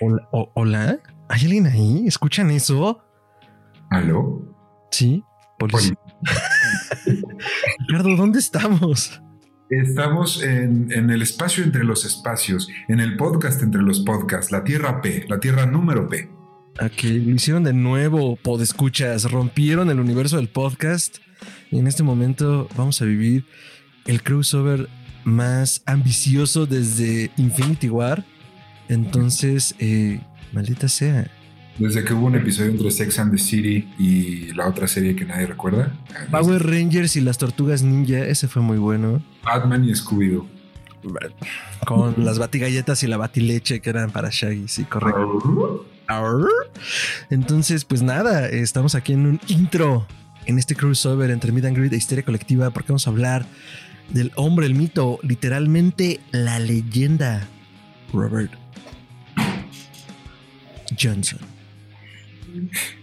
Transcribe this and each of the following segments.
Hola, hola, ¿hay alguien ahí? ¿Escuchan eso? ¿Aló? Sí, policía. Ricardo, ¿dónde estamos? Estamos en, en, el espacio entre los espacios, en el podcast entre los podcasts, la Tierra P, la Tierra número P. Aquí lo hicieron de nuevo, podescuchas, rompieron el universo del podcast y en este momento vamos a vivir el crossover más ambicioso desde Infinity War. Entonces, eh, maldita sea. Desde que hubo un episodio entre Sex and the City y la otra serie que nadie recuerda. Power Rangers y las Tortugas Ninja, ese fue muy bueno. Batman y Scooby-Doo. Con las batigalletas y la batileche que eran para Shaggy, sí, correcto. Entonces, pues nada, estamos aquí en un intro, en este crossover entre Mid and Greed e Histeria Colectiva, porque vamos a hablar del hombre, el mito, literalmente la leyenda, Robert Johnson.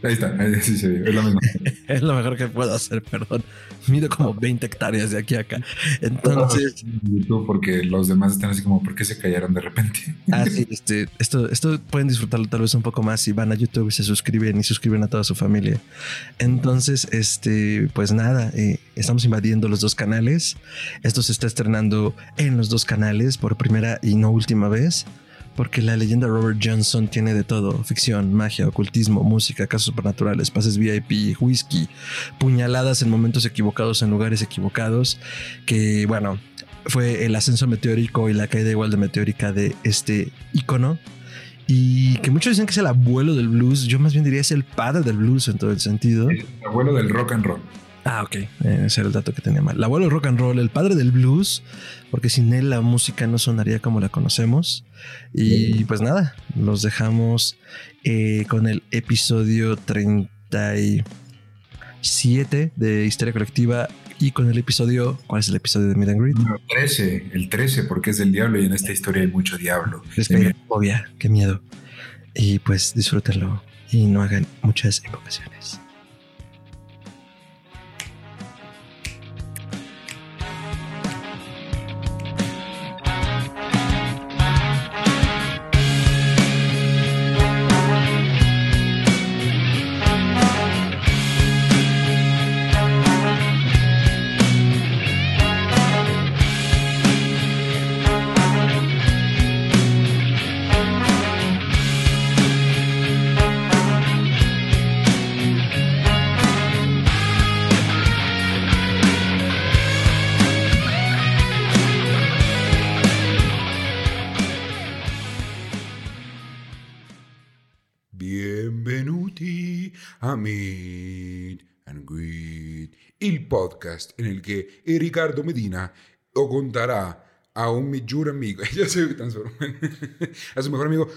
Ahí está, ahí sí es lo mismo. es lo mejor que puedo hacer, perdón. Mido como 20 hectáreas de aquí a acá. Entonces. YouTube porque los demás están así como, ¿por qué se callaron de repente? ah, sí, este, esto, esto pueden disfrutarlo tal vez un poco más si van a YouTube y se suscriben y suscriben a toda su familia. Entonces, este, pues nada, eh, estamos invadiendo los dos canales. Esto se está estrenando en los dos canales por primera y no última vez porque la leyenda Robert Johnson tiene de todo: ficción, magia, ocultismo, música, casos supernaturales, pases VIP, whisky, puñaladas en momentos equivocados en lugares equivocados. Que bueno, fue el ascenso meteórico y la caída igual de meteórica de este icono. Y que muchos dicen que es el abuelo del blues. Yo más bien diría es el padre del blues en todo el sentido. El abuelo del rock and roll. Ah, ok. Eh, ese era el dato que tenía mal. El abuelo del rock and roll, el padre del blues, porque sin él la música no sonaría como la conocemos. Y pues nada, los dejamos eh, con el episodio 37 de Historia Colectiva y con el episodio, ¿cuál es el episodio de Mid and Greed? El 13, el 13, porque es del diablo y en esta historia hay mucho diablo. Es que obvia, qué miedo. Y pues disfrútenlo y no hagan muchas invocaciones. Podcast en el que Ricardo Medina o contará a un mejor amigo, ya se transformó a su mejor amigo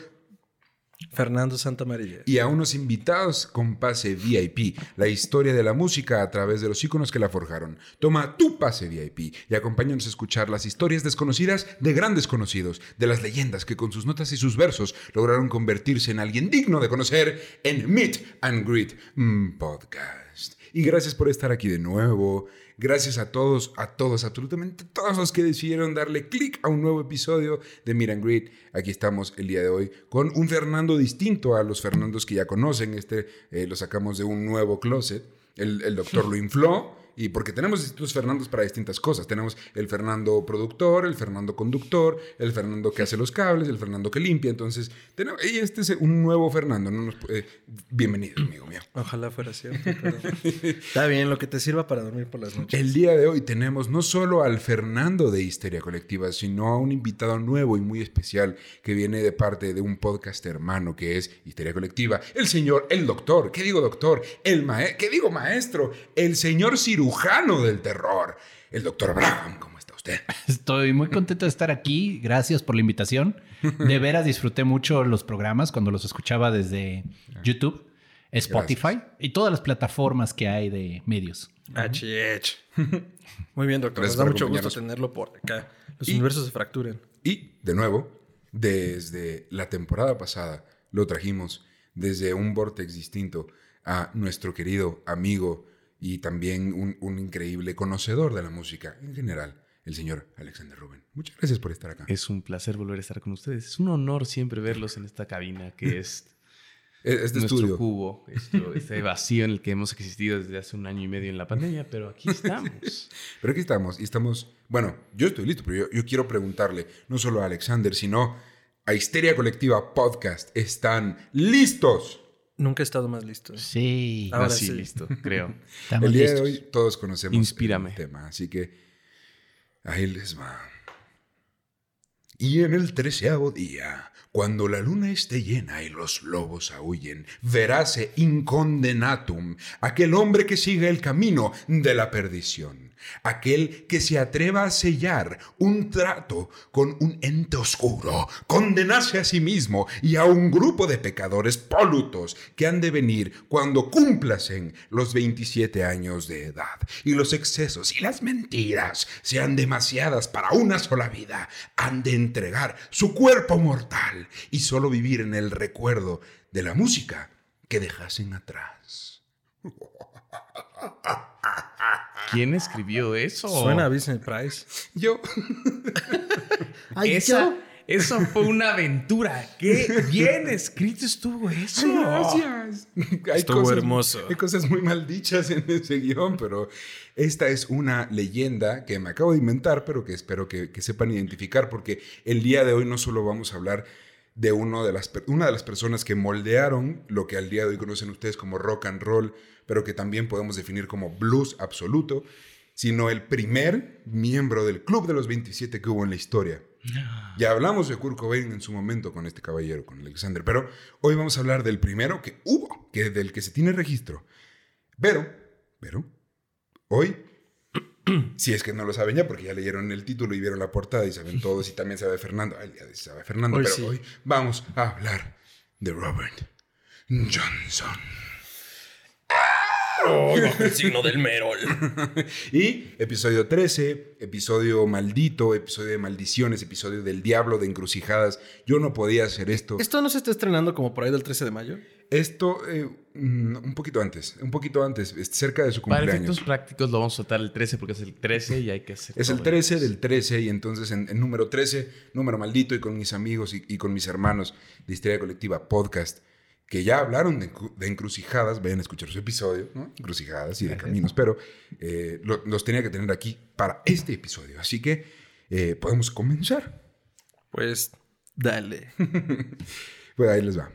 Fernando Santamaría. Y a unos invitados con pase VIP, la historia de la música a través de los iconos que la forjaron. Toma tu pase VIP y acompáñanos a escuchar las historias desconocidas de grandes conocidos, de las leyendas que con sus notas y sus versos lograron convertirse en alguien digno de conocer en Meet and Greet mm, Podcast. Y gracias por estar aquí de nuevo. Gracias a todos, a todos, absolutamente todos los que decidieron darle clic a un nuevo episodio de Miran Greet. Aquí estamos el día de hoy con un Fernando distinto a los Fernandos que ya conocen. Este eh, lo sacamos de un nuevo closet. El, el doctor lo infló y porque tenemos distintos Fernandos para distintas cosas. Tenemos el Fernando productor, el Fernando conductor, el Fernando que hace los cables, el Fernando que limpia. Entonces, tenemos, y este es un nuevo Fernando. ¿no? bienvenido, amigo mío. Ojalá fuera cierto. Está bien, lo que te sirva para dormir por las noches. El día de hoy tenemos no solo al Fernando de Histeria Colectiva, sino a un invitado nuevo y muy especial que viene de parte de un podcast hermano que es Histeria Colectiva. El señor, el doctor, ¿qué digo doctor? El maestro, ¿qué digo maestro? El señor cirujano del terror, el doctor Brown. ¿Cómo está usted? Estoy muy contento de estar aquí. Gracias por la invitación. De veras disfruté mucho los programas cuando los escuchaba desde YouTube, Spotify y todas las plataformas que hay de medios. Muy bien, doctor. Nos da mucho gusto tenerlo por acá. Los universos se fracturen. Y, de nuevo, desde la temporada pasada lo trajimos desde un vortex distinto a nuestro querido amigo y también un, increíble conocedor de la música en general, el señor Alexander Rubén. Muchas gracias por estar acá. Es un placer volver a estar con ustedes. Es un honor siempre verlos en esta cabina que es Este nuestro estudio. cubo, esto- este vacío en el que hemos existido desde hace un año y medio en la pandemia, pero aquí estamos. Pero aquí estamos, y estamos, bueno, yo estoy listo, pero yo, yo quiero preguntarle, no solo a Alexander, sino a Histeria Colectiva Podcast, ¿están listos? Nunca he estado más listo. Sí. Ahora Así, sí. listo, creo. Estamos el día listos. de hoy todos conocemos Inspírame. el tema, así que ahí les va. Y en el treceavo día, cuando la luna esté llena y los lobos aúllen, veráse incondenatum aquel hombre que sigue el camino de la perdición, aquel que se atreva a sellar un trato con un ente oscuro, condenarse a sí mismo y a un grupo de pecadores polutos que han de venir cuando cumplasen los 27 años de edad y los excesos y las mentiras sean demasiadas para una sola vida, han de entregar su cuerpo mortal y solo vivir en el recuerdo de la música que dejasen atrás. ¿Quién escribió eso? Suena a Business Price. Yo, Esa, eso fue una aventura. Qué bien escrito estuvo eso. Gracias. Hay Estuvo hermoso. Hay cosas muy mal dichas en ese guion, pero esta es una leyenda que me acabo de inventar, pero que espero que, que sepan identificar, porque el día de hoy no solo vamos a hablar de uno de las, una de las personas que moldearon lo que al día de hoy conocen ustedes como rock and roll, pero que también podemos definir como blues absoluto, sino el primer miembro del Club de los 27 que hubo en la historia. Ya hablamos de Kurt Cobain en su momento con este caballero, con Alexander, pero hoy vamos a hablar del primero que hubo, que del que se tiene registro. Pero, pero, hoy, si es que no lo saben ya, porque ya leyeron el título y vieron la portada y saben todos, y también sabe Fernando, ay, ya sabe Fernando, Hoy pero sí. hoy vamos a hablar de Robert Johnson. el signo del Merol. Y episodio 13, episodio maldito, episodio de maldiciones, episodio del diablo, de encrucijadas. Yo no podía hacer esto. ¿Esto no se está estrenando como por ahí del 13 de mayo? Esto, eh, mm, un poquito antes, un poquito antes, es cerca de su Para cumpleaños. efectos prácticos lo vamos a soltar el 13 porque es el 13 y hay que hacer. Es el todo 13 eso. del 13 y entonces en, en número 13, número maldito y con mis amigos y, y con mis hermanos de Historia Colectiva Podcast, que ya hablaron de, encru- de encrucijadas, vayan a escuchar su episodio, ¿no? Encrucijadas y de caminos, pero eh, lo- los tenía que tener aquí para este episodio. Así que eh, podemos comenzar. Pues dale. Pues ahí les va.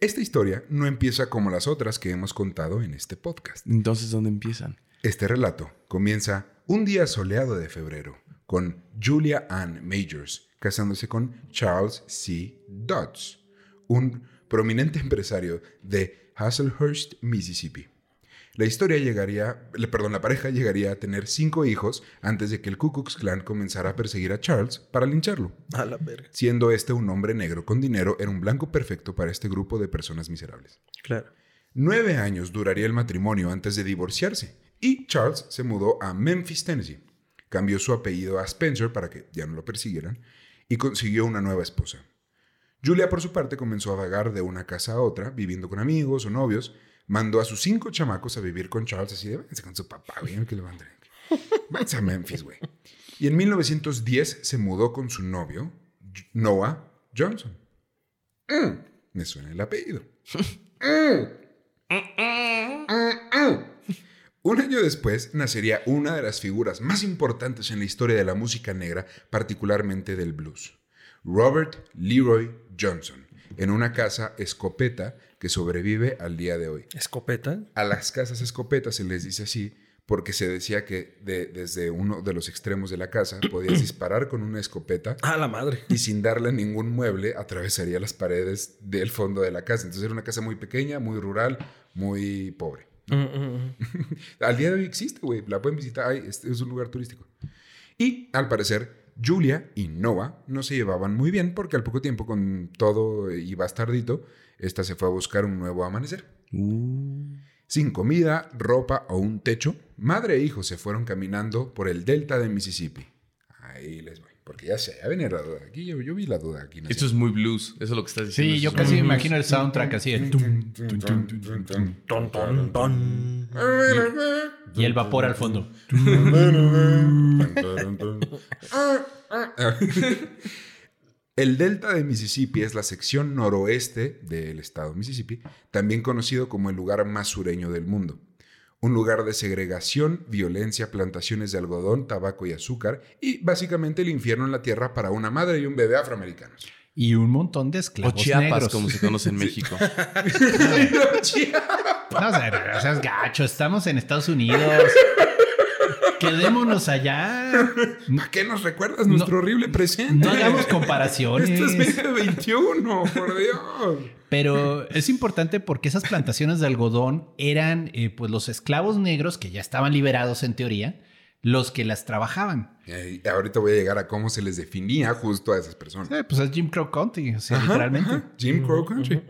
Esta historia no empieza como las otras que hemos contado en este podcast. Entonces, ¿dónde empiezan? Este relato comienza un día soleado de febrero con Julia Ann Majors casándose con Charles C. Dodds, un prominente empresario de Hasselhurst, Mississippi. La historia llegaría, perdón, la pareja llegaría a tener cinco hijos antes de que el Ku Klux Klan comenzara a perseguir a Charles para lincharlo. A la verga. Siendo este un hombre negro con dinero, era un blanco perfecto para este grupo de personas miserables. Claro. Nueve años duraría el matrimonio antes de divorciarse y Charles se mudó a Memphis, Tennessee. Cambió su apellido a Spencer para que ya no lo persiguieran y consiguió una nueva esposa. Julia, por su parte, comenzó a vagar de una casa a otra, viviendo con amigos o novios. Mandó a sus cinco chamacos a vivir con Charles, así de váyanse con su papá, güey, que le van a a Memphis, güey. Y en 1910 se mudó con su novio, Noah Johnson. Mm, me suena el apellido. Un año después nacería una de las figuras más importantes en la historia de la música negra, particularmente del blues. Robert Leroy Johnson, en una casa escopeta que sobrevive al día de hoy. Escopeta. A las casas escopetas se les dice así porque se decía que de- desde uno de los extremos de la casa podías disparar con una escopeta A la madre. y sin darle ningún mueble atravesaría las paredes del fondo de la casa. Entonces era una casa muy pequeña, muy rural, muy pobre. Mm, mm, mm. Al día de hoy existe, güey. La pueden visitar. Ay, este es un lugar turístico. Y al parecer, Julia y Noah no se llevaban muy bien porque al poco tiempo, con todo y bastardito, esta se fue a buscar un nuevo amanecer. Uh, Sin comida, ropa o un techo, madre e hijo se fueron caminando por el delta de Mississippi. Ahí les voy. Porque ya sé, ya venía la duda. Aquí yo, yo vi la duda aquí. esto es muy blues. Eso es lo que estás diciendo. Sí, yo casi me imagino el soundtrack así. Y el vapor al fondo. El delta de Mississippi es la sección noroeste del estado de Mississippi, también conocido como el lugar más sureño del mundo. Un lugar de segregación, violencia, plantaciones de algodón, tabaco y azúcar, y básicamente el infierno en la tierra para una madre y un bebé afroamericanos. Y un montón de O esclavos Chiapas, negros. como se conoce en México. No, o sea, gacho. Estamos en Estados Unidos. Quedémonos allá. ¿A qué nos recuerdas nuestro horrible presente? No hagamos comparaciones. Esto es 2021, por Dios. Pero es importante porque esas plantaciones de algodón eran eh, pues los esclavos negros que ya estaban liberados en teoría, los que las trabajaban. Eh, ahorita voy a llegar a cómo se les definía justo a esas personas. Eh, pues es Jim Crow Country, o sea, Ajá, literalmente. ajá, Jim Crow Country.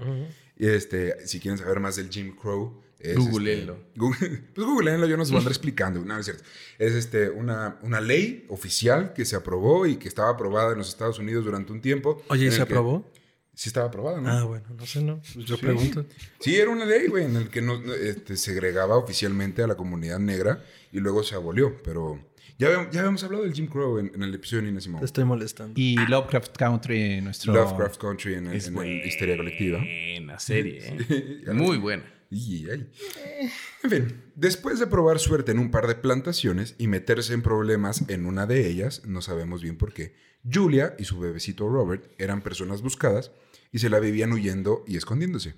Y este, si quieren saber más del Jim Crow, es Googleenlo. este, Google- pues googleenlo, yo no se lo andré explicando. No, es cierto. Es este, una, una ley oficial que se aprobó y que estaba aprobada en los Estados Unidos durante un tiempo. Oye, ¿y en se aprobó? Sí estaba aprobada, ¿no? Ah, bueno, no sé, no. Pues yo Sí. pregunto. Sí, era una ley, güey, en el que no, este, segregaba oficialmente a la comunidad negra y luego se abolió. Pero ya, habíamos- ya habíamos hablado del Jim Crow en, en el episodio de Nina Simone. Te estoy molestando. Y Lovecraft Country, nuestro... Lovecraft Country en, el- en el buena Histeria Colectiva. serie, ¿eh? Muy buena. Y, ay. En fin, después de probar suerte en un par de plantaciones y meterse en problemas en una de ellas, no sabemos bien por qué, Julia y su bebecito Robert eran personas buscadas y se la vivían huyendo y escondiéndose.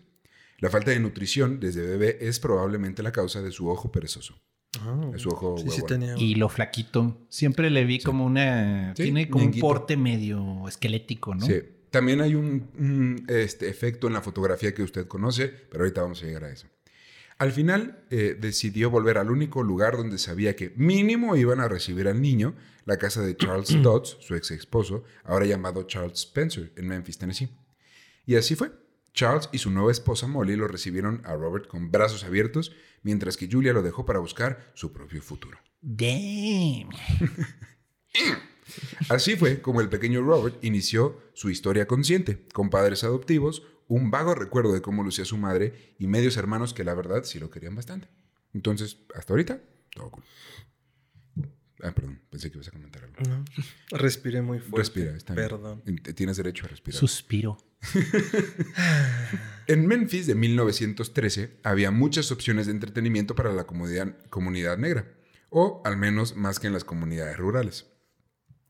La falta de nutrición desde bebé es probablemente la causa de su ojo perezoso. Ah, de su ojo sí, sí tenía. Y lo flaquito. Siempre le vi como una... Sí, tiene como un porte medio esquelético, ¿no? Sí. También hay un, un, este, efecto en la fotografía que usted conoce, pero ahorita vamos a llegar a eso. Al final eh, decidió volver al único lugar donde sabía que mínimo iban a recibir al niño, la casa de Charles Dodds, su ex esposo, ahora llamado Charles Spencer, en Memphis, Tennessee. Y así fue. Charles y su nueva esposa Molly lo recibieron a Robert con brazos abiertos, mientras que Julia lo dejó para buscar su propio futuro. Damn. Así fue como el pequeño Robert inició su historia consciente, con padres adoptivos, un vago recuerdo de cómo lucía su madre y medios hermanos que la verdad sí lo querían bastante. Entonces, hasta ahorita, todo cool. Ah, perdón, pensé que ibas a comentar algo. No, respiré muy fuerte. Respira, está bien. Perdón. Tienes derecho a respirar. Suspiro. En Memphis de 1913 había muchas opciones de entretenimiento para la comunidad, comunidad negra, o al menos más que en las comunidades rurales.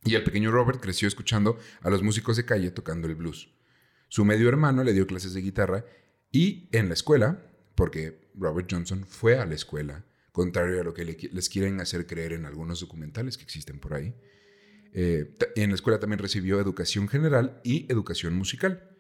Y el pequeño Robert creció escuchando a los músicos de calle tocando el blues. Su medio hermano le dio clases de guitarra y en la escuela, porque Robert Johnson fue a la escuela, contrario a lo que les quieren hacer creer en algunos documentales que existen por ahí. Eh, en la escuela también recibió educación general y educación musical.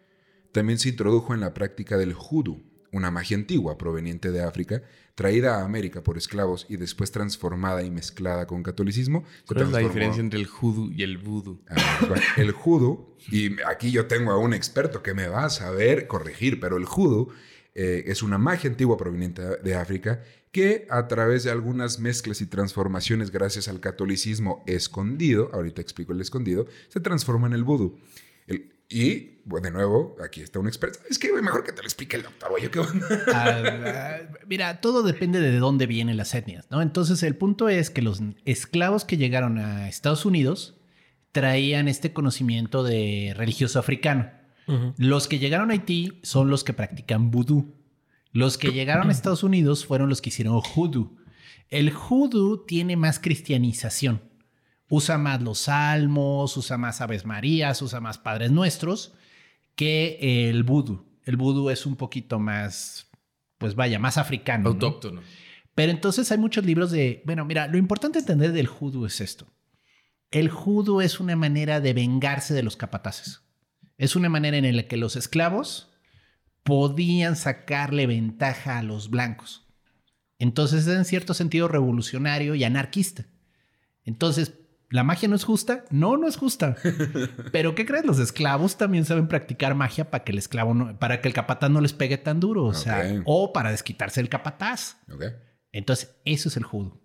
También se introdujo en la práctica del hoodoo, una magia antigua proveniente de África, traída a América por esclavos y después transformada y mezclada con catolicismo. ¿Cuál es la diferencia entre el hoodoo y el voodoo? Ah, El hoodoo, y aquí yo tengo a un experto que me va a saber corregir, pero el hoodoo eh, es una magia antigua proveniente de África que a través de algunas mezclas y transformaciones gracias al catolicismo escondido, ahorita explico el escondido, se transforma en el vudú. El- y, bueno, de nuevo, aquí está un experto. Es que mejor que te lo explique el doctor, güey. ¿qué onda? Ah, mira, todo depende de dónde vienen las etnias, ¿no? Entonces, el punto es que los esclavos que llegaron a Estados Unidos traían este conocimiento de religioso africano. Los que llegaron a Haití son los que practican vudú. Los que llegaron a Estados Unidos fueron los que hicieron hoodoo. El hoodoo tiene más cristianización. Usa más los salmos, usa más Aves Marías, usa más Padres Nuestros que el vudú. El vudú es un poquito más, pues vaya, más africano. ¿no? Autóctono. Pero entonces hay muchos libros de, bueno, mira, lo importante entender del hoodoo es esto. El hoodoo es una manera de vengarse de los capataces. Es una manera en la que los esclavos podían sacarle ventaja a los blancos. Entonces es en cierto sentido revolucionario y anarquista. Entonces, ¿la magia no es justa? No, no es justa. Pero ¿qué crees? Los esclavos también saben practicar magia para que el esclavo no, para que el capataz no les pegue tan duro, o sea, o para desquitarse el capataz. Ok, Entonces, eso es el judo.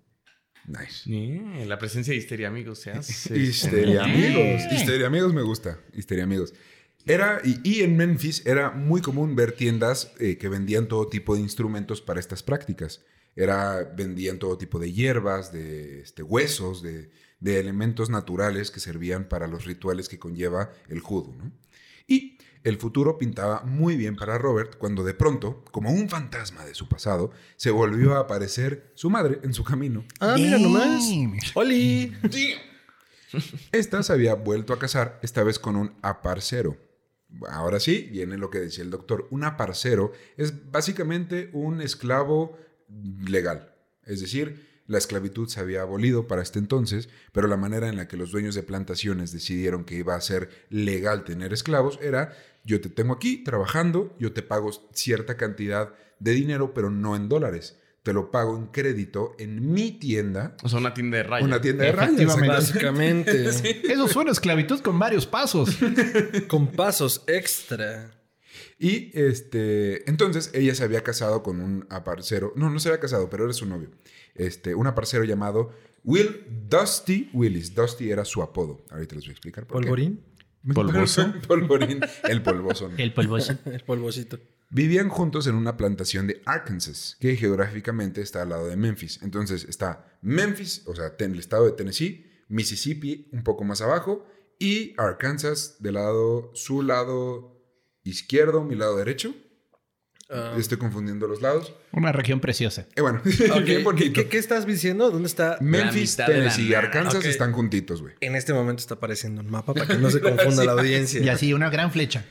nice. La presencia de histeria, amigos, se hace. Histeria amigos. Histeria amigos me gusta. Histeria amigos. Era, y, y en Memphis era muy común ver tiendas eh, que vendían todo tipo de instrumentos para estas prácticas. Era, vendían todo tipo de hierbas, de este, huesos, de, de elementos naturales que servían para los rituales que conlleva el judo. ¿no? Y el futuro pintaba muy bien para Robert cuando de pronto, como un fantasma de su pasado, se volvió a aparecer su madre en su camino. Ah, mira nomás. ¡Oli! Esta se había vuelto a casar, esta vez con un aparcero. Ahora sí, viene lo que decía el doctor. Un aparcero es básicamente un esclavo legal. Es decir, la esclavitud se había abolido para este entonces, pero la manera en la que los dueños de plantaciones decidieron que iba a ser legal tener esclavos era, yo te tengo aquí trabajando, yo te pago cierta cantidad de dinero, pero no en dólares. Te lo pago en crédito en mi tienda, O sea, una tienda de rayas. una tienda de rayas. Básicamente. Eso suena a esclavitud con varios pasos. Con pasos extra. Y este, entonces ella se había casado con un aparcero, no, no se había casado, pero era su novio. Este, un aparcero llamado Will Dusty Willis. Dusty era su apodo. Ahorita les voy a explicar por qué. ¿Polvorín? Polvoso. Polvorín, el polvoso. El polvoso. El polvosito. Vivían juntos en una plantación de Arkansas, que geográficamente está al lado de Memphis. Entonces está Memphis, o sea, en el estado de Tennessee, Mississippi un poco más abajo y Arkansas del lado, su lado izquierdo, mi lado derecho. Ah, Estoy confundiendo los lados. Una región preciosa. Eh, bueno, bien bonito. ¿Qué, qué estás diciendo? ¿Dónde está? Memphis, Tennessee y. Arkansas están juntitos, güey. En este momento está apareciendo un mapa para que no se confunda la audiencia. Y así, una gran flecha.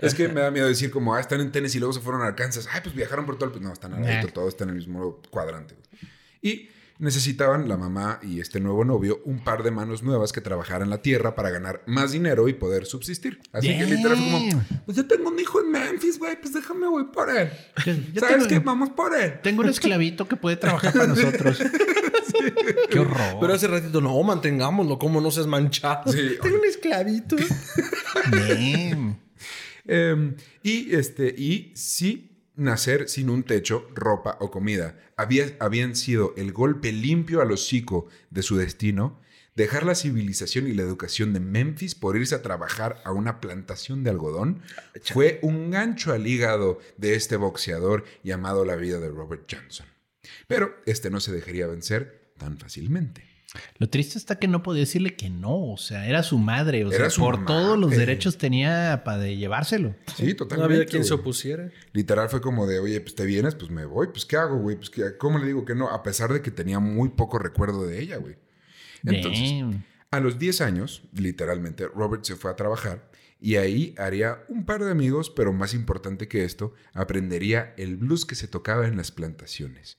Es que me da miedo decir como, ah, están en Tennessee y luego se fueron a Arkansas. Ay, pues viajaron por todo el... No, están al Nah. todo está en el mismo cuadrante. güey. Y necesitaban la mamá y este nuevo novio un par de manos nuevas que trabajaran la tierra para ganar más dinero y poder subsistir. Así que literal fue como, pues yo tengo un hijo en Memphis, güey, pues déjame voy por él. Yo ¿Sabes tengo- qué? Vamos por él. Tengo un esclavito que puede trabajar para nosotros. Qué horror. Pero hace ratito, no, mantengámoslo, como no seas manchado. Sí. Tengo un esclavito. Eh, y este, y sí nacer sin un techo, ropa o comida había, habían sido el golpe limpio al hocico de su destino, dejar la civilización y la educación de Memphis por irse a trabajar a una plantación de algodón fue un gancho al hígado de este boxeador llamado la vida de Robert Johnson. Pero este no se dejaría vencer tan fácilmente. Lo triste está que no podía decirle que no. O sea, era su madre. O Era sea, por todos los derechos tenía para de llevárselo. Sí, No totalmente. había quien se opusiera. Literal fue como de, oye, pues te vienes, pues me voy, pues ¿qué hago, güey? Pues ¿qué- ¿cómo le digo que no? A pesar de que tenía muy poco recuerdo de ella, güey. Entonces, Damn. a los 10 años, literalmente, Robert se fue a trabajar y ahí haría un par de amigos, pero más importante que esto, aprendería el blues que se tocaba en las plantaciones.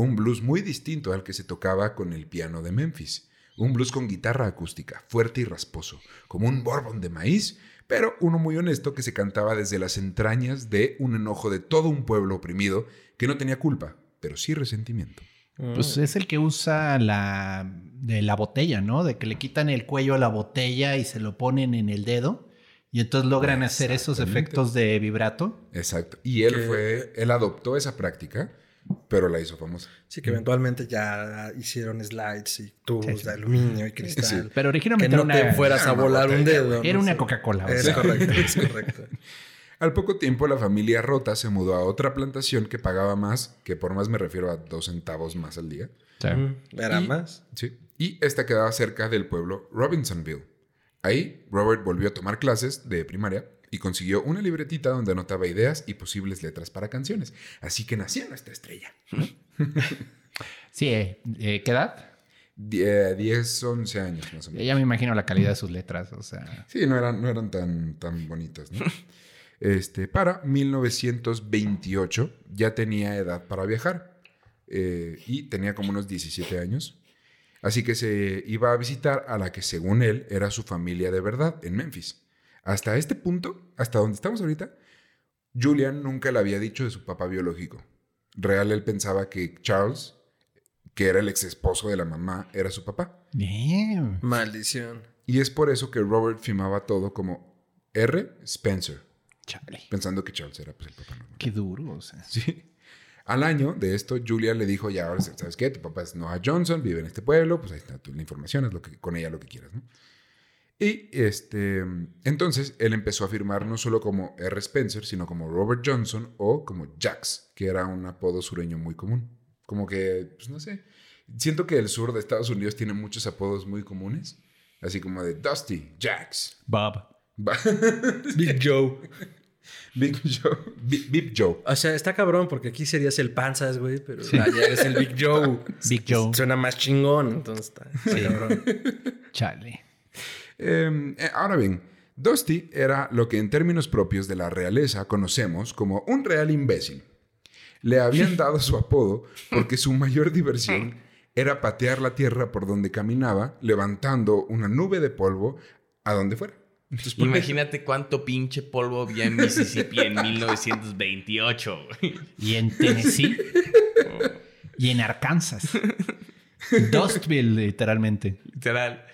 Un blues muy distinto al que se tocaba con el piano de Memphis. Un blues con guitarra acústica, fuerte y rasposo, como un bourbon de maíz, pero uno muy honesto que se cantaba desde las entrañas de un enojo de todo un pueblo oprimido que no tenía culpa, pero sí resentimiento. Pues es el que usa la de la botella, ¿no? De que le quitan el cuello a la botella y se lo ponen en el dedo. Y entonces logran hacer esos efectos de vibrato. Exacto. Y él Que- fue, él adoptó esa práctica, pero la hizo famosa. Sí, que eventualmente ya hicieron slides y tubos Sí, sí. de aluminio y cristal. Sí. Pero Que originalmente no era una, te fueras a Era una volar un dedo. era no una. Coca-Cola. Es correcto, es correcto. Al poco tiempo, la familia Rota se mudó a otra plantación que pagaba más, que por más me refiero a dos centavos más al día. Mm, Era Y- más. Sí. Y esta quedaba cerca del pueblo Robinsonville. Ahí, Robert volvió a tomar clases de primaria y consiguió una libretita donde anotaba ideas y posibles letras para canciones. Así que nació nuestra estrella. Sí, eh, eh, ¿qué edad? Die- 10, 11 años más o menos. Ya me imagino la calidad de sus letras. O sea, Sí, no eran, no eran tan, tan bonitas, ¿no? Este, para 1928 ya tenía edad para viajar eh, y tenía como unos 17 años. Así que se iba a visitar a la que según él era su familia de verdad en Memphis. Hasta este punto, hasta donde estamos ahorita, Julian nunca le había dicho de su papá biológico. Real él pensaba que Charles, que era el ex esposo de la mamá, era su papá. damn. Maldición. Y es por eso que Robert firmaba todo como R. Spencer, Chale. pensando que Charles era pues, el papá normal. Qué duro. O sea. Sí. Al año de esto, Julia le dijo, ya, ahora sabes qué, tu papá es Noah Johnson, vive en este pueblo, pues ahí está tu- la información, es lo que, con ella lo que quieras, ¿no? Y este, entonces él empezó a firmar no solo como R. Spencer, sino como Robert Johnson o como Jax, que era un apodo sureño muy común. Como que, pues no sé. Siento que el sur de Estados Unidos tiene muchos apodos muy comunes. Así como de Dusty, Jax, Bob. Ba- Big Joe. Big Joe, Big, Big Joe. O sea, está cabrón porque aquí serías el panzas, güey, pero allá eres el Big Joe. Big Joe. Suena más chingón, entonces está, está cabrón. Chale. Eh, eh, ahora bien, Dusty era lo que en términos propios de la realeza conocemos como un real imbécil. Le habían dado su apodo porque su mayor diversión era patear la tierra por donde caminaba, levantando una nube de polvo a donde fuera. Entonces, Imagínate cuánto pinche polvo había en Mississippi en 1928. güey. Y en Tennessee. y en Arkansas. Dustville, literalmente. Literal.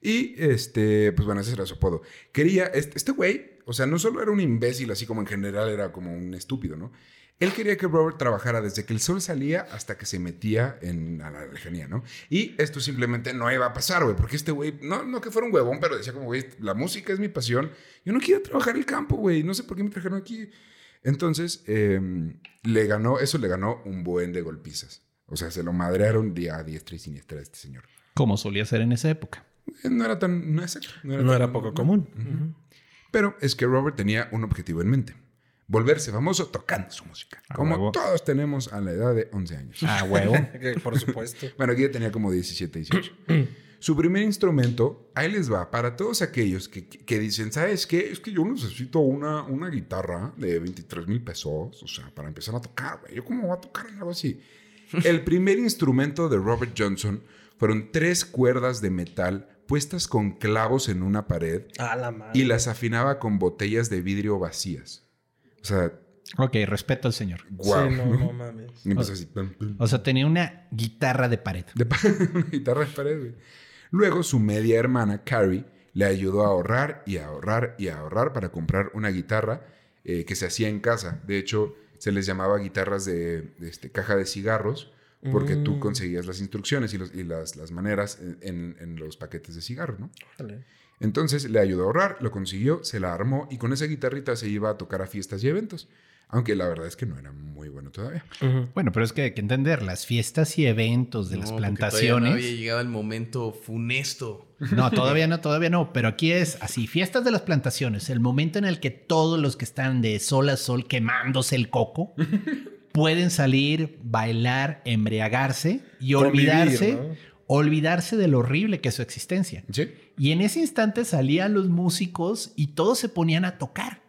Y este, pues bueno, ese era su apodo. Quería, este este güey, o sea, no solo era un imbécil, así como en general era como un estúpido, ¿no? Él quería que Robert trabajara desde que el sol salía hasta que se metía en a la lejanía, ¿no? Y esto simplemente no iba a pasar, güey, porque este güey, no, no que fuera un huevón, pero decía como, güey, la música es mi pasión. Yo no quiero trabajar el campo, güey, no sé por qué me trajeron aquí. Entonces, eh, le ganó, eso le ganó un buen de golpizas. O sea, se lo madrearon día a diestra y siniestra a este señor. Como solía ser en esa época. Eh, No era tan, no, exacto, No tan- era poco común. pero es que Robert tenía un objetivo en mente. Volverse famoso tocando su música. A Como huevo. todos tenemos a la edad de 11 años. Ah, huevo. Por supuesto. Bueno, aquí ya tenía como 17, 18. Su primer instrumento, ahí les va, para todos aquellos que, que dicen, ¿sabes qué? Es que yo necesito una, una guitarra de 23 mil pesos, o sea, para empezar a tocar, güey. ¿Yo cómo voy a tocar algo así? El primer instrumento de Robert Johnson fueron tres cuerdas de metal puestas con clavos en una pared A la madre. y las afinaba con botellas de vidrio vacías. O sea, Ok, respeto al señor. guau. Sí, no, no mames. Y empezó así. pum, pum. O sea, tenía una guitarra de pared. De pa- una guitarra de pared, güey. Luego su media hermana, Carrie, le ayudó a ahorrar y a ahorrar y a ahorrar para comprar una guitarra eh, que se hacía en casa. De hecho, se les llamaba guitarras de, de, este, caja de cigarros porque tú Mm. conseguías las instrucciones y, los- y las, las maneras en, en- en los paquetes de cigarro, ¿no? Entonces le ayudó a ahorrar, lo consiguió, se la armó y con esa guitarrita se iba a tocar a fiestas y eventos. Aunque la verdad es que no era muy bueno todavía. Bueno, pero es que hay que entender, las fiestas y eventos de No, las plantaciones. No había llegado el momento funesto. No, todavía no, todavía no. Pero aquí es así, fiestas de las plantaciones, el momento en el que todos los que están de sol a sol quemándose el coco pueden salir, bailar, embriagarse y Convivir, olvidarse, ¿no? olvidarse de lo horrible que es su existencia. ¿Sí? Y en ese instante salían los músicos y todos se ponían a tocar.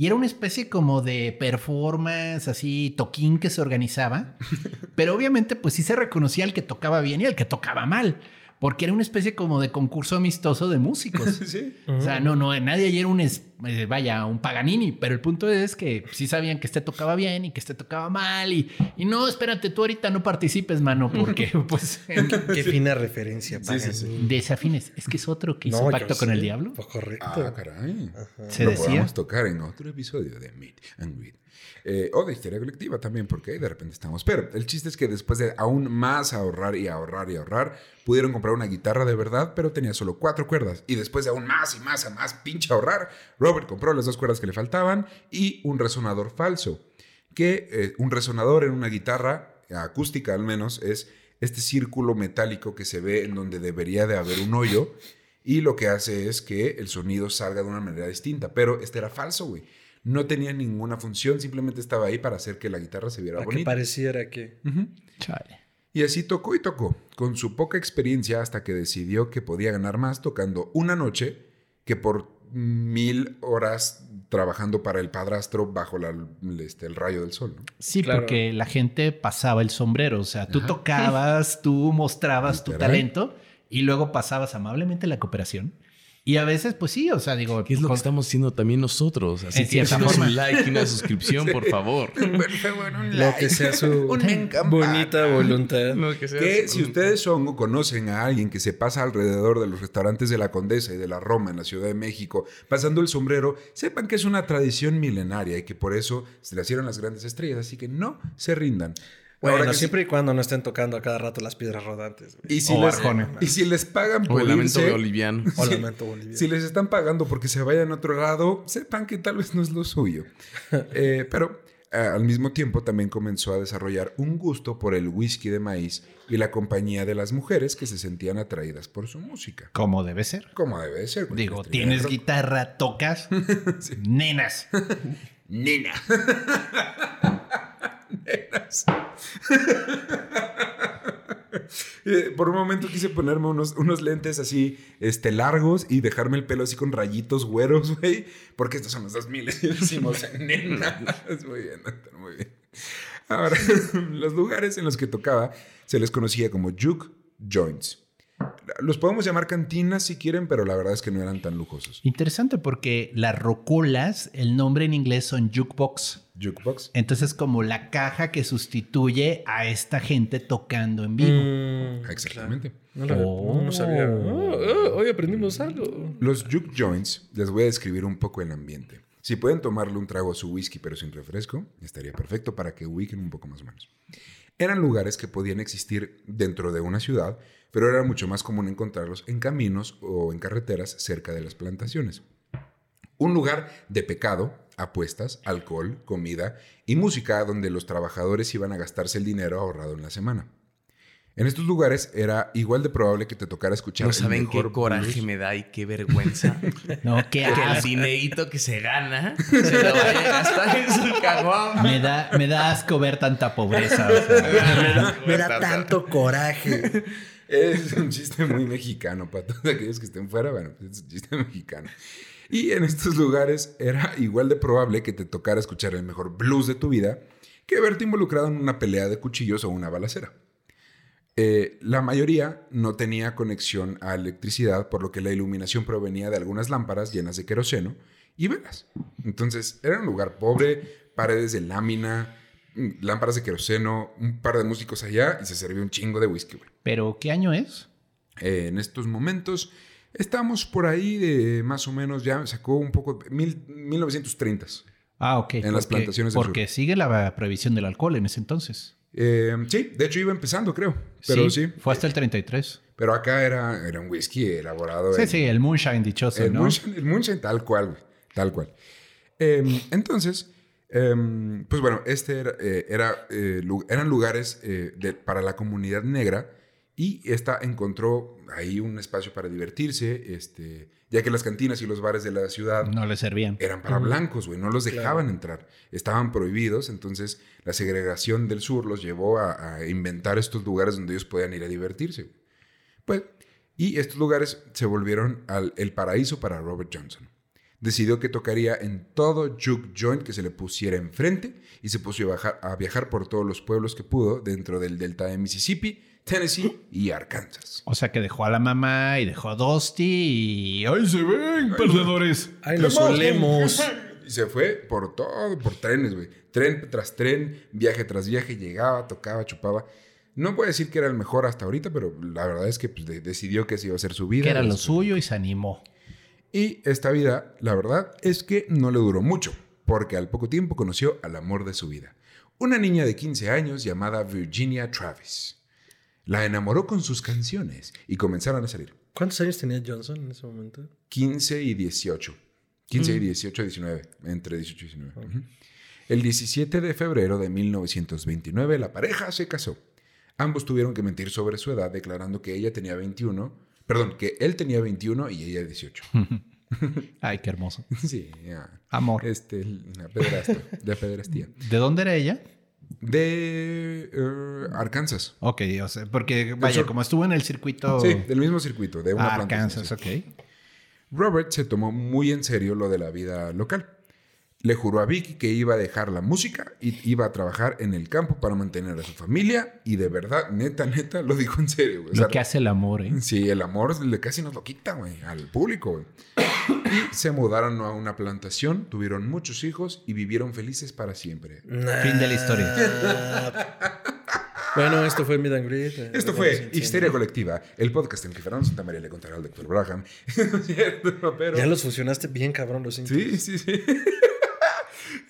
Y era una especie como de performance, así, toquín que se organizaba. Pero obviamente, pues sí se reconocía al que tocaba bien y al que tocaba mal. Porque era una especie como de concurso amistoso de músicos. Sí. O sea, no, no, nadie ayer un, es- eh, vaya, un Paganini, pero el punto es que sí sabían que este tocaba bien y que este tocaba mal y, y no, espérate, tú ahorita no participes, mano, porque pues Qué fina referencia. Sí, sí, sí. Paganini. desafines. Es que es otro que hizo No, pacto con el diablo. Pues correcto. Ah, caray. Se Lo decía. podemos tocar en otro episodio de Meet and Greet. Eh, o de Histeria Colectiva también, porque ahí de repente estamos. Pero el chiste es que después de aún más ahorrar y ahorrar y ahorrar, pudieron comprar una guitarra de verdad, pero tenía solo cuatro cuerdas. Y después de aún más y más y más pinche ahorrar, Robert compró las dos cuerdas que le faltaban y un resonador falso. Que eh, un resonador en una guitarra, acústica al menos, es este círculo metálico que se ve en donde debería de haber un hoyo y lo que hace es que el sonido salga de una manera distinta. Pero este era falso, güey. No tenía ninguna función, simplemente estaba ahí para hacer que la guitarra se viera Para que bonita. pareciera que. Ujú. Chale. Y así tocó y tocó, con su poca experiencia hasta que decidió que podía ganar más tocando una noche que por mil horas trabajando para el padrastro bajo la- este, el rayo del sol. ¿no? Sí, Claro. porque la gente pasaba el sombrero. O sea, tú tocabas, tú mostrabas tu talento y luego pasabas amablemente la cooperación. Y a veces, pues sí, o sea, digo. ¿Qué es lo que estamos haciendo también nosotros? Así que un like y una suscripción, por favor. Lo que sea su bonita voluntad. Lo que sea. Que si ustedes son o conocen a alguien que se pasa alrededor de los restaurantes de la Condesa y de la Roma en la Ciudad de México, pasando el sombrero, sepan que es una tradición milenaria y que por eso se le hicieron las grandes estrellas, así que no se rindan. Bueno, siempre y cuando no estén tocando a cada rato las piedras rodantes. güey. si- y, si O les, Arjona. y si les pagan O por el lamento irse, boliviano. O Sí. lamento boliviano. si les están pagando porque se vayan a otro lado, sepan que tal vez no es lo suyo. Eh, pero Ah, Al mismo tiempo también comenzó a desarrollar un gusto por el whisky de maíz y la compañía de las mujeres que se sentían atraídas por su música. Como debe ser. Como debe ser. Digo, tienes guitarra, tocas, nenas. Nena. Eh, Por un momento quise ponerme unos, unos lentes así, este, largos y dejarme el pelo así con rayitos güeros, güey. Porque estos son los 2000 y decimos nena. Muy bien, muy bien. Ahora, los lugares en los que tocaba se les conocía como juke joints. Los podemos llamar cantinas si quieren, pero la verdad es que no eran tan lujosos. Interesante porque las rocolas, el nombre en inglés son jukebox. Jukebox. Entonces, como la caja que sustituye a esta gente tocando en vivo. Mm, Exactamente. No, lo- Oh. no sabía. Oh, oh, hoy aprendimos algo. Los juke joints, les voy a describir un poco el ambiente. Si pueden tomarle un trago a su whisky pero sin refresco, estaría perfecto para que ubiquen un poco más o menos. Eran lugares que podían existir dentro de una ciudad, pero era mucho más común encontrarlos en caminos o en carreteras cerca de las plantaciones. Un lugar de pecado, apuestas, alcohol, comida y música donde los trabajadores iban a gastarse el dinero ahorrado en la semana. En estos lugares era igual de probable que te tocara escuchar No el saben qué mejor coraje blues. me da y qué vergüenza. No, qué que el asco. dinerito que se gana se lo vaya a gastar en su caguama. Me da, me da asco ver tanta pobreza. o sea. Me da tanto coraje. Es un chiste muy mexicano para todos aquellos que estén fuera. Bueno, pues es un chiste mexicano. Y en estos lugares era igual de probable que te tocara escuchar el mejor blues de tu vida que verte involucrado en una pelea de cuchillos o una balacera. Eh, la mayoría no tenía conexión a electricidad, por lo que la iluminación provenía de algunas lámparas llenas de queroseno y velas. Entonces, era un lugar pobre, paredes de lámina, mm, lámparas de queroseno, un par de músicos allá y se servía un chingo de whisky, güey. Pero, ¿qué año es? Eh, en estos momentos estamos por ahí de más o menos, ya sacó un poco, mil, 1930. Ah, ok. En las plantaciones del Porque sigue la prohibición del alcohol en ese entonces. Eh, sí, de hecho iba empezando, creo. Pero sí. Fue hasta el 33. Pero acá era, era un whisky elaborado. Sí, en- sí, el moonshine dichoso, El ¿no? moonshine, el moonshine tal cual, güey. Tal cual. Eh, entonces, eh, pues bueno, este era, eh, era, eh, eran lugares de- para la comunidad negra y esta encontró ahí un espacio para divertirse, este, ya que las cantinas y los bares de la ciudad No le servían. eran para blancos, güey, no los dejaban entrar, estaban prohibidos, entonces la segregación del sur los llevó a, a inventar estos lugares donde ellos podían ir a divertirse. Pues, y estos lugares se volvieron al- el paraíso para Robert Johnson. Decidió que tocaría en todo juke joint que se le pusiera enfrente y se puso a viajar, a viajar por todos los pueblos que pudo dentro del delta de Mississippi, Tennessee y Arkansas. O sea que dejó a la mamá y dejó a Dusty y... ¡Ahí se ven, perdedores! Ay, lo solemos. Y se fue por todo, por trenes, güey. Tren tras tren, viaje tras viaje, llegaba, tocaba, chupaba. No puedo decir que era el mejor hasta ahorita, pero la verdad es que pues, de- decidió que ese iba a ser su vida. Que era lo Este, suyo y se animó. Y esta vida, la verdad es que no le duró mucho, porque al poco tiempo conoció al amor de su vida. Una niña de 15 años llamada Virginia Travis. La enamoró con sus canciones y comenzaron a salir. ¿Cuántos años tenía Johnson en ese momento? 15 y 18. 15 y 18, 19. Entre 18 y 19. Ujú. El 17 de febrero de 1929 la pareja se casó. Ambos tuvieron que mentir sobre su edad declarando que ella tenía 21, perdón, que él tenía 21 y ella 18. Ay, qué hermoso. sí, ya. Amor. Este, de pederastía. ¿De dónde era ella? De eh, Arkansas. Ok, o sea, porque vaya, como estuvo en el circuito... Sí, del mismo circuito, de una Ah, plantación, Arkansas, ok. Robert se tomó muy en serio lo de la vida local. Le juró a Vicky que iba a dejar la música y iba a trabajar en el campo para mantener a su familia y de verdad, neta, neta, lo dijo en serio. güey. O Lo sea, que hace el amor, ¿eh? Sí, el amor le casi nos lo quita, güey, al público, güey. Y se mudaron a una plantación, tuvieron muchos hijos y vivieron felices para siempre. Fin de la historia. bueno, esto fue Mid and eh, Esto fue Histeria. Colectiva, el podcast en que Fernando Santamaría le contará al doctor Braham. No es cierto, pero... Ya los fusionaste bien, cabrón, los Sí, sí, sí.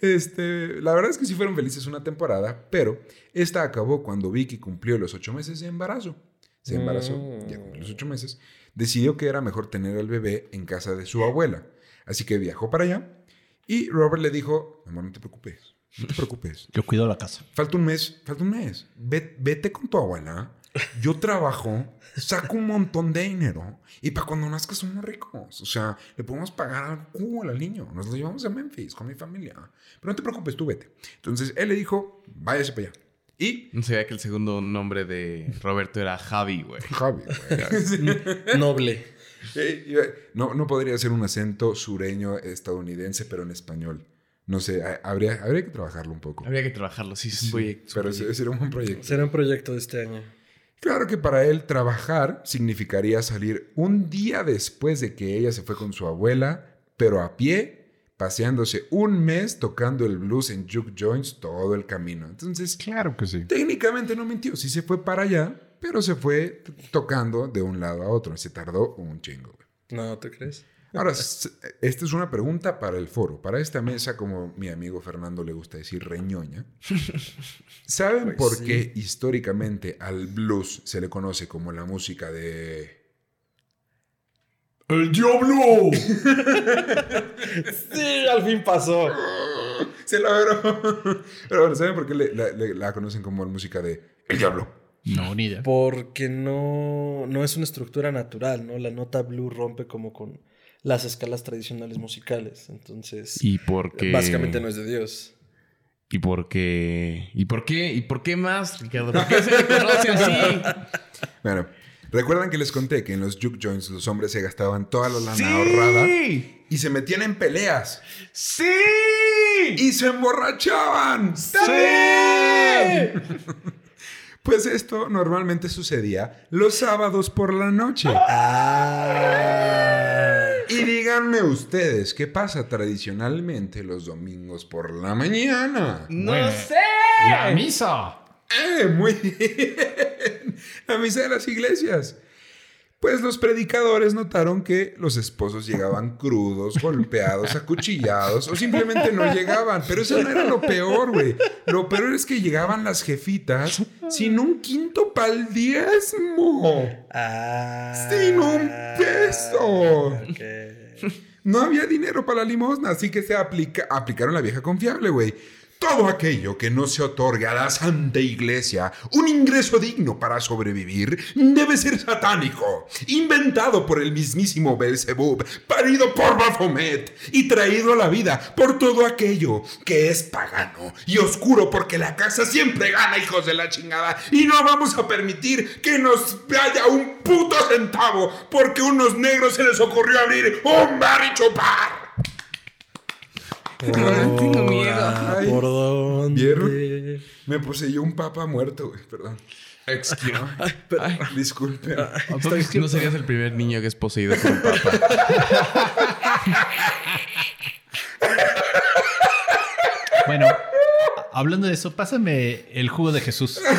Este, la verdad es que sí fueron felices una temporada, pero esta acabó cuando Vicky cumplió los ocho meses de embarazo. Se embarazó, Mm. ya cumplió los ocho meses. Decidió que era mejor tener al bebé en casa de su abuela. Así que viajó para allá y Robert le dijo, amor, no te preocupes. No te preocupes. Yo cuido la casa. Falta un mes, falta un mes. Ve- vete con tu abuela. Yo trabajo, saco un montón de dinero y para cuando nazca somos ricos. O sea, le podemos pagar al cubo al niño. Nos lo llevamos a Memphis con mi familia. Pero no te preocupes, tú vete. Entonces él le dijo, váyase para allá. Y No sabía que el segundo nombre de Roberto era Javi, güey. Javi, güey. Noble. Eh, iba- No, no podría ser un acento sureño estadounidense, pero en español. No sé, ha- habría, habría que trabajarlo un poco. Habría que trabajarlo, sí, es un proyecto. Pero ese- sería un buen proyecto. Será un proyecto de este año. Claro que para él trabajar significaría salir un día después de que ella se fue con su abuela, pero a pie, paseándose un mes tocando el blues en juke joints todo el camino. Entonces, Claro que sí. técnicamente no mintió, sí se fue para allá, pero se fue tocando de un lado a otro. Se tardó un chingo. güey. No, ¿te crees? Ahora, esta es una pregunta para el foro, para esta mesa, como mi amigo Fernando le gusta decir, reñoña. ¿Saben Pues por sí. qué históricamente al blues se le conoce como la música de... ¡El diablo! Sí, al fin pasó. Se logró. Pero bueno, ¿saben por qué le- la, le- la conocen como la música de El Diablo? No, ni idea. Porque no, no es una estructura natural, ¿no? La nota blue rompe como con las escalas tradicionales musicales. Entonces, Y porque... básicamente no es de Dios. ¿Y por qué? ¿Y por qué? ¿Y por qué más, Ricardo? ¿Por qué se le conoce así? Bueno, ¿recuerdan que les conté que en los juke joints los hombres se gastaban toda la lana ahorrada y se metían en peleas ¡Sí! y se emborrachaban? ¡Sí! Pues esto normalmente sucedía los sábados por la noche. Ah. Díganme ustedes, ¿qué pasa tradicionalmente los domingos por la mañana? ¡No Bueno. sé! ¡La misa! ¡Eh! Muy bien. La misa de las iglesias. Pues los predicadores notaron que los esposos llegaban crudos, golpeados, acuchillados o simplemente no llegaban. Pero eso no era lo peor, güey. Lo peor es que llegaban las jefitas sin un quinto pa'l diezmo. Ah. Sin un peso. Ok. No había dinero para la limosna, así que se aplica, aplicaron la vieja confiable, güey. Todo aquello que no se otorgue a la Santa Iglesia un ingreso digno para sobrevivir debe ser satánico, inventado por el mismísimo Belzebub, parido por Baphomet y traído a la vida por todo aquello que es pagano y oscuro porque la casa siempre gana, hijos de la chingada, y no vamos a permitir que nos vaya un puto centavo porque unos negros se les ocurrió abrir un bar y chupar. Tengo miedo. Ay, ¿Por dónde? ¿vieron? Me poseyó un papa muerto, güey, perdón. Excuse. Ay, Disculpe. No serías el primer niño que es poseído por un papa. Bueno, hablando de eso, pásame el jugo de Jesús.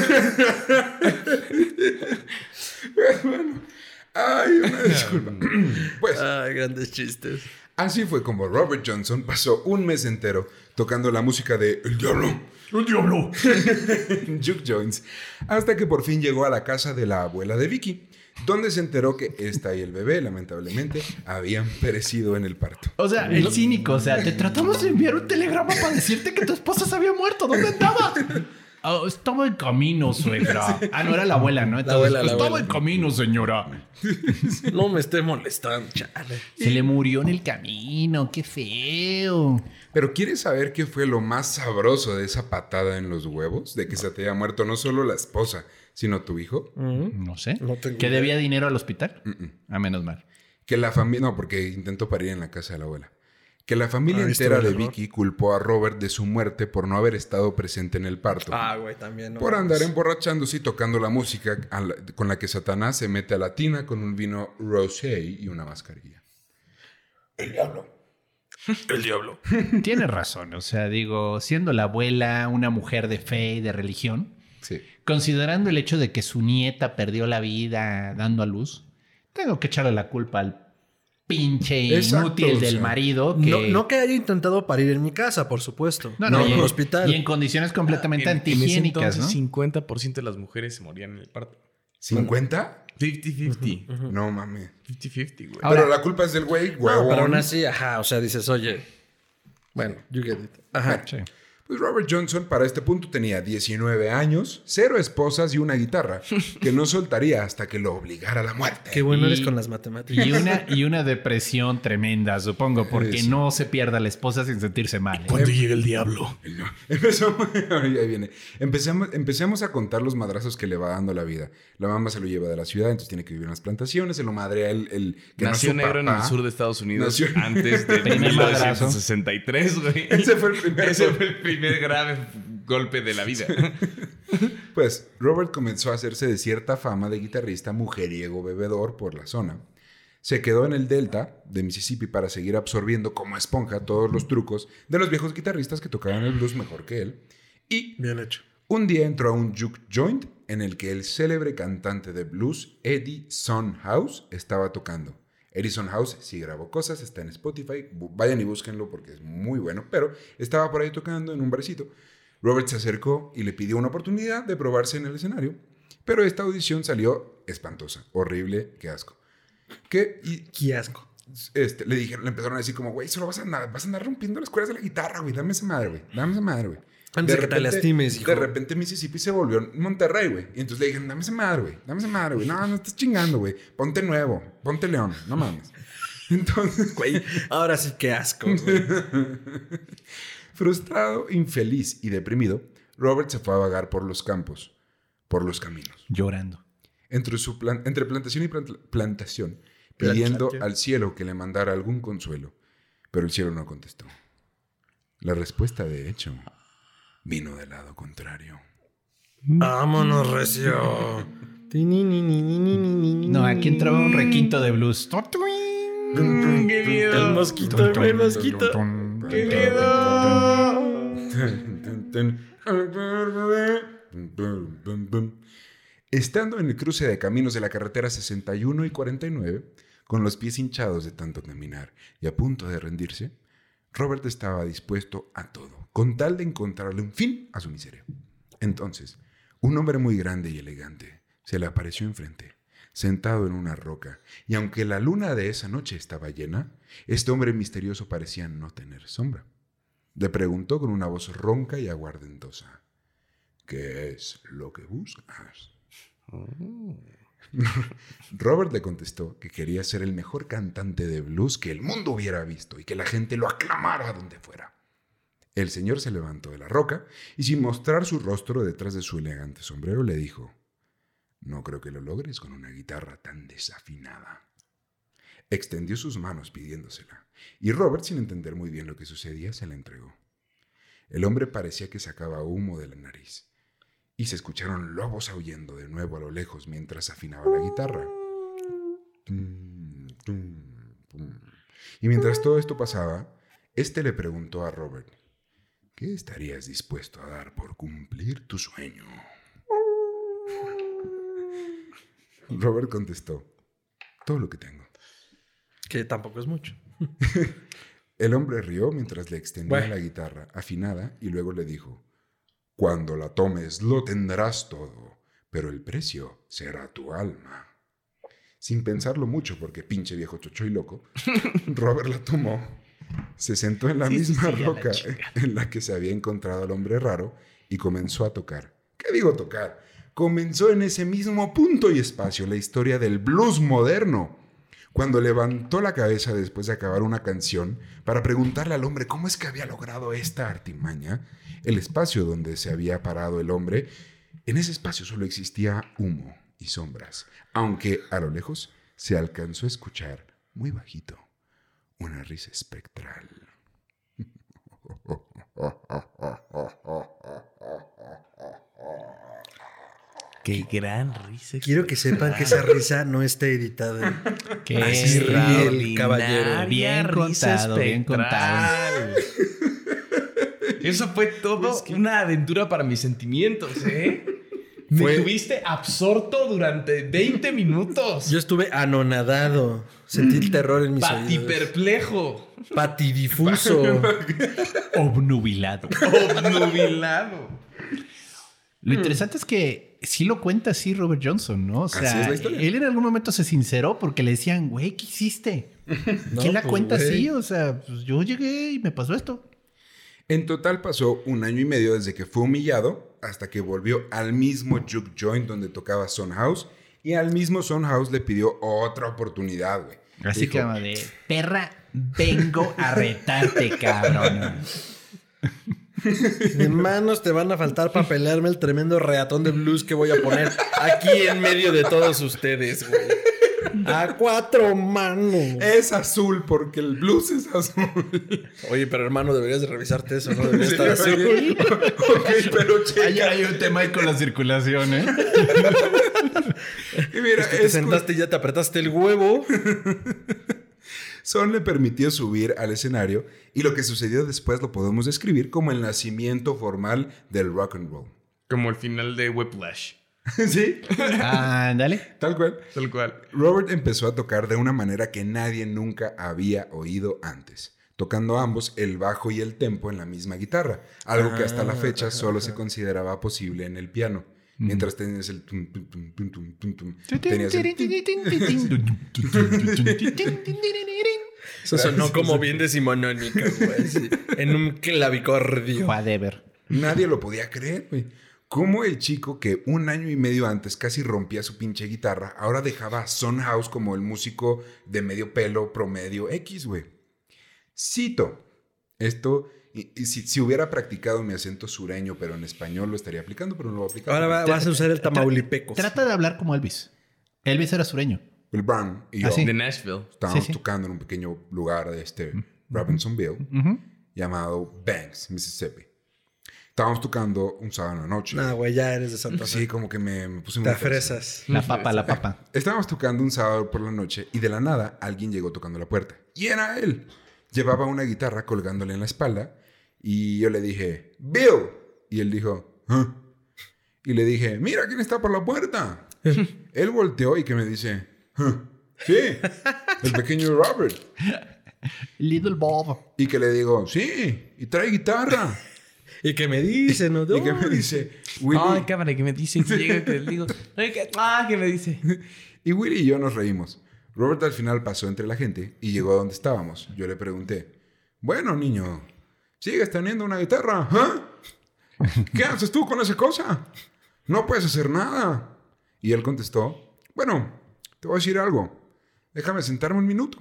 Ay, una disculpa. Pues Ay, grandes chistes. Así fue como Robert Johnson pasó un mes entero tocando la música de El Diablo. ¡El diablo! en Juke Joints, hasta que por fin llegó a la casa de la abuela de Vicky, donde se enteró que esta y el bebé, lamentablemente, habían perecido en el parto. O sea, el cínico, o sea, te tratamos de enviar un telegrama para decirte que tu esposa se había muerto. ¿Dónde andabas? Ah, estaba en camino, suegra. Ah, no era la abuela, ¿no? Entonces, abuela, la estaba abuela. en camino, señora. No me esté molestando, chale. Se le murió en el camino, qué feo. Pero ¿quieres saber qué fue lo más sabroso de esa patada en los huevos? De que se te haya muerto no solo la esposa, sino tu hijo. No sé. No tengo ¿Que debía dinero al hospital? A menos mal. Que la familia... No, porque intentó parir en la casa de la abuela. Que la familia Ah, ¿viste entera de? Vicky culpó a Robert de su muerte por no haber estado presente en el parto. Ah, güey, también. no por andar emborrachándose y tocando la música la- con la que Satanás se mete a la tina con un vino rosé y una mascarilla. El diablo. El diablo. Tienes razón. O sea, digo, siendo la abuela una mujer de fe y de religión, Sí. considerando el hecho de que su nieta perdió la vida dando a luz, tengo que echarle la culpa al pinche Exacto, inútil o del sea, marido que... No, no que haya intentado parir en mi casa, por supuesto. No, No, no, en y, un en, hospital. y en condiciones completamente En- en ese antihigiénicas, ¿no? entonces, 50% de las mujeres se morían en el parto. ¿50? 50-50. No mames. 50-50, güey. Ahora- Pero la culpa es del güey, No, huevón. pero aún así, ajá, o sea, dices, oye. Bueno, you get it. Ajá. Sí. Pues Robert Johnson para este punto tenía 19 años, cero esposas y una guitarra, que no soltaría hasta que lo obligara a la muerte. Qué bueno Y- eres con las matemáticas. Y una, y una depresión tremenda, supongo, porque no se pierda la esposa sin sentirse mal. ¿eh? Cuando llega el diablo. No. Empezamos, ahí viene. Empezamos, empecemos a contar los madrazos que le va dando la vida. La mamá se lo lleva de la ciudad, entonces tiene que vivir en las plantaciones, se lo madrea el, el que no Nació su negro en el sur de Estados Unidos Nació- antes de Primer madrazo. 1963, güey. Ese fue el primer Ese fue el primer grave golpe de la vida. Pues Robert comenzó a hacerse de cierta fama de guitarrista mujeriego bebedor por la zona. Se quedó en el delta de Mississippi para seguir absorbiendo como esponja todos los trucos de los viejos guitarristas que tocaban el blues mejor que él. Y Bien hecho. un día entró a un juke joint en el que el célebre cantante de blues Eddie House estaba tocando. Eddie House sí grabó cosas, está en Spotify, vayan y búsquenlo porque es muy bueno, pero estaba por ahí tocando en un barecito. Robert se acercó y le pidió una oportunidad de probarse en el escenario, pero esta audición salió espantosa, horrible, qué asco. Que, y Qué asco. este, le dijeron, le empezaron a decir como, güey, solo vas a andar, vas a andar rompiendo las cuerdas de la guitarra, güey, dame esa madre, güey, dame esa madre, güey. Antes de que te lastimes, hijo. De repente Mississippi se volvió Monterrey, güey. Y entonces le dijeron, dame esa madre, güey, dame esa madre, güey. No, no estás chingando, güey. Ponte nuevo, ponte león, no mames. Entonces, Güey, ahora sí que asco. güey. frustrado, infeliz y deprimido, Robert se fue a vagar por los campos, por los caminos. Llorando. entre, su plan- entre plantación y plant- plantación, pidiendo Plantación. al cielo que le mandara algún consuelo. Pero el cielo no contestó. La respuesta, de hecho, vino del lado contrario. Vámonos, recio. No, aquí entraba un requinto de blues. El mosquito, el mosquito. Estando en el cruce de caminos de la carretera 61 y 49, con los pies hinchados de tanto caminar y a punto de rendirse, Robert estaba dispuesto a todo, con tal de encontrarle un fin a su miseria. Entonces, un hombre muy grande y elegante se le apareció enfrente, sentado en una roca, y aunque la luna de esa noche estaba llena, este hombre misterioso parecía no tener sombra. Le preguntó con una voz ronca y aguardentosa, ¿qué es lo que buscas? Robert le contestó que quería ser el mejor cantante de blues que el mundo hubiera visto y que la gente lo aclamara donde fuera. El señor se levantó de la roca y sin mostrar su rostro detrás de su elegante sombrero le dijo, no creo que lo logres con una guitarra tan desafinada. Extendió sus manos pidiéndosela, y Robert, sin entender muy bien lo que sucedía, se la entregó. El hombre parecía que sacaba humo de la nariz, y se escucharon lobos aullando de nuevo a lo lejos mientras afinaba la guitarra. Y mientras todo esto pasaba, este le preguntó a Robert, ¿qué estarías dispuesto a dar por cumplir tu sueño? Robert contestó, todo lo que tengo. Que tampoco es mucho. El hombre rió mientras le extendía Bueno. la guitarra afinada y luego le dijo, Cuando la tomes lo tendrás todo, pero el precio será tu alma. Sin pensarlo mucho, porque pinche viejo chocho y loco, Robert la tomó, se sentó en la Sí, misma sí, a la roca en la que se había encontrado al hombre raro y comenzó a tocar. ¿Qué digo tocar? Comenzó en ese mismo punto y espacio la historia del blues moderno. Cuando levantó la cabeza después de acabar una canción para preguntarle al hombre cómo es que había logrado esta artimaña, el espacio donde se había parado el hombre, en ese espacio solo existía humo y sombras, aunque a lo lejos se alcanzó a escuchar muy bajito una risa espectral. Qué gran risa. Quiero que sepan que esa risa no está editada. Qué Así ríe el caballero. Bien contado, bien contado. Eso fue todo una aventura para mis sentimientos, ¿eh? Me Fue- tuviste absorto durante 20 minutos. Yo estuve anonadado. Sentí el terror en mis oídos. Patiperplejo. Patidifuso. Obnubilado. Obnubilado. Lo interesante es que sí lo cuenta así Robert Johnson, ¿no? O Así sea, es la historia. él en algún momento se sinceró porque le decían, güey, ¿qué hiciste? No, ¿Quién la pues, cuenta así? O sea, pues yo llegué y me pasó esto. En total pasó un año y medio desde que fue humillado hasta que volvió al mismo juke joint donde tocaba Son House y al mismo Son House le pidió otra oportunidad, güey. Así Dijo, que como de perra, vengo a retarte, cabrón. Mis manos te van a faltar para pelearme el tremendo reatón de blues que voy a poner aquí en medio de todos ustedes, güey. A cuatro manos. Es azul porque el blues es azul. Oye, pero hermano, deberías de revisarte eso, ¿no? Debería estar así. ok, pero checa. Hay, hay un tema ahí con la circulación, ¿eh? Y mira, Que te es- sentaste y ya te apretaste el huevo. Son le permitió subir al escenario y lo que sucedió después lo podemos describir como el nacimiento formal del rock and roll. Como el final de Whiplash. ¿Sí? Ándale. Tal cual. Tal cual. Robert empezó a tocar de una manera que nadie nunca había oído antes, tocando ambos el bajo y el tempo en la misma guitarra, algo que hasta la fecha solo se consideraba posible en el piano. Mientras tenías el tum, tum, tum, tum, tum, tum, tum, tenías el- Eso sonó como bien decimonónico, güey. En un clavicordio. Whatever. Nadie lo podía creer, güey. ¿Cómo el chico que un año y medio antes casi rompía su pinche guitarra, ahora dejaba a Son House como el músico de medio pelo promedio X, güey? Cito. Esto, y, y si, si hubiera practicado mi acento sureño, pero en español lo estaría aplicando, pero no lo voy a aplicar. Ahora va- vas a usar el tamaulipeco. Trata de hablar como Elvis. Elvis era sureño. Will Brown y yo Ah, sí. De Nashville. estábamos Sí, sí. tocando en un pequeño lugar de este Robinsonville llamado Banks, Mississippi. Estábamos tocando un sábado en la noche. Nah, güey, ya eres de Santa Fe. Sí, como que me, me puse muy Te fresa. fresas. La papa, la papa. Estábamos tocando un sábado por la noche y de la nada alguien llegó tocando la puerta. Y era él. Llevaba una guitarra colgándole en la espalda y yo le dije, Bill. Y él dijo, "¿Ah?". Y le dije, mira quién está por la puerta. él volteó y que me dice, "¿Ah?". sí, el pequeño Robert. Little Bob. Y que le digo, sí, y trae guitarra. ¿Y qué me dice? ¿No? y que me dice, Willy. Ay, cámara, que me dice que llega, que le digo. Ay, que- Ah, que me dice. Y Willy y yo nos reímos. Robert al final pasó entre la gente y llegó a donde estábamos. Yo le pregunté, bueno, niño, ¿sigues teniendo una guitarra? ¿Ah? ¿Qué haces tú con esa cosa? No puedes hacer nada. Y él contestó, bueno, te voy a decir algo. Déjame sentarme un minuto.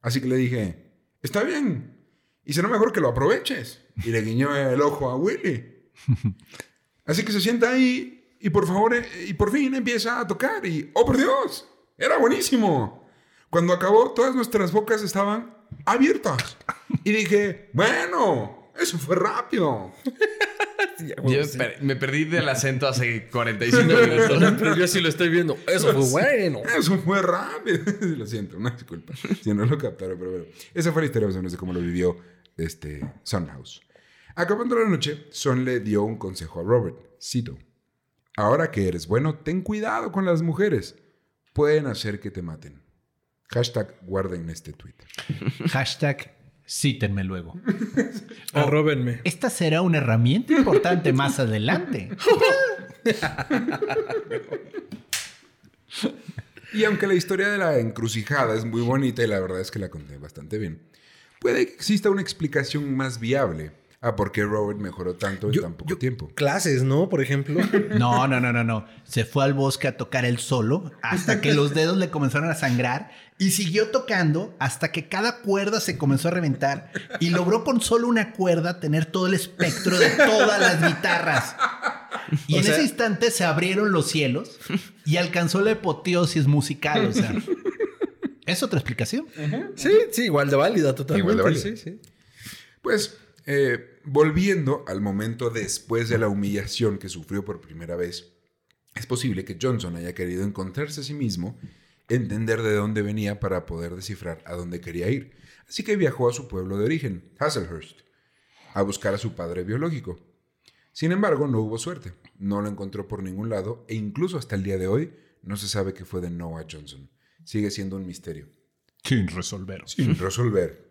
Así que le dije, está bien. Y será mejor que lo aproveches. Y le guiñó el ojo a Willy. Así que se sienta ahí y por favor, eh, y por fin empieza a tocar y, oh por Dios, era buenísimo. Cuando acabó, todas nuestras bocas estaban abiertas. Y dije, bueno, eso fue rápido. Yo per- me perdí del acento hace 45 minutos. Pero yo sí lo estoy viendo. Eso fue bueno. Eso fue rápido. lo siento, una disculpa. Si no lo captaron, pero bueno. Esa fue la historia más o menos de cómo lo vivió este Son House. Acabando la noche, Son le dio un consejo a Robert. Cito. Ahora que eres bueno, ten cuidado con las mujeres. Pueden hacer que te maten. Hashtag guarden este tweet. Hashtag cítenme luego. Arróbenme. Esta será una herramienta importante más adelante. Y aunque la historia de la encrucijada es muy bonita y la verdad es que la conté bastante bien, puede que exista una explicación más viable a por qué Robert mejoró tanto en Yo- tan poco yo- tiempo. Clases, ¿no? Por ejemplo. No, no, no, no, no. Se fue al bosque a tocar él solo hasta que los dedos le comenzaron a sangrar y siguió tocando hasta que cada cuerda se comenzó a reventar y logró con solo una cuerda tener todo el espectro de todas las guitarras. Y O en sea- ese instante se abrieron los cielos y alcanzó la apoteosis musical. O sea, es otra explicación. Sí, sí, igual de válida totalmente. Igual de válida. Sí, sí. Pues, eh, volviendo al momento después de la humillación que sufrió por primera vez, es posible que Johnson haya querido encontrarse a sí mismo, entender de dónde venía para poder descifrar a dónde quería ir. Así que viajó a su pueblo de origen, Hazlehurst, a buscar a su padre biológico. Sin embargo, no hubo suerte. No lo encontró por ningún lado e incluso hasta el día de hoy no se sabe qué fue de Noah Johnson. Sigue siendo un misterio. Sin resolver. Sin resolver.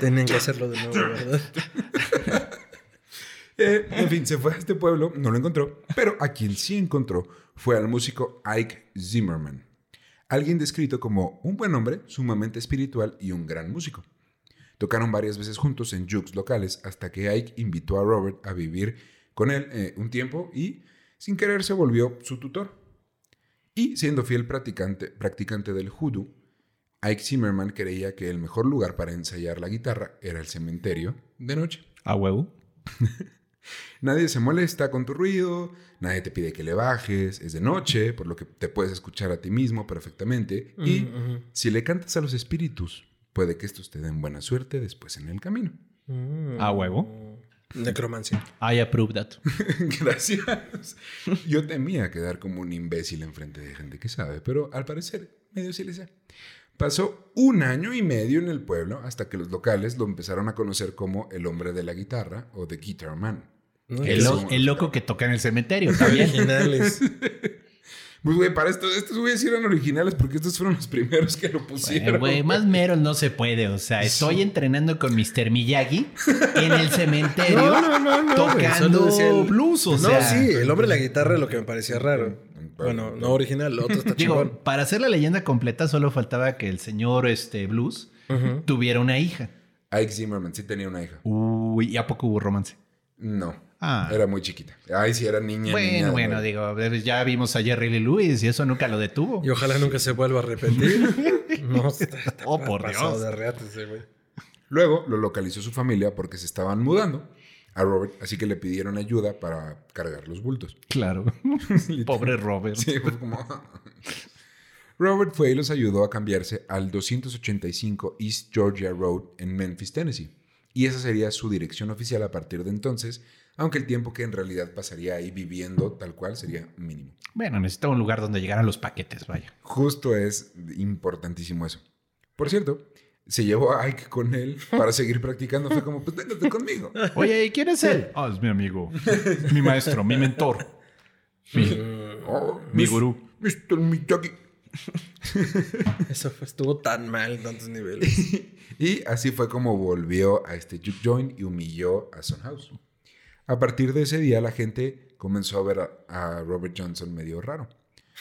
Tenían que hacerlo de nuevo, ¿verdad? Eh, en fin, se fue a este pueblo, no lo encontró, pero a quien sí encontró fue al músico Ike Zimmerman. alguien descrito como un buen hombre, sumamente espiritual y un gran músico. Tocaron varias veces juntos en jukes locales hasta que Ike invitó a Robert a vivir con él eh, un tiempo y sin querer se volvió su tutor. Y siendo fiel practicante, practicante del hoodoo, Ike Zimmerman creía que el mejor lugar para ensayar la guitarra era el cementerio de noche. A huevo. Nadie se molesta con tu ruido, nadie te pide que le bajes, es de noche, por lo que te puedes escuchar a ti mismo perfectamente. Y Ujú. si le cantas a los espíritus, puede que estos te den buena suerte después en el camino. Mm. A huevo. Necromancia. I approve that. Gracias. Yo temía quedar como un imbécil enfrente de gente que sabe, pero al parecer medio sí le sé. Pasó un año y medio en el pueblo hasta que los locales lo empezaron a conocer como el hombre de la guitarra o The Guitar Man. El, lo- loco que toca en el cementerio también. Originales. Pues, güey, para esto, estos güeyes eran originales porque estos fueron los primeros que lo pusieron. Güey, más meros no se puede. O sea, estoy entrenando con Mr. Miyagi en el cementerio No, no, no, tocando solo decía el- blues. O no, sea, sí, el hombre de la guitarra es lo que me parecía raro. Bueno, no original, lo otro está Digo, chingón. para hacer la leyenda completa solo faltaba que el señor este, Blues tuviera una hija. Ike Zimmerman sí tenía una hija. Uy, ¿y a poco hubo romance? No. Ah. Era muy chiquita. Ay, sí, era niña. Bueno, niña, bueno, digo, ya vimos a Jerry Lee Lewis y eso nunca lo detuvo. Y ojalá nunca se vuelva a repetir. no, está, está Oh, por Dios. de. Luego lo localizó su familia porque se estaban mudando a Robert, así que le pidieron ayuda para cargar los bultos. Claro. Pobre Robert. Sí, fue como... Robert fue y los ayudó a cambiarse al 285 East Georgia Road en Memphis, Tennessee. Y esa sería su dirección oficial a partir de entonces, aunque el tiempo que en realidad pasaría ahí viviendo tal cual sería mínimo. Bueno, necesitaba un lugar donde llegaran los paquetes, vaya. Justo es importantísimo eso. Por cierto, se llevó a Ike con él para seguir practicando. Fue como, pues véngate conmigo. Oye, ¿y quién es él? Ah, es mi amigo. mi maestro, mi mentor. Mi, Oh, mi Miss- gurú. Mr. Miyagi. Eso fue- estuvo tan mal en tantos niveles. Y así fue como volvió a este juke joint y humilló a Son House. A partir de ese día la gente comenzó a ver a, a Robert Johnson medio raro.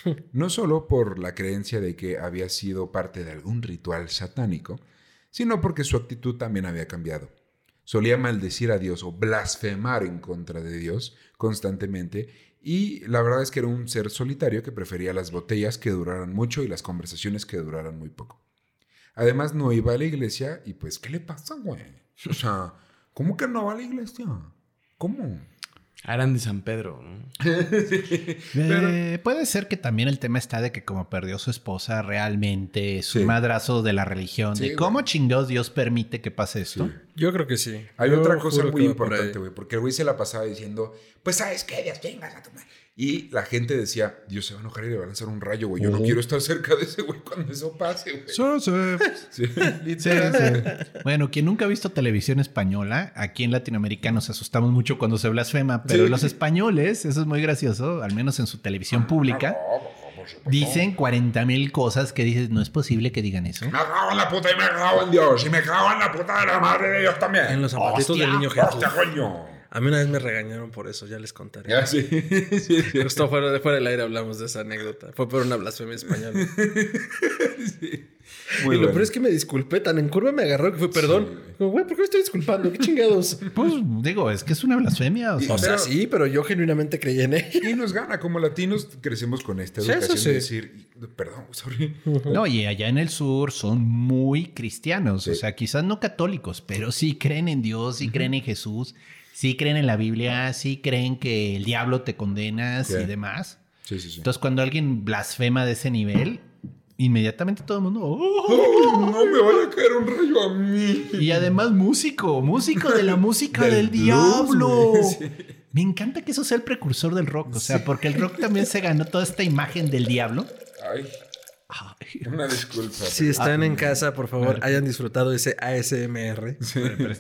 No solo por la creencia de que había sido parte de algún ritual satánico, sino porque su actitud también había cambiado. Solía maldecir a Dios o blasfemar en contra de Dios constantemente y la verdad es que era un ser solitario que prefería las botellas que duraran mucho y las conversaciones que duraran muy poco. Además no iba a la iglesia y pues, ¿qué le pasa, güey? O sea, ¿cómo que no va a la iglesia? ¿Cómo? Eran de San Pedro, ¿no? Eh, puede ser que también el tema está de que como perdió su esposa, realmente es Sí. un madrazo de la religión. Sí, de cómo chingados Dios permite que pase esto. Yo creo que sí. Hay Yo otra cosa muy importante, güey, porque el güey se la pasaba diciendo, pues, ¿sabes qué? Dios, chingas a tu madre. Y la gente decía, Dios se va a enojar y le va a lanzar un rayo, güey. Yo no quiero estar cerca de ese güey cuando eso pase, güey. Sí. Sí, sí. Bueno, quien nunca ha visto televisión española, aquí en Latinoamérica nos asustamos mucho cuando se blasfema, pero Sí. los españoles, eso es muy gracioso, al menos en su televisión pública, dicen 40 mil cosas que dices, no es posible que digan eso. Me cago en la puta y me cago en Dios. Y me cago en la puta de la madre de Dios también. En los zapatitos del niño Jesús. ¡Hostia, coño! A mí una vez me regañaron por eso, ya les contaré. Ya, sí. sí, sí. Justo fuera, de- fuera del aire hablamos de esa anécdota. Fue por una blasfemia española. Muy y lo peor es que me disculpé, tan en curva me agarró que fue perdón. Como, Güey, ¿por qué me estoy disculpando? ¿Qué chingados? Pues digo, es que es una blasfemia. O sea, O sea, Pero- sí, pero yo genuinamente creí en ella. Y nos gana, como latinos crecemos con esta Sí, eso educación sí. de decir, perdón, sorry. No, y allá en el sur son muy cristianos, o Sí. sea, quizás no católicos, pero sí creen en Dios, sí creen en Jesús, sí creen en la Biblia, sí creen que el diablo te condena y demás. Sí, sí, sí. Entonces, cuando alguien blasfema de ese nivel, inmediatamente todo el mundo... "Oh". ¡Oh, no me vaya a caer un rayo a mí! Y además músico, músico de la música Del diablo. sí. Me encanta que eso sea el precursor del rock, o sea, porque el rock también se ganó toda esta imagen del diablo. Ay, una disculpa. Si están en casa, por favor, hayan disfrutado ese ASMR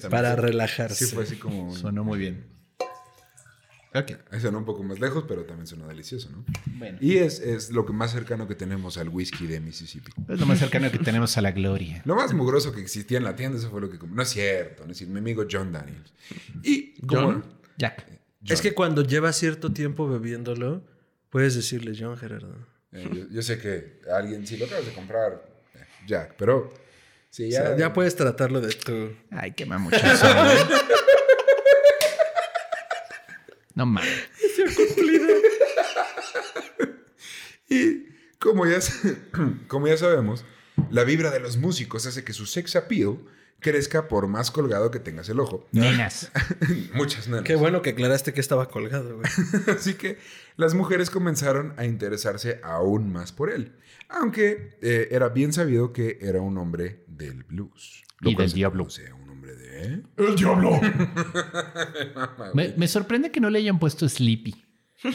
para relajarse. Sí, fue así como... sonó muy bien. Ok. Ahí sonó un poco más lejos, pero también sonó delicioso, ¿no? Bueno. Y es, es lo que más cercano que tenemos al whisky de Mississippi. Es lo más cercano que tenemos a la gloria. Lo más mugroso que existía en la tienda, eso fue lo que... No es cierto, no es decir, mi amigo John Daniels. Y como... ¿John? Jack. John. Es que cuando llevas cierto tiempo bebiéndolo, puedes decirle John Gerardo. Eh, yo, yo sé que alguien, si lo acabas de comprar, eh, Jack, pero sí, O ya, sea, ya puedes tratarlo de tú. Ay, qué mamuchazo. güey. No mames. Y como ya, como ya sabemos, la vibra de los músicos hace que su sex appeal crezca por más colgado que tengas el ojo. Nenas. Muchas nenas. Qué bueno que aclaraste que estaba colgado, güey. Así que las mujeres comenzaron a interesarse aún más por él. Aunque eh, era bien sabido que era un hombre del blues. Y del diablo. conoce a un hombre de... ¡El diablo! Me, me sorprende que no le hayan puesto Sleepy.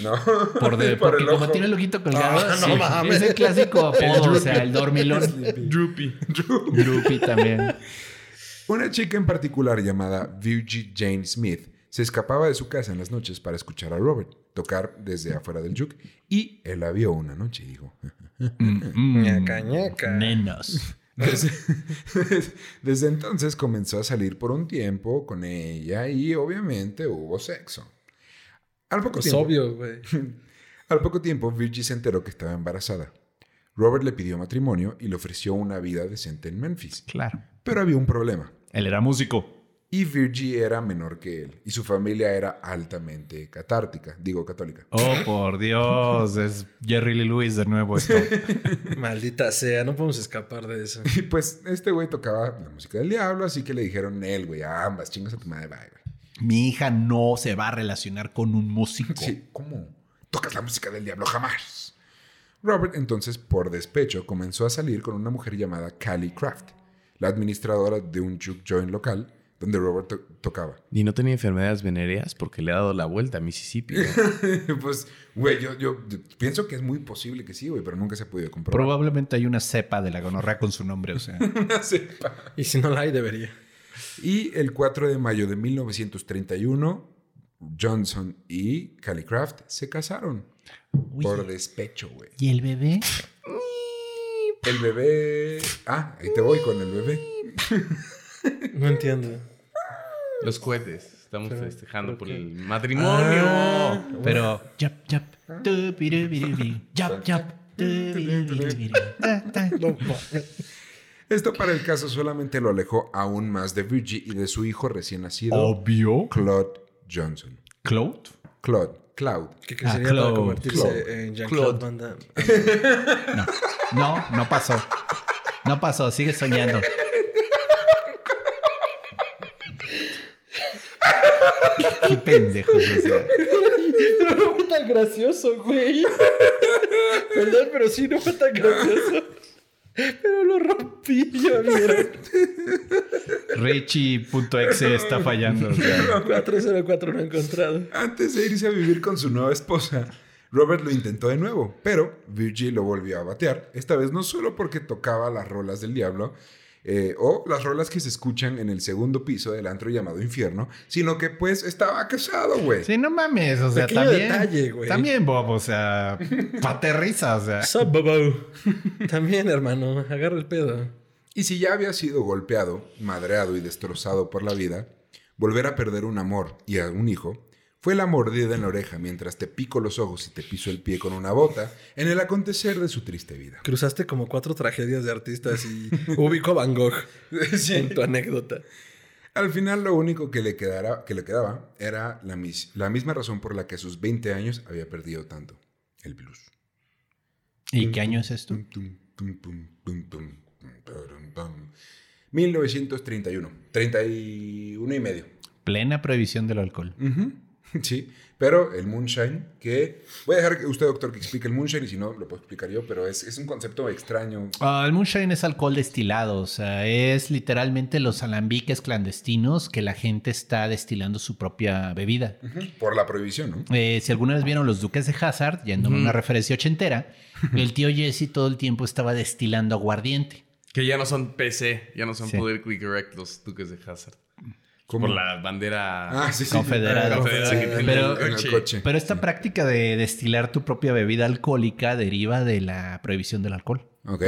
No. Por de- Por porque como tiene el ojito colgado, Ah, no sí, es el clásico apodo, o sea, el dormilón. Droopy. Droopy también. Una chica en particular llamada Virgie Jane Smith se escapaba de su casa en las noches para escuchar a Robert tocar desde afuera del juke y él la vio una noche y dijo, Mm, Ñaca, ñaca. Nenas. Desde, desde entonces comenzó a salir por un tiempo con ella y obviamente hubo sexo. Al poco Pues tiempo, obvio, güey. al poco tiempo Virgie se enteró que estaba embarazada. Robert le pidió matrimonio y le ofreció una vida decente en Memphis. Claro. Pero había un problema. Él era músico. Y Virgie era menor que él y su familia era altamente catártica, digo católica. Oh, por Dios. Es Jerry Lee Lewis de nuevo esto. Maldita sea, no podemos escapar de eso. Y pues este güey tocaba la música del diablo, así que le dijeron él, güey, a ambas, chingas a tu madre, bye, güey. Mi hija no se va a relacionar con un músico. Sí, ¿cómo? Tocas la música del diablo jamás. Robert entonces, por despecho, comenzó a salir con una mujer llamada Callie Craft, la administradora de un juke joint local donde Robert to- tocaba. Y no tenía enfermedades venéreas porque le ha dado la vuelta a Mississippi. ¿no? pues, güey, yo, yo pienso que es muy posible que sí, güey, pero nunca se ha podido comprobar. Probablemente hay una cepa de la gonorrea con su nombre, o sea. Sí. Y si no la hay, debería. Y el 4 de mayo de 1931, Johnson y Callie Craft se casaron. Por despecho, güey. ¿Y el bebé? El bebé... Ah, ahí te voy con el bebé. No entiendo. Los cohetes. Estamos festejando por qué? el matrimonio. Ah, Pero. Yap, yap. Yap, yap. Esto para el caso solamente lo alejó aún más de Virgie y de su hijo recién nacido, Obvio. Claude Johnson. Claude. Claude, Cloud. ¿Qué, Ah, sería para Claude. convertirse Claude. en Jean-Claude Van Damme? No, no, no pasó. No pasó, sigue soñando. Qué pendejos, o sea. Pero no fue tan gracioso, güey. Perdón, pero sí, no fue tan gracioso. Pero lo rompí, ya vieron. Richie.exe está fallando. o sea. 404 no he encontrado. Antes de irse a vivir con su nueva esposa, Robert lo intentó de nuevo, pero Virgie lo volvió a batear, esta vez no solo porque tocaba las rolas del diablo, eh, o las rolas que se escuchan en el segundo piso del antro llamado infierno, sino que pues estaba casado, güey. Sí, no mames, o sea, Pequeño también. detalle, güey. También, Bob, o sea, aterriza, o sea. Sup, bobo. También, hermano, agarra el pedo. Y si ya había sido golpeado, madreado y destrozado por la vida, volver a perder un amor y a un hijo fue la mordida en la oreja mientras te pico los ojos y te piso el pie con una bota en el acontecer de su triste vida. Cruzaste como cuatro tragedias de artistas y ubico a Van Gogh en tu anécdota. Al final lo único que le, quedara, que le quedaba era la, mis- la misma razón por la que a sus 20 años había perdido tanto, el blues. ¿Y qué año es esto? Tum, tum, tum, tum, tum, tum, tum, tarum, tum. 1931, 31 y medio. Plena prohibición del alcohol. Ujú, Sí, pero el moonshine, que voy a dejar que usted, doctor, que explique el moonshine y si no, lo puedo explicar yo, pero es, es un concepto extraño. Ah, el moonshine es alcohol destilado, o sea, es literalmente los alambiques clandestinos que la gente está destilando su propia bebida. Por la prohibición, ¿no? Eh, si alguna vez vieron los Duques de Hazard, yéndome a una referencia ochentera, el tío Jesse todo el tiempo estaba destilando aguardiente. Que ya no son PC, ya no son Sí. politically correct los duques de Hazard. ¿Cómo? Por la bandera. Ah, sí, sí. Confederado. Confederado que tiene Pero- en el coche. Pero esta práctica de destilar tu propia bebida alcohólica deriva de la prohibición del alcohol. Ok.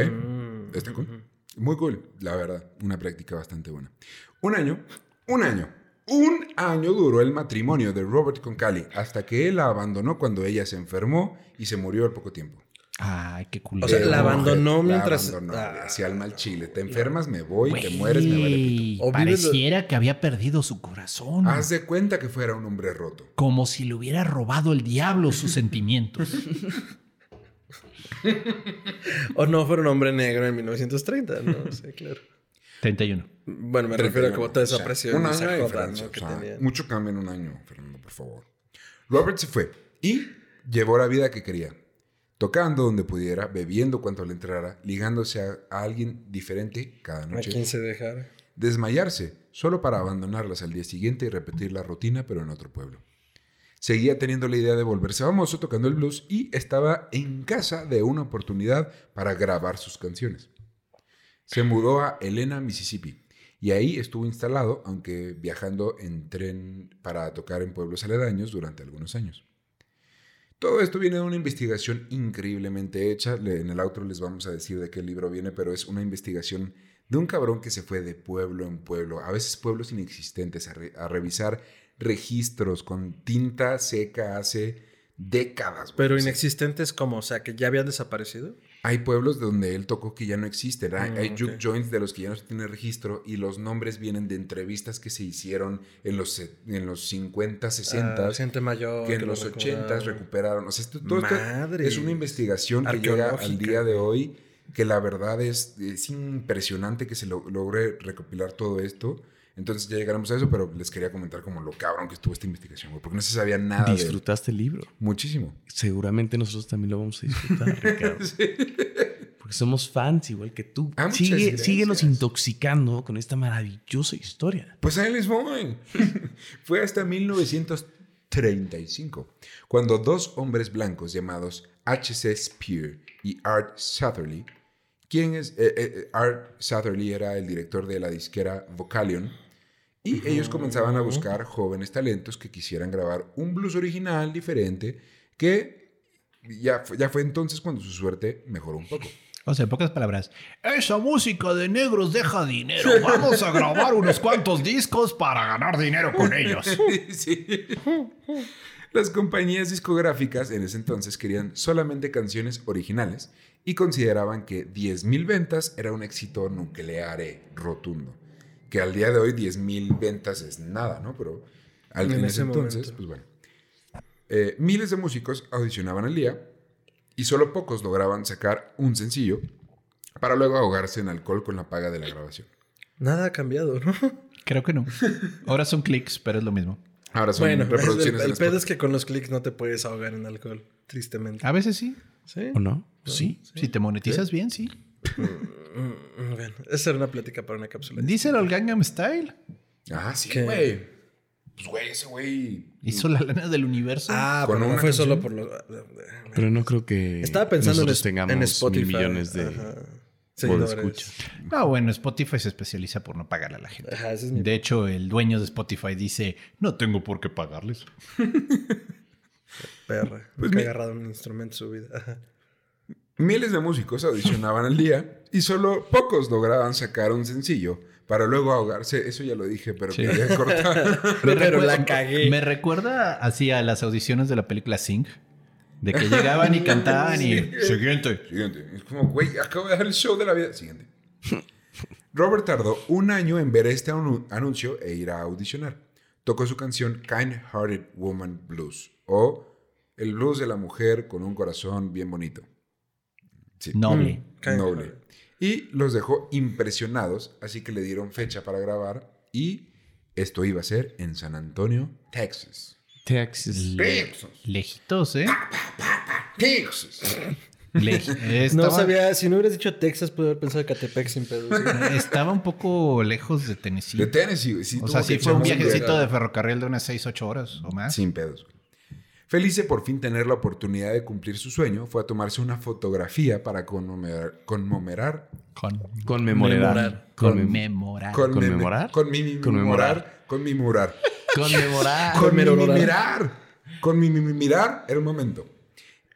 Está cool. Muy cool, la verdad. Una práctica bastante buena. Un año, un año, un año duró el matrimonio de Robert con Callie hasta que él la abandonó cuando ella se enfermó y se murió al poco tiempo. Ay, qué O culero. sea, la abandonó La mientras- abandonó, Ah. Hacia el mal chile. Te enfermas, me voy, te mueres, me vale pito. O lo- Pareciera que había perdido su corazón. Haz de cuenta que fuera un hombre roto. Como si le hubiera robado el diablo sus sentimientos. O no fuera un hombre negro en 1930, no sé, claro. 31. Bueno, me refiero a que votó O sea, desapareció. un año esa de joda, diferencia, ¿no? que o sea, mucho cambio en un año, Fernando, por favor. Robert se fue y llevó la vida que quería. Tocando donde pudiera, bebiendo cuanto le entrara, ligándose a, a alguien diferente cada A noche. quien se dejara. Desmayarse, solo para abandonarlas al día siguiente y repetir la rutina, pero en otro pueblo. Seguía teniendo la idea de volverse famoso tocando el blues y estaba en casa de una oportunidad para grabar sus canciones. Se mudó a Helena, Mississippi, y ahí estuvo instalado, aunque viajando en tren para tocar en pueblos aledaños durante algunos años. Todo esto viene de una investigación increíblemente hecha. En el outro les vamos a decir de qué libro viene, pero es una investigación de un cabrón que se fue de pueblo en pueblo, a veces pueblos inexistentes, a, re- a revisar registros con tinta seca hace décadas. Pero inexistentes como, o sea, que ya habían desaparecido. Hay pueblos donde él tocó que ya no existen. Hay, Mm, hay ok. juke joints de los que ya no se tiene registro y los nombres vienen de entrevistas que se hicieron en los, en los 50, 60, Ah, gente mayor. que en lo los 80 recordaba. recuperaron. O sea, esto, todo esto Madre. es una investigación que llega al día de hoy, que la verdad es, es impresionante que se lo- logre recopilar todo esto. Entonces ya llegaremos a eso, pero les quería comentar como lo cabrón que estuvo esta investigación, güey, porque no se sabía nada de. Disfrutaste el libro. Muchísimo. Seguramente nosotros también lo vamos a disfrutar, Ricardo. Porque somos fans igual que tú. Ah, Sigue, síguenos intoxicando con esta maravillosa historia. Pues ahí les voy. Fue hasta 1935, cuando dos hombres blancos llamados H.C. Spear y Art Satherley, quien es, eh, eh, Art Satherley era el director de la disquera Vocalion, y ellos comenzaban a buscar jóvenes talentos que quisieran grabar un blues original diferente que ya, fue- ya fue entonces cuando su suerte mejoró un poco. O sea, en pocas palabras, esa música de negros deja dinero. Vamos a grabar unos cuantos discos para ganar dinero con ellos. Sí. Las compañías discográficas en ese entonces querían solamente canciones originales y consideraban que 10.000 ventas era un éxito nuclear rotundo. Que al día de hoy 10.000 ventas es nada, ¿no? Pero al, En en, ese ese entonces, momento. pues bueno. Eh, miles de músicos audicionaban al día y solo pocos lograban sacar un sencillo para luego ahogarse en alcohol con la paga de la grabación. Nada ha cambiado, ¿no? Creo que no. Ahora son clics, pero es lo mismo. Ahora son Bueno, el, reproducciones el en pedo es que con los clics no te puedes ahogar en alcohol, tristemente. A veces sí. ¿Sí? ¿O no? Sí. Si te monetizas bien, sí. Mm, Bueno, esa era una plática para una cápsula. Díselo al Gangnam Style. Ah, sí, güey. Pues, güey, ese güey. Hizo la lana del universo. Ah, pero no fue canción. solo por los... Pero no creo que Estaba pensando en, tengamos en Spotify. mil millones de Ajá. o seguidores. de escuchas. Ah, bueno, Spotify se especializa por no pagarle a la gente. Ajá, ese es mi... De hecho, el dueño de Spotify dice, no tengo por qué pagarles. perra. Pues Nunca mi- ha agarrado un instrumento en su vida. Ajá. Miles de músicos audicionaban al día y solo pocos lograban sacar un sencillo para luego ahogarse. Eso ya lo dije, pero Sí. quería cortar. Pero la cagué. Me recuerda así a las audiciones de la película Sing, de que llegaban y cantaban y... Siguiente. Siguiente. Es como, güey, acabo de dar el show de la vida. Siguiente. Robert tardó un año en ver este anu- anuncio e ir a audicionar. Tocó su canción Kind Hearted Woman Blues o el blues de la mujer con un corazón bien bonito. Sí. Noble. Kind noble. Y los dejó impresionados, así que le dieron fecha para grabar y esto iba a ser en San Antonio, Texas. Texas. Texas. Lejitos, ¿eh? Texas. Lej- No sabía, si no hubieras dicho Texas, pude haber pensado Catepec sin pedo. ¿sí? estaba un poco lejos de Tennessee. De Tennessee. güey. Sí o sea, sí fue un viajecito viaje. de ferrocarril de unas 6, 8 horas o más. Sin pedos. Feliz de por fin tener la oportunidad de cumplir su sueño, fue a tomarse una fotografía para conmemorar, conmemorar, Con Conmemorar. Conmem- conmemorar. ¿Conmemorar? Conmemorar. Conmemorar. Conmemorar. mirar, con mi mi- mirar, un momento.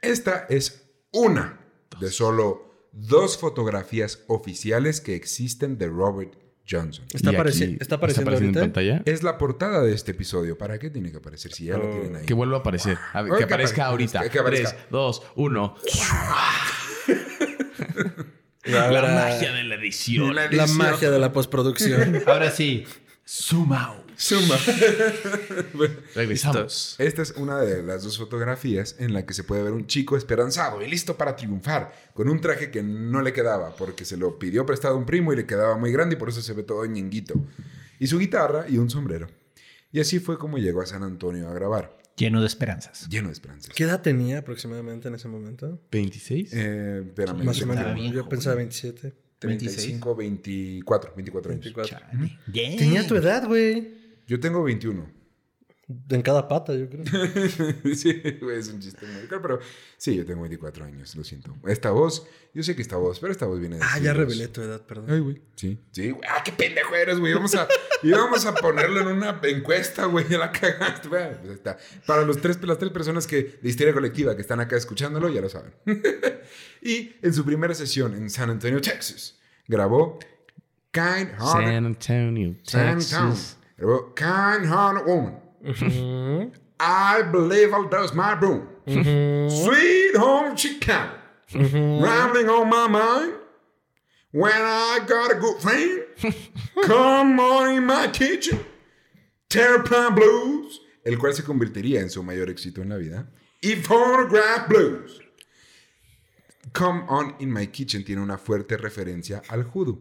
Esta es una de solo dos fotografías oficiales que existen de Robert Johnson. ¿Está, Y apareci- aquí- ¿Está apareciendo en pantalla? Es la portada de este episodio. ¿Para qué tiene que aparecer si ya lo tienen ahí? Que vuelva a aparecer. A ver, Ay, que que aparezca ahorita. que aparezca. 3, 2, 1. La, La magia de la edición. La la edición. magia de la postproducción. Ahora sí, zoom out. Suma. Regresamos. Esta es una de las dos fotografías en la que se puede ver un chico esperanzado y listo para triunfar, con un traje que no le quedaba porque se lo pidió prestado a un primo y le quedaba muy grande y por eso se ve todo ñenguito. Y su guitarra y un sombrero. Y así fue como llegó a San Antonio a grabar, Lleno de esperanzas. lleno de esperanzas. ¿Qué edad tenía aproximadamente en ese momento? ¿26? Eh, espérame, Más o menos. Yo pensaba 27. 35, 24, 24 años. 24. Chale. Yeah. Tenía tu edad, güey. Yo tengo 21. En cada pata, yo creo. sí, güey, es un chiste muy caro, pero sí, yo tengo 24 años, lo siento. Esta voz, yo sé que esta voz, pero esta voz viene de Ah, ya revelé tu edad, perdón. Ay, güey. Sí. Sí, güey. Ah, qué pendejo eres, güey. Vamos a, íbamos a ponerlo en una encuesta, güey. Ya la cagaste, güey. Pues ahí está. Para los tres, las tres personas que, de Histeria Colectiva que están acá escuchándolo, ya lo saben. y en su primera sesión en San Antonio, Texas, grabó Kind Hearted San Antonio, San Antonio. Kind Hearted Woman. I believe I'll dust my broom. Sweet home Chicago. Rambling on my mind. When I got a good friend. Come on in my kitchen. Terrapin Blues. El cual se convertiría en su mayor éxito en la vida. Y Photograph Blues. Come on in my kitchen tiene una fuerte referencia al judo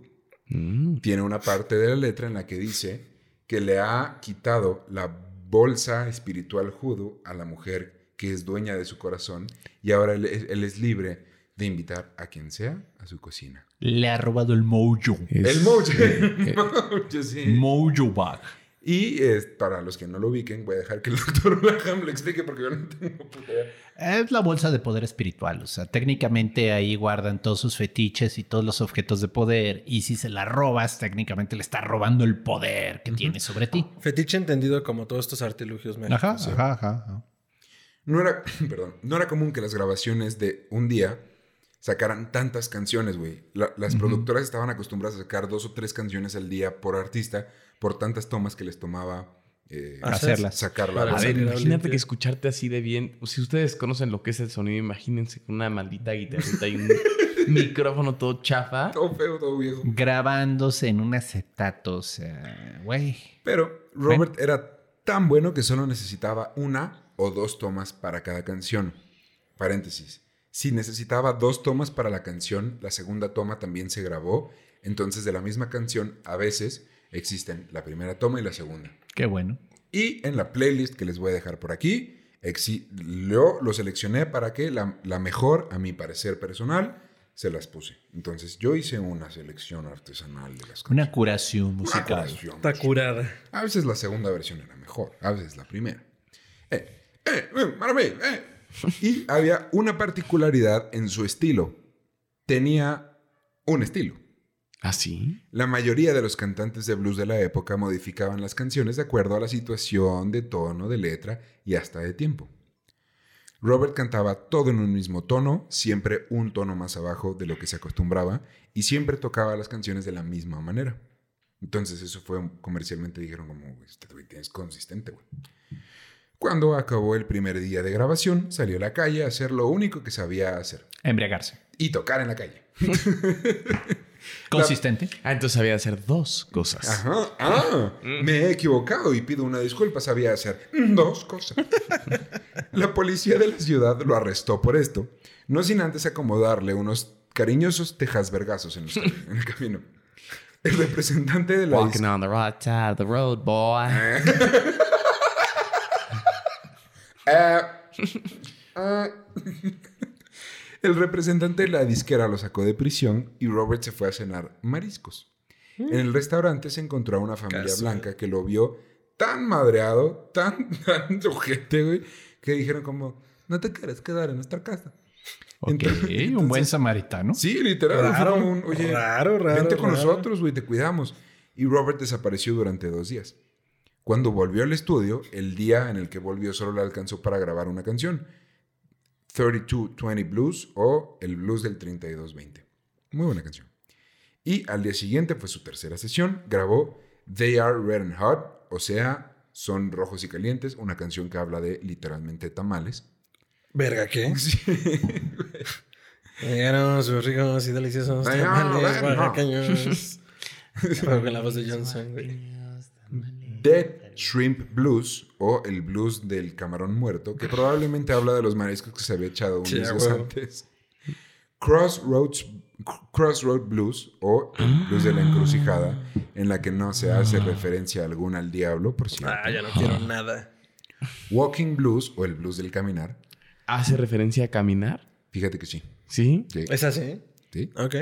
Mm. tiene una parte de la letra en la que dice que le ha quitado la bolsa espiritual judo a la mujer que es dueña de su corazón y ahora él, él es libre de invitar a quien sea a su cocina. Le ha robado el mojo. Es- El mojo. El mojo, sí. Mojo bag. Y eh, para los que no lo ubiquen, voy a dejar que el doctor Blaham lo explique porque yo no tengo puta idea. Es la bolsa de poder espiritual. O sea, técnicamente ahí guardan todos sus fetiches y todos los objetos de poder. Y si se la robas, técnicamente le estás robando el poder que tiene sobre ti. Fetiche entendido como todos estos artilugios mágicos. Ajá, ¿sí? ajá, ajá, ajá. No era, perdón, no era común que las grabaciones de un día sacaran tantas canciones, güey. La- las productoras estaban acostumbradas a sacar dos o tres canciones al día por artista, por tantas tomas que les tomaba eh, Hacerlas. sacarla. A ver, imagínate que escucharte así de bien. Si ustedes conocen lo que es el sonido, imagínense con una maldita guitarrita y un micrófono todo chafa. Todo feo, todo viejo. Grabándose en un acetato. O sea, güey. Pero Robert era tan bueno que solo necesitaba una o dos tomas para cada canción. Paréntesis. Si necesitaba dos tomas para la canción, la segunda toma también se grabó. Entonces, de la misma canción, a veces existen la primera toma y la segunda. Qué bueno. Y en la playlist que les voy a dejar por aquí, exi- yo lo seleccioné para que la, la mejor, a mi parecer personal, se las puse. Entonces, yo hice una selección artesanal de las Una canciones. curación Una musical. curación Está curada. a veces la segunda versión era mejor, a veces la primera. Eh, eh, eh, maravilla, eh. Y había una particularidad en su estilo. Tenía un estilo. ¿Ah, sí? La mayoría de los cantantes de blues de la época modificaban las canciones de acuerdo a la situación, de tono, de letra y hasta de tiempo. Robert cantaba todo en un mismo tono, siempre un tono más abajo de lo que se acostumbraba, y siempre tocaba las canciones de la misma manera. Entonces eso fue comercialmente dijeron como, este es consistente, güey. Cuando acabó el primer día de grabación, salió a la calle a hacer lo único que sabía hacer, Embriagarse. y tocar en la calle. Consistente. Ah, entonces sabía hacer dos cosas. Ajá, ah, me he equivocado y pido una disculpa, sabía hacer dos cosas. la policía de la ciudad lo arrestó por esto, no sin antes acomodarle unos cariñosos tejasvergazos en, los en el camino. El representante de la Walking on the right side of the road, boy. Eh, ah. El representante de la disquera lo sacó de prisión y Robert se fue a cenar mariscos. En el restaurante se encontró a una familia blanca que lo vio tan madreado, tan, tan ojete, güey, que dijeron como, no te quieres quedar en nuestra casa. Ok, Entonces- un buen samaritano. Sí, literal. fue Raro, como un, Oye, raro, raro, vente con raro. nosotros, güey, te cuidamos. Y Robert desapareció durante dos días. Cuando volvió al estudio, el día en el que volvió solo le alcanzó para grabar una canción. 3220 Blues o el Blues del 3220. Muy buena canción. Y al día siguiente fue su tercera sesión. Grabó They Are Red and Hot, o sea, Son Rojos y Calientes, una canción que habla de literalmente tamales. Verga, ¿qué? Sí. Llegaron sus ricos y deliciosos Ay, tamales oaxaqueños. Pero con la voz de Johnson, güey. Dead Shrimp Blues o el blues del camarón muerto, que probablemente habla de los mariscos que se había echado unos días antes. Crossroads, Crossroad Blues o el blues de la encrucijada, en la que no se hace referencia alguna al diablo, por cierto. Ah, ya no quiero nada. Walking Blues o el blues del caminar. ¿Hace referencia a caminar? Fíjate que sí. ¿Sí? Sí. ¿Es así? sí. Ok.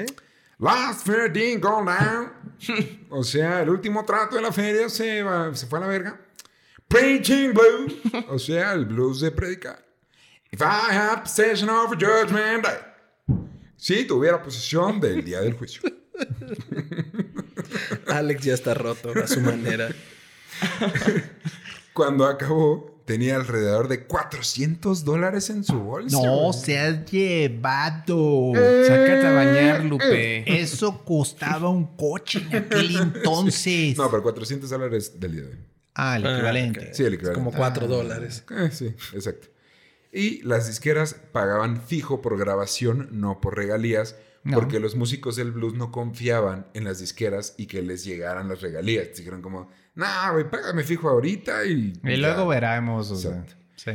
Last fair didn't go down. o sea, el último trato de la feria se, va- se fue a la verga. Preaching blues. o sea, el blues de predicar. If I had possession of a judgment day. Si tuviera posesión del día del juicio. Alex ya está roto a su manera. Cuando acabó, tenía alrededor de 400 dólares en su bolsa. No güey. seas llevado. Sácate a bañar, Lupe. Eso costaba un coche en aquel entonces. No, pero 400 dólares del día de hoy. Ah, el Ah, equivalente. Sí, el Es equivalente. como 4 dólares. Eh, sí, exacto. Y las disqueras pagaban fijo por grabación, no por regalías, No. porque los músicos del blues no confiaban en las disqueras y que les llegaran las regalías. Dijeron como, nah, güey, págame fijo ahorita y... Y ya". luego veremos. o sea, sí.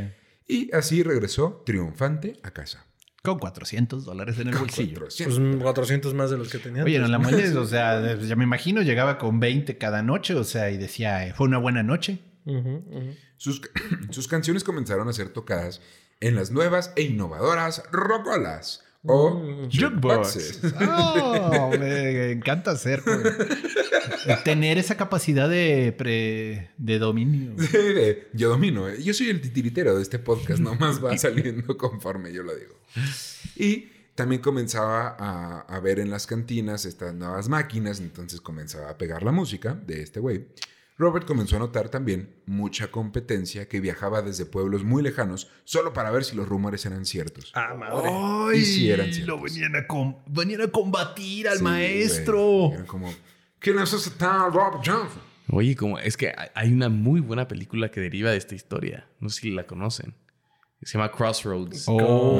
Y así regresó triunfante a casa. Con 400 dólares en el bolsillo. 400. Pues 400 más de los que tenía. Oye, no antes. la mueles, o sea, ya me imagino, llegaba con 20 cada noche, o sea, y decía, eh, fue una buena noche. Ujú, ujú. Sus, sus canciones comenzaron a ser tocadas en las nuevas e innovadoras rocolas o Mm. jukeboxes. Oh, me encanta hacer, güey. tener esa capacidad de, pre- de dominio. Sí, de, yo domino, ¿eh? yo soy el titiritero de este podcast, nomás va saliendo conforme yo lo digo. Y también comenzaba a, a ver en las cantinas estas nuevas máquinas, entonces comenzaba a pegar la música de este güey. Robert comenzó a notar también mucha competencia que viajaba desde pueblos muy lejanos solo para ver si los rumores eran ciertos. Ah, madre. ¡Ay! Y sí eran ciertos. lo venían a, com- venían a combatir al Sí, maestro. Eran como, ¿quién es ese tal Robert Johnson? Oye, como es que hay una muy buena película que deriva de esta historia. No sé si la conocen. Se llama Crossroads. Oh,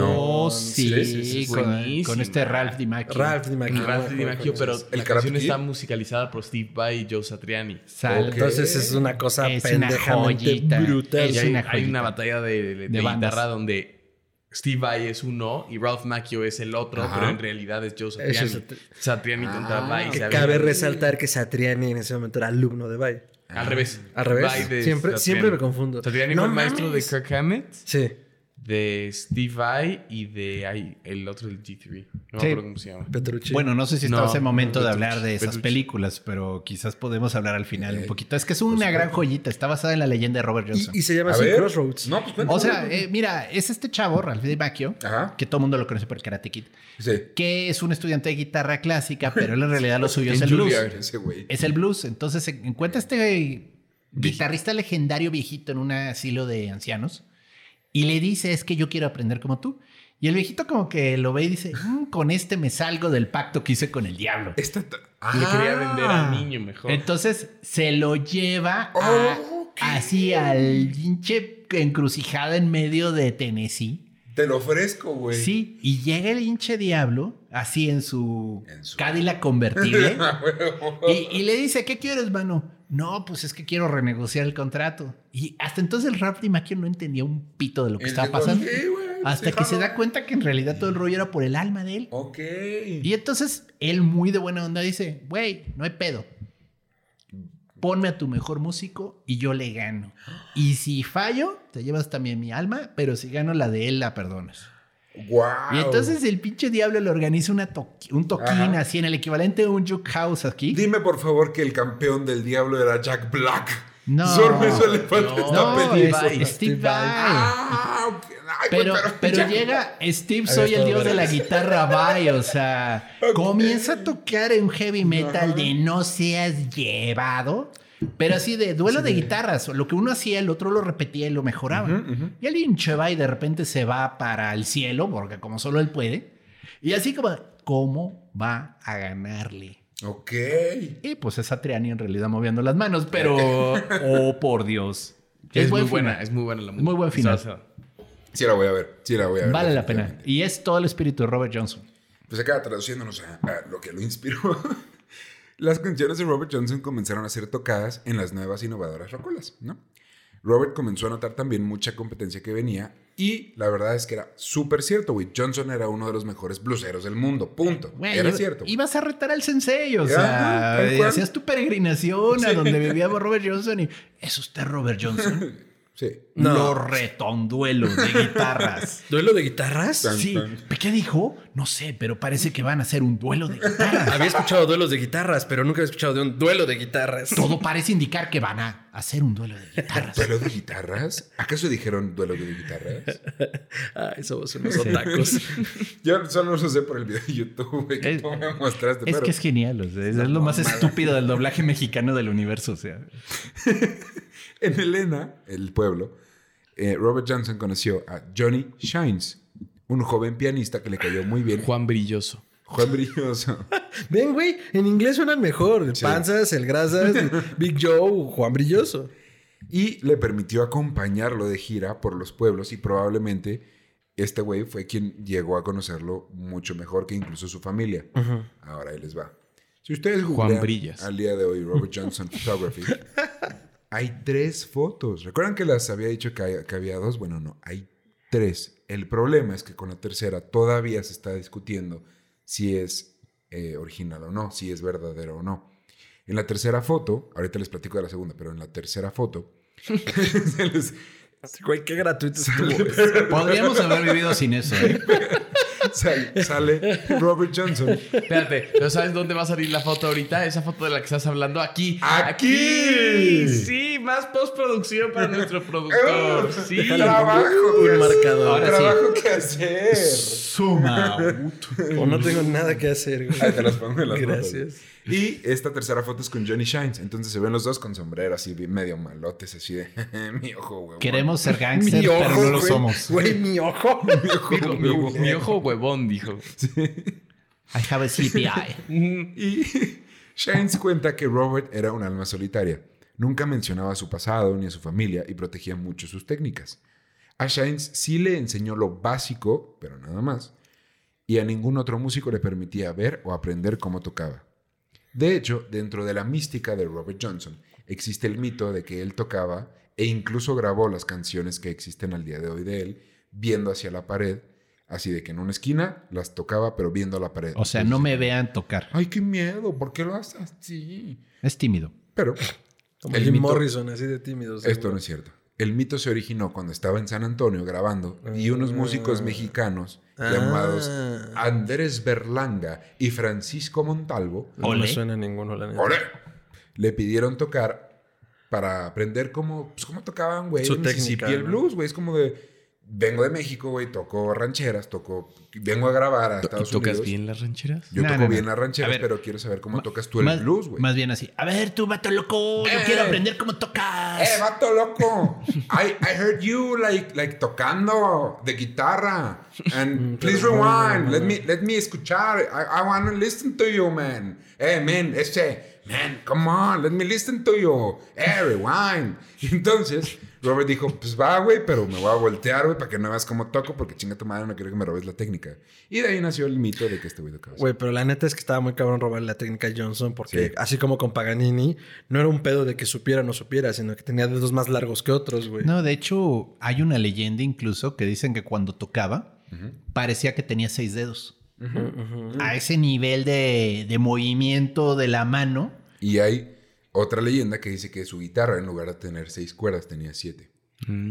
No. sí, Sí, sí, sí, con, este Ralph DiMaggio. Ralph DiMaggio. Ralph DiMaggio, pero ¿El la canción está musicalizada por Steve Vai y Joe Satriani. Sal- Ok. Entonces es una cosa Es pendejamente brutal. Es hay, una hay joyita. una batalla de, de- de bandas. guitarra donde Steve Vai es uno y Ralph Macchio es el otro, Ajá. pero en realidad es Joe Satriani. es- Satriani contra Vai. Que cabe resaltar que Satriani en ese momento era alumno de Bay. Al revés. Al revés. Vai Siempre- siempre me confundo. Satriani No fue el maestro de. Kirk Hammett, Sí, de Steve Vai y de ay, el otro del G3. No me Sí. acuerdo cómo se llama. Petrucci. Bueno, no sé si estamos No, en momento de hablar de esas Petrucci. películas, pero quizás podemos hablar al final un poquito. Es que es una gran joyita, está basada en la leyenda de Robert Johnson. y, y se llama así. Crossroads. No, pues cuéntame. o sea, eh, mira, es este chavo, Ralph Ajá. que todo el mundo lo conoce por Karate Kid, Sí. que es un estudiante de guitarra clásica, pero él en realidad lo suyo es En el blues. Juilliard. Ese güey. Es el blues. Entonces se encuentra este guitarrista legendario viejito en un asilo de ancianos y le dice, es que yo quiero aprender como tú. Y el viejito como que lo ve y dice, "Mm, con este me salgo del pacto que hice con el diablo. Esta ta- Le quería vender al Ah. niño mejor. Entonces se lo lleva a- así al hinche encrucijada en medio de Tennessee. Te lo ofrezco, güey. Sí, y llega el hinche diablo así en su, En su- Cadillac convertible y, y le dice, ¿qué quieres, mano? No, pues es que quiero renegociar el contrato. Y hasta entonces el Ralph DiMaggio no entendía un pito de lo que estaba pasando. "Sí, güey, hasta sí, que se jalo". da cuenta que en realidad todo el rollo era por el alma de él. Ok. Y entonces él muy de buena onda dice, güey, no hay pedo. Ponme a tu mejor músico y yo le gano. Y si fallo, te llevas también mi alma, pero si gano la de él, la perdonas. Wow. Y entonces el pinche diablo le organiza una un toquín Ajá. así en el equivalente a un juke house aquí. Dime por favor que el campeón del diablo era Jack Black. No. Solo eso le falta a No, esta No, película. es Steve Vai. Ah. Ay, Pero, güey, pero ya- llega Steve, soy el dios de la guitarra Vai, o sea, comienza a tocar un heavy metal de no seas llevado, pero así de duelo de guitarras, lo que uno hacía, el otro lo repetía y lo mejoraba. Y el hinche Vai de repente se va para el cielo, porque como solo él puede, y así como, ¿cómo va a ganarle? Ok. Y pues es Satriani en realidad moviendo las manos, pero, oh por Dios. es, muy buen buena, final. es muy buena la música. Muy buen final. O sea, Sí la voy a ver. Sí la voy a ver. Vale la pena. Y es todo el espíritu de Robert Johnson. pues acá traduciéndonos a, a lo que lo inspiró. Las canciones de Robert Johnson comenzaron a ser tocadas en las nuevas innovadoras rocolas, ¿no? Robert comenzó a notar también mucha competencia que venía y la verdad es que era súper cierto, güey. Johnson era uno de los mejores bluseros del mundo, punto. Era iba- cierto. Ibas a retar al sensei, o sea, hacías tu peregrinación a donde vivía Robert Johnson y ¿es usted Robert Johnson? Sí. No. Lo retonduelo de guitarras. ¿Duelo de guitarras? Tan, Sí, tan. ¿qué dijo? No sé, pero parece que van a hacer un duelo de guitarras. Había escuchado duelos de guitarras, pero nunca había escuchado de un duelo de guitarras. Todo parece indicar que van a hacer un duelo de guitarras. ¿Duelo de guitarras? ¿Acaso dijeron duelo de guitarras? Ay, somos unos otacos. Yo solo lo sé por el video de YouTube, que Es- tú me mostraste. Es pero que es genial, o sea, es, lo más estúpido del doblaje mexicano del universo, o sea. En Elena, el pueblo, eh, Robert Johnson conoció a Johnny Shines, un joven pianista que le cayó muy bien. Juan Brilloso. Juan Brilloso. Ven, güey, en inglés suenan mejor. El Sí. Panzas, el Grasas, el Big Joe, Juan Brilloso. Y le permitió acompañarlo de gira por los pueblos y probablemente este güey fue quien llegó a conocerlo mucho mejor que incluso su familia. Ahora ahí les va. Si ustedes Juan googlean Brillas. al día de hoy Robert Johnson Photography, hay tres fotos. ¿Recuerdan que las había dicho que, hay- que había dos? Bueno, no, hay tres. El problema es que con la tercera todavía se está discutiendo si es eh, original o no, si es verdadero o no. En la tercera foto, ahorita les platico de la segunda, pero en la tercera foto, se les- Güey, qué gratuito estuvo. Podríamos haber vivido sin eso, ¿eh? sale, sale Robert Johnson. Espérate, ¿pero sabes dónde va a salir la foto ahorita? Esa foto de la que estás hablando. Aquí. ¡Aquí! Sí, más postproducción para nuestro productor. Sí. Trabajo un marcador. Ahora sí. Trabajo que hacer. Suma. O no tengo nada que hacer, güey. Ahí te las pongo en las Gracias. fotos. Y esta tercera foto es con Johnny Shines. Entonces se ven los dos con sombrero así medio malotes, así de mi ojo, güey. Queremos ser gangsters, pero no lo somos. Güey, mi ojo. Dijo, mi, mi ojo huevón, dijo. I have a sleepy eye. Y Shines cuenta que Robert era un alma solitaria. Nunca mencionaba su pasado ni a su familia y protegía mucho sus técnicas. A Shines sí le enseñó lo básico, pero nada más, y a ningún otro músico le permitía ver o aprender cómo tocaba. De hecho, dentro de la mística de Robert Johnson, existe el mito de que él tocaba e incluso grabó las canciones que existen al día de hoy de él, viendo hacia la pared, así de que en una esquina las tocaba, pero viendo a la pared. O sea, no me vean tocar. Ay, qué miedo, ¿por qué lo haces así? Es tímido. Pero Como El Jim mito- Morrison, así de tímidos. esto no es cierto. El mito se originó cuando estaba en San Antonio grabando y unos músicos mexicanos Ah. llamados Andrés Berlanga y Francisco Montalvo No me suena ninguno, la neta. ¡Ole! le pidieron tocar para aprender cómo, pues, cómo tocaban, güey, Su el Mississippi técnica, y el ¿no? blues, güey. Es como de, vengo de México, güey, toco rancheras, toco, vengo a grabar a ¿Y Estados tocas Unidos. bien las rancheras? Yo No, toco no, no. bien las A rancheras, ver, pero quiero saber cómo tocas tú el más, blues, güey. Más bien así. A ver, tú, vato loco, yo Eh. quiero aprender cómo tocas. ¡Eh, vato loco! I, I heard you like, like tocando de guitarra. And please no, no, rewind. Let me, let me escuchar. I, I want to listen to you, man. Eh, man, este. Man, come on, let me listen to you. Eh, rewind. Y entonces, Robert dijo, pues va, güey, pero me voy a voltear, güey, para que no veas cómo toco, porque chinga tu madre, no quiero que me robes la técnica. Y de ahí nació el mito de que este güey tocaba. Güey, pero la neta es que estaba muy cabrón robarle la técnica a Johnson porque Sí. así como con Paganini, no era un pedo de que supiera o no supiera, sino que tenía dedos más largos que otros, güey. No, de hecho, hay una leyenda incluso que dicen que cuando tocaba, parecía que tenía seis dedos. A ese nivel de, de movimiento de la mano. Y hay otra leyenda que dice que su guitarra, en lugar de tener seis cuerdas, tenía siete.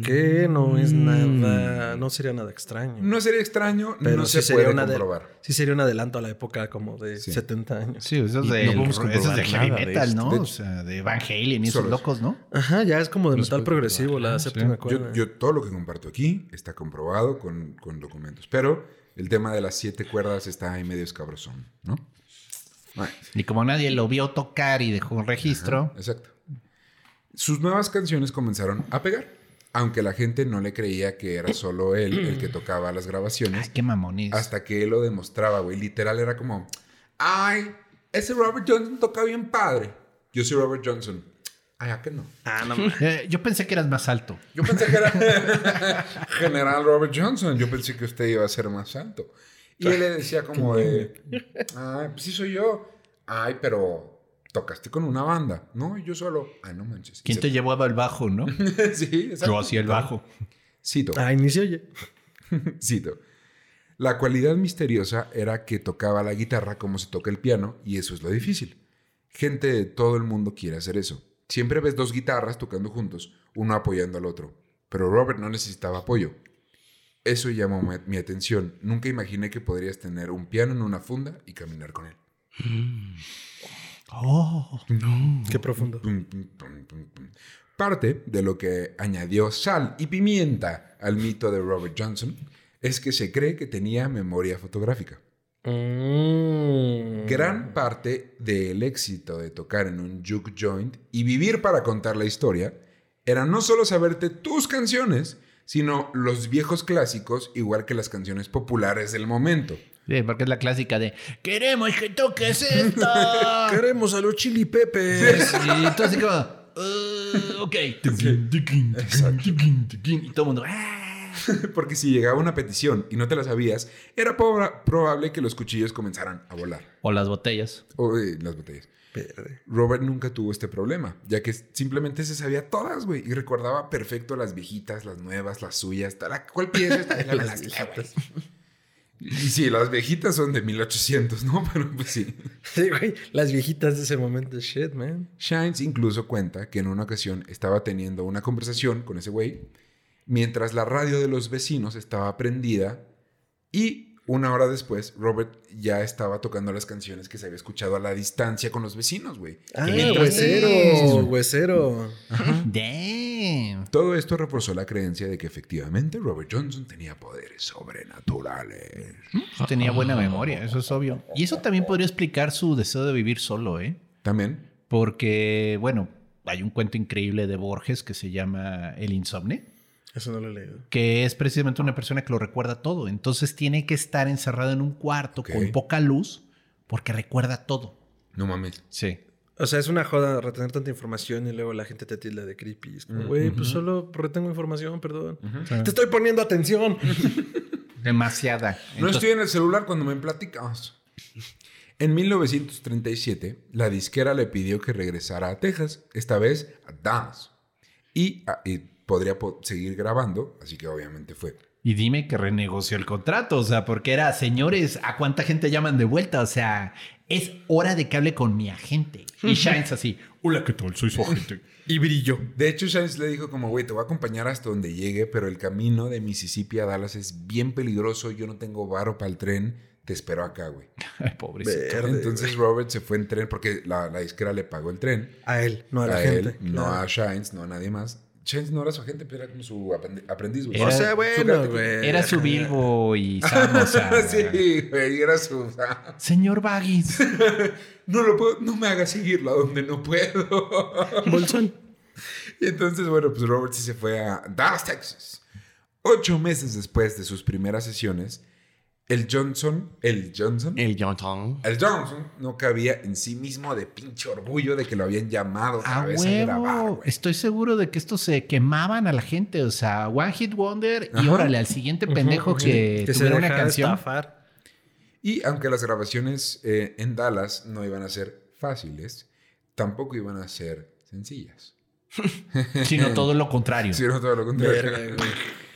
Que no es nada, no sería nada extraño. No sería extraño, pero no sí se puede una de- comprobar. sí sería un adelanto a la época como de Sí. 70 años. Sí, eso es de, no eso es de comprobar heavy de metal, esto. ¿no? De o sea, de Van Halen y esos solo eso. locos, ¿no? Ajá, ya es como de No metal progresivo, comprobar. la séptima Yo, cuerda. yo todo lo que comparto aquí está comprobado con, con documentos. Pero el tema de las siete cuerdas está ahí medio escabrosón, ¿no? Y como nadie lo vio tocar y dejó un registro, exacto. Sus nuevas canciones comenzaron a pegar. Aunque la gente no le creía que era solo él el que tocaba las grabaciones. ay, qué mamones. Hasta que él lo demostraba, güey. Literal era como, ay, ese Robert Johnson toca bien padre. Yo soy Robert Johnson. Ay, ¿a qué no? Ah, no. Eh, yo pensé que eras más alto. Yo pensé que era General Robert Johnson. Yo pensé que usted iba a ser más alto. Y él le decía como de, ay, pues sí soy yo. Ay, pero tocaste con una banda. No, yo solo. Ay, no manches. ¿Quién se- te llevaba el bajo, no? sí, exacto. Yo hacía el bajo. Cito. Ay, ni se oye. Cito. La cualidad misteriosa era que tocaba la guitarra como se toca el piano y eso es lo difícil. Gente de todo el mundo quiere hacer eso. Siempre ves dos guitarras tocando juntos, uno apoyando al otro. Pero Robert no necesitaba apoyo. Eso llamó mi, mi atención. Nunca imaginé que podrías tener un piano en una funda y caminar con él. Oh. Qué profundo. Parte de lo que añadió sal y pimienta al mito de Robert Johnson es que se cree que tenía memoria fotográfica. Mm. Gran parte del éxito de tocar en un juke joint y vivir para contar la historia era no solo saberte tus canciones, sino los viejos clásicos, igual que las canciones populares del momento. Sí, porque es la clásica de queremos que toques esta. Queremos a los chili y tú así como, "Uh, ok. Y todo el mundo, "Ah". Porque si llegaba una petición y no te la sabías, era proba- probable que los cuchillos comenzaran a volar. O las botellas. O eh, las botellas. Verde. Robert nunca tuvo este problema, ya que simplemente se sabía todas, güey, y recordaba perfecto las viejitas, las nuevas, las suyas, tal, ¿cuál pieza está? Las güey. Y sí, las viejitas son de 1800, ¿no? Pero pues sí. Sí, güey. Las viejitas de ese momento. Shit, man. Shines incluso cuenta que en una ocasión estaba teniendo una conversación con ese güey mientras la radio de los vecinos estaba prendida y una hora después Robert ya estaba tocando las canciones que se había escuchado a la distancia con los vecinos, güey. Ah, huesero. Huesero. Damn. Todo esto reforzó la creencia de que efectivamente Robert Johnson tenía poderes sobrenaturales. Tenía buena memoria, eso es obvio. Y eso también podría explicar su deseo de vivir solo, ¿eh? También, Porque, bueno, hay un cuento increíble de Borges que se llama El Insomne, Eso no lo he leído. que es precisamente una persona que lo recuerda todo. Entonces tiene que estar encerrado en un cuarto con poca luz porque recuerda todo. no mames. Sí. O sea, es una joda retener tanta información y luego la gente te tilda de creepy. Es como, güey, pues solo retengo información, perdón. Te estoy poniendo atención. Demasiada. No estoy en el celular cuando me platicas. En 1937, la disquera le pidió que regresara a Texas, esta vez a Dallas. Y, y podría po- seguir grabando, así que obviamente fue. Y dime que renegoció el contrato, o sea, porque era, señores, ¿a cuánta gente llaman de vuelta? O sea, es hora de que hable con mi agente. Y Shines así, hola, ¿qué tal? Soy su agente. Y brilló. De hecho, Shines le dijo como, güey, te voy a acompañar hasta donde llegue, pero el camino de Mississippi a Dallas es bien peligroso, yo no tengo varo para el tren, te espero acá, güey. Ay, pobrecito. Verde, Entonces Robert se fue en tren porque la, la disquera le pagó el tren. A él, no a la a gente. él, no Claro. a Shines, no a nadie más. Shines no era su agente, pero era como su aprendi- aprendiz, güey. Era- O sea, Su bueno, güey. Era su Bilbo y Sam, o sea. sí, güey, era su... Señor Baggins. no lo puedo, no me haga seguirlo a donde no puedo. Bolsón. y entonces, bueno, pues Robert sí se fue a Dallas, Texas. Ocho meses después de sus primeras sesiones, el Johnson, el Johnson, El Johnson. el Johnson no cabía en sí mismo de pinche orgullo de que lo habían llamado otra A vez a grabar, güey. Estoy seguro de que estos se quemaban a la gente. O sea, One Hit Wonder y Ajá. órale al siguiente pendejo que, que se tuviera una canción. estafar. Y aunque las grabaciones eh, en Dallas no iban a ser fáciles, tampoco iban a ser sencillas. Sino todo lo contrario. Sino todo lo contrario. Verga.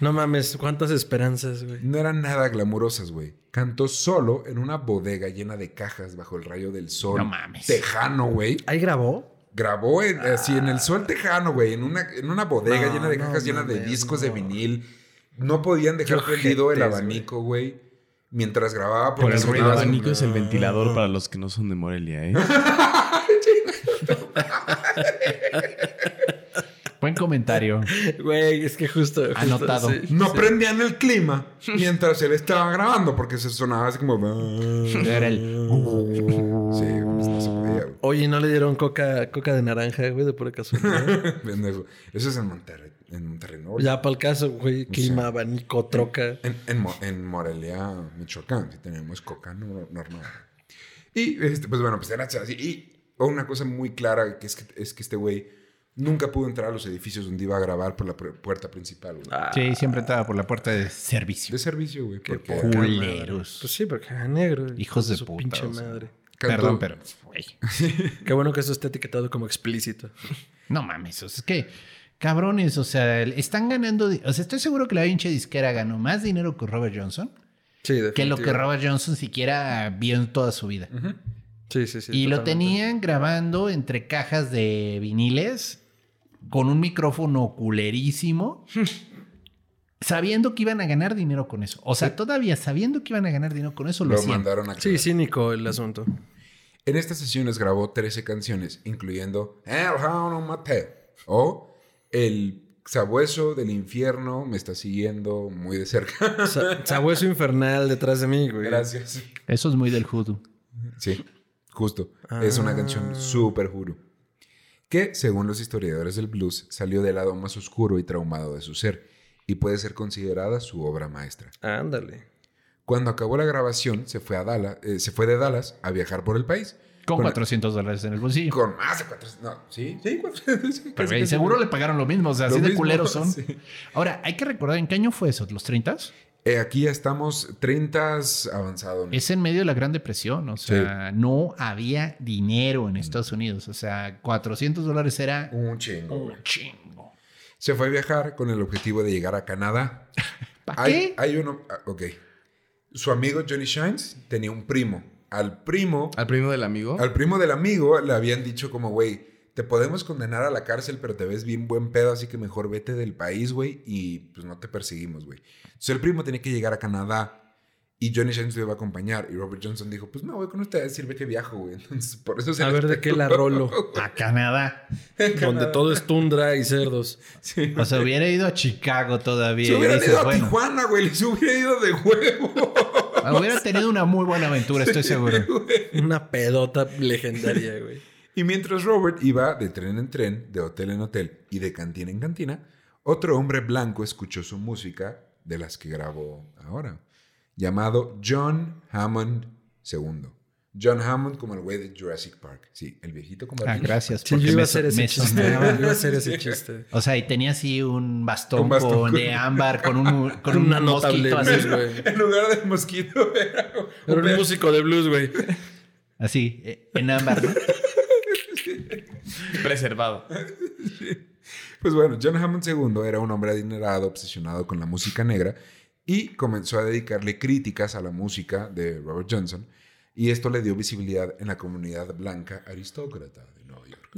No mames, cuántas esperanzas, güey. No eran nada glamurosas, güey. Cantó solo en una bodega llena de cajas bajo el rayo del sol. No mames. Tejano, güey. ¿Ahí grabó? Grabó en- así en el sol tejano, güey. En una, en una bodega No, llena de no cajas, llena de discos de vinil. No podían dejar Qué prendido el abanico, güey. Mientras grababa Por el porque ruido El abanico es el ventilador para los que no son de Morelia, ¿eh? Buen comentario. Güey, es que justo. justo, Anotado. sí, No sí. prendían el clima mientras él estaba grabando porque se sonaba así como... Era el. Sí, pues, no se podía, güey. Oye, ¿no le dieron coca, coca de naranja, güey, de pura casualidad? Pendejo. Eso es en Monterrey. En Monterrey, ¿no? ya para el caso, güey, clima, abanico, troca. En, en, Mo- en Morelia, Michoacán, sí tenemos coca no- normal. Y, este, pues bueno, pues era así. Y una cosa muy clara que es que, es que este güey nunca pudo entrar a los edificios donde iba a grabar por la pu- puerta principal, güey. Ah, Sí, siempre estaba por la puerta de servicio. De servicio, güey. qué porque- Culeros. Pues sí, porque era negro. Hijos de su puta, pinche o sea. madre. Perdón, pero. güey. Qué bueno que esto esté etiquetado como explícito. No mames, o sea, es que. Cabrones, o sea, están ganando. O sea, estoy seguro que la pinche disquera ganó más dinero con Robert Johnson Sí, que lo que. Robert Johnson siquiera vio en toda su vida. Sí, sí, sí. y lo tenían grabando entre cajas de viniles con un micrófono culerísimo, sabiendo que iban a ganar dinero con eso. O sea, todavía sabiendo que iban a ganar dinero con eso, lo, Lo hacían. mandaron a Sí, cínico el asunto. En estas sesiones grabó 13 canciones, incluyendo El Hound on My Tail o El Sabueso del Infierno me está siguiendo muy de cerca. Sa- Sabueso infernal detrás de mí, güey. Gracias. Eso es muy del hoodoo. Sí, justo. Es una Ah. canción súper juro. Que, según los historiadores del blues, salió del lado más oscuro y traumado de su ser y puede ser considerada su obra maestra. Ándale. Cuando acabó la grabación, se fue, a Dallas, eh, se fue de Dallas a viajar por el país. Con Con- 400 dólares en el bolsillo. Con más de 400. No, sí, sí, 400. sí, Pero, casi. seguro le pagaron lo mismo. O sea, Lo así de culeros son. sí. Ahora, hay que recordar, ¿en qué año fue eso? ¿Los 30? Eh, aquí ya estamos 30 avanzado. Es en medio de la Gran Depresión. O sea, no había dinero en Estados Unidos. O sea, 400 dólares era Un chingo. un chingo. Se fue a viajar con el objetivo de llegar a Canadá. ¿Para Hay, qué? hay uno. ah, Ok. Su amigo Johnny Shines tenía un primo. Al primo. Al primo del amigo. Al primo del amigo le habían dicho como, güey, te podemos condenar a la cárcel, pero te ves bien buen pedo, así que mejor vete del país, güey, y pues no te perseguimos, güey. Entonces el primo tenía que llegar a Canadá y Johnny Shines lo iba a acompañar. Y Robert Johnson dijo, pues no, güey, con ustedes sirve que viajo, güey. Entonces por eso se A ver, ¿de qué la rolo? A Canadá. Donde todo es tundra y cerdos. Sí. O sea, hubiera ido a Chicago todavía. Se hubiera ido a bueno, Tijuana, güey, les hubiera ido de huevo. hubiera tenido una muy buena aventura, estoy seguro. Una pedota legendaria, güey. Y mientras Robert iba de tren en tren, de hotel en hotel y de cantina en cantina, otro hombre blanco escuchó su música de las que grabó ahora, llamado John Hammond II. John Hammond como el güey de Jurassic Park. Sí, el viejito con Ah, barbilla. gracias. Sí, yo iba a hacer ese chiste. iba a hacer ese chiste. O sea, y tenía así un bastón, Un bastón con- de ámbar con un, con un Una nota mosquito así. güey. En lugar del mosquito era Era un un músico de blues, güey. Así, eh, en ámbar. ¿no? Preservado. Pues bueno, John Hammond II era un hombre adinerado, obsesionado con la música negra y comenzó a dedicarle críticas a la música de Robert Johnson y esto le dio visibilidad en la comunidad blanca aristócrata de Nueva York.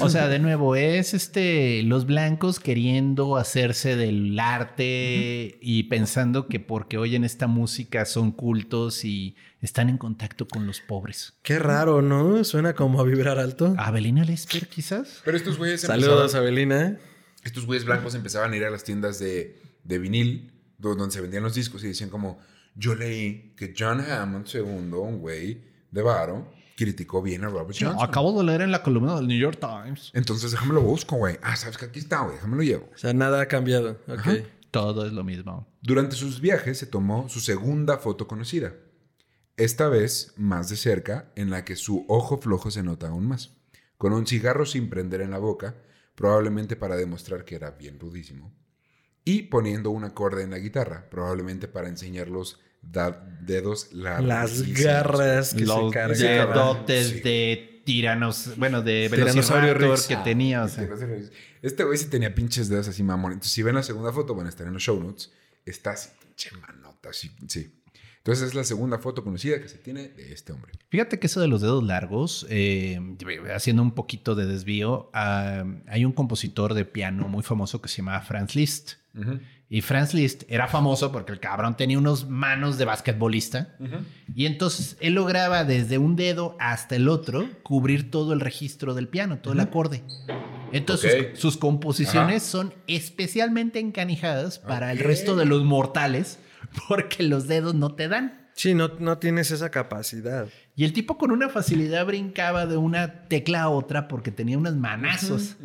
O sea, de nuevo, es este los blancos queriendo hacerse del arte y pensando que porque oyen esta música son cultos y están en contacto con los pobres. Qué raro, ¿no? Suena como a vibrar alto. Abelina Lesper, quizás. Pero estos güeyes Saludos, Abelina. estos güeyes blancos empezaban a ir a las tiendas de, de vinil do- donde se vendían los discos y decían como yo leí que John Hammond II, un güey de varo, criticó bien a Robert Johnson. Acabo de leer en la columna del New York Times. Entonces déjame lo busco, güey. Ah, sabes que aquí está, güey. Déjame lo llevo. O sea, nada ha cambiado. Ok. Ajá. Todo es lo mismo. Durante sus viajes se tomó su segunda foto conocida. Esta vez más de cerca, en la que su ojo flojo se nota aún más. Con un cigarro sin prender en la boca, probablemente para demostrar que era bien rudísimo. Y poniendo un acorde en la guitarra, probablemente para enseñar los da- dedos largos. Las garras que Los se cargaban. dedotes Sí. de tiranos, bueno, de velociraptor Rex. que tenía. o sea. Este güey sí tenía pinches dedos así, mamón. Entonces, si ven la segunda foto, van a estar en los show notes. Está así, pinche manota, así, sí. Entonces, es la segunda foto conocida que se tiene de este hombre. Fíjate que eso de los dedos largos, eh, haciendo un poquito de desvío, ah, hay un compositor de piano muy famoso que se llamaba Franz Liszt. Y Franz Liszt era famoso porque el cabrón tenía unos manos de basquetbolista. Y entonces él lograba desde un dedo hasta el otro cubrir todo el registro del piano, todo el acorde. Entonces sus, sus composiciones son especialmente encanijadas para el resto de los mortales porque los dedos no te dan. Sí, no, no tienes esa capacidad. Y el tipo con una facilidad brincaba de una tecla a otra porque tenía unos manazos.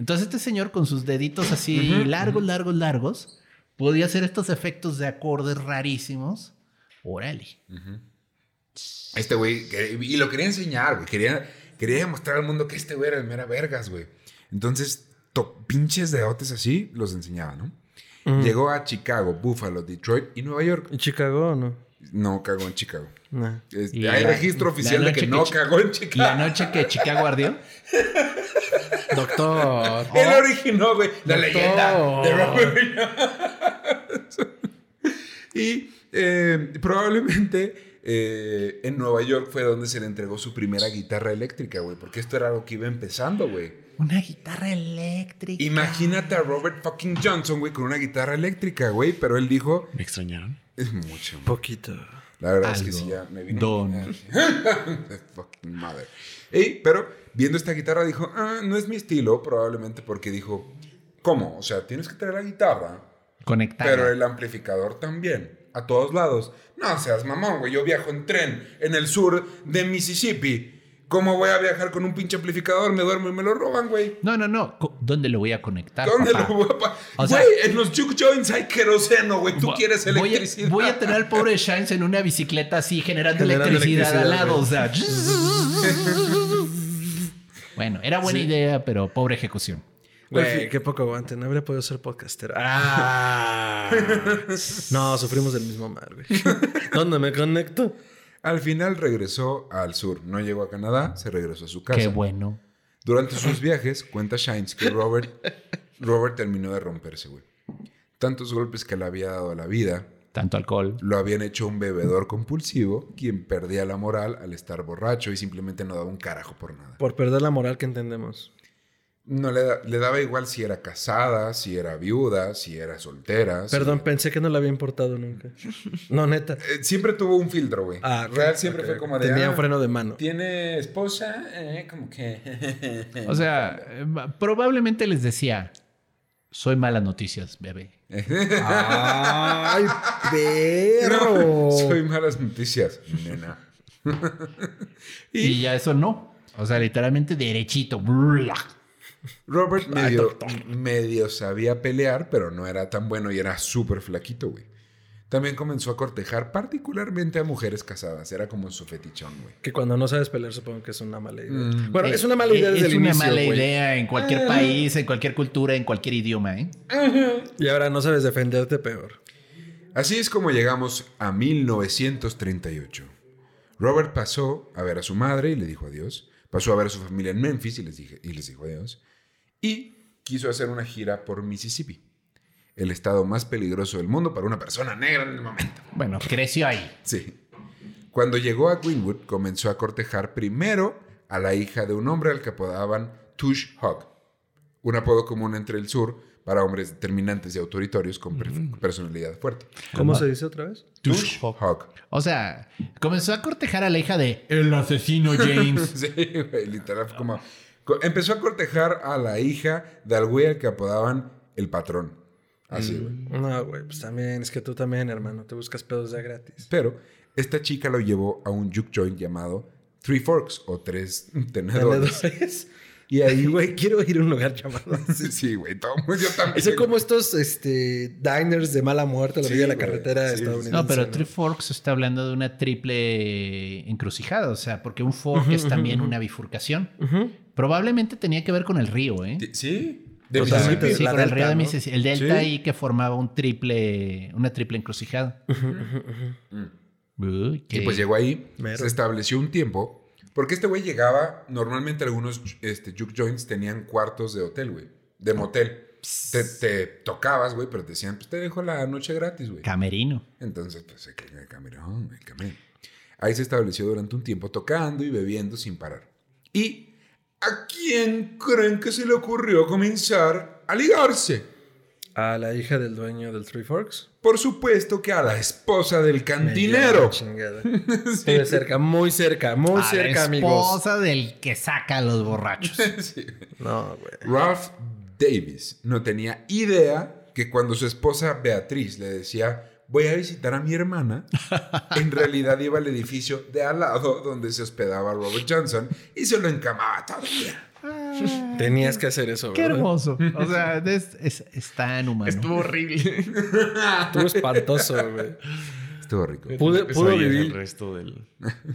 Entonces este señor con sus deditos así largos, largos, largos, podía hacer estos efectos de acordes rarísimos. Órale. Este güey, y lo quería enseñar, güey. Quería, quería demostrar al mundo que este güey era el mera vergas, güey. Entonces, to- pinches dedotes así los enseñaba, ¿no? Llegó a Chicago, Buffalo, Detroit y Nueva York. ¿En Chicago o no? No cagó en Chicago. No. Este, Y hay la- registro la oficial de que que no cagó en La Chicago. noche que Chicago ardió. Doctor. Él originó, güey, la Doctor. leyenda de Robert Williams. y eh, probablemente eh, en Nueva York fue donde se le entregó su primera guitarra eléctrica, güey, porque esto era algo que iba empezando, güey. Una guitarra eléctrica. Imagínate a Robert fucking Johnson, güey, con una guitarra eléctrica, güey, pero él dijo, ¿Me extrañaron? es mucho. güey". Poquito. La verdad es que sí, ya me vino. Don. fucking mother. Ey, pero viendo esta guitarra dijo, ah, no es mi estilo, probablemente porque dijo, ¿cómo? O sea, tienes que traer la guitarra, Conectada. pero el amplificador también, a todos lados. No seas mamón, güey, yo viajo en tren en el sur de Mississippi. ¿Cómo voy a viajar con un pinche amplificador? Me duermo y me lo roban, güey. No, no, no. ¿Dónde lo voy a conectar? ¿Dónde papá? lo voy a pa- O sea- Güey, en los juke joints hay queroseno, güey. Tú Voy- quieres voy a- electricidad. Voy a, tener al pobre Shines en una bicicleta así generando, Generando electricidad, al electricidad, lado. O sea. Bueno, era buena idea, pero pobre ejecución. Güey, qué poco aguante. No habría podido ser podcaster. Ah. No, sufrimos del mismo mal, güey. ¿Dónde me conecto? Al final regresó al sur. No llegó a Canadá, se regresó a su casa. Qué bueno. Durante sus viajes, cuenta Shines que Robert, Robert terminó de romperse, güey. Tantos golpes que le había dado a la vida Tanto alcohol. lo habían hecho un bebedor compulsivo, quien perdía la moral al estar borracho y simplemente no daba un carajo por nada. Por perder la moral que entendemos. No le, da- le daba igual si era casada, si era viuda, si era soltera. si- Perdón, pensé que no le había importado nunca. No, neta. Eh, siempre tuvo un filtro, güey. Ah, Real siempre fue como de. Tenía ah, un freno de mano. ¿Tiene esposa? Eh, como que. O sea, eh, probablemente les decía, soy malas noticias, bebé. ¡Ay, No, perro! soy malas noticias, nena. Y, ya eso no. O sea, literalmente derechito. Robert medio, medio sabía pelear, pero no era tan bueno y era súper flaquito, güey. También comenzó a cortejar particularmente a mujeres casadas. Era como su fetichón, güey. Que cuando no sabes pelear, supongo que es una mala idea. Mm. Bueno, es una mala idea Eh, desde Es el una inicio, mala güey. idea en cualquier país, en cualquier cultura, en cualquier idioma, ¿eh? Y ahora no sabes defenderte peor. Así es como llegamos a 1938. Robert pasó a ver a su madre y le dijo adiós. Pasó a ver a su familia en Memphis y les, dije, y les dijo adiós. Y quiso hacer una gira por Mississippi, el estado más peligroso del mundo para una persona negra en el momento. Bueno, creció ahí. Sí. Cuando llegó a Greenwood, comenzó a cortejar primero a la hija de un hombre al que apodaban Tush Hogg, un apodo común entre el sur para hombres determinantes y autoritorios con per- personalidad fuerte. ¿Cómo se dice otra vez? Tush Hogg. O sea, comenzó a cortejar a la hija de el asesino James. Sí, güey, literal, fue como... co- Empezó a cortejar a la hija de al güey al que apodaban el patrón. Así, güey. No, güey, pues también, es que tú también, hermano, te buscas pedos ya gratis. Pero esta chica lo llevó a un juke joint llamado Three Forks o Tres Tenedores. Tenedores. Y ahí, Güey, quiero ir a un lugar llamado así. Sí, sí, güey, todo yo también. Son como estos este, diners de mala muerte a la Sí, de la carretera sí, estadounidense. No, pero ¿no? Three Forks está hablando de una triple encrucijada, o sea, porque un fork es también una bifurcación. Probablemente tenía que ver con el río, ¿eh? Sí, de O sea, Mississippi. Sí, el delta, río de. Mississippi. El delta Sí. ahí que formaba un triple, una triple encrucijada. Y pues llegó ahí, Mero. se estableció un tiempo. Porque este güey llegaba, normalmente algunos este, juke joints tenían cuartos de hotel, güey. De motel. Te, te tocabas, güey, pero te decían, pues te dejo la noche gratis, güey. Camerino. Entonces, pues el el camerón, el camerón. Ahí se estableció durante un tiempo tocando y bebiendo sin parar. ¿Y a quién creen que se le ocurrió comenzar a ligarse? A la hija del dueño del Three Forks. Por supuesto que a la esposa del cantinero. la chingada. Estuve cerca, muy cerca, muy A cerca, la amigos. esposa del que saca a los borrachos. No, güey. Ralph Davis no tenía idea que cuando su esposa Beatriz le decía voy a visitar a mi hermana, en realidad iba al edificio de al lado donde se hospedaba Robert Johnson y se lo encamaba todo el día. Tenías que hacer eso, Qué ¿verdad? hermoso. O sea, es, es- es tan humano. Estuvo horrible. Estuvo espantoso, güey. Estuvo rico. Pude- pudo vivir. el resto del...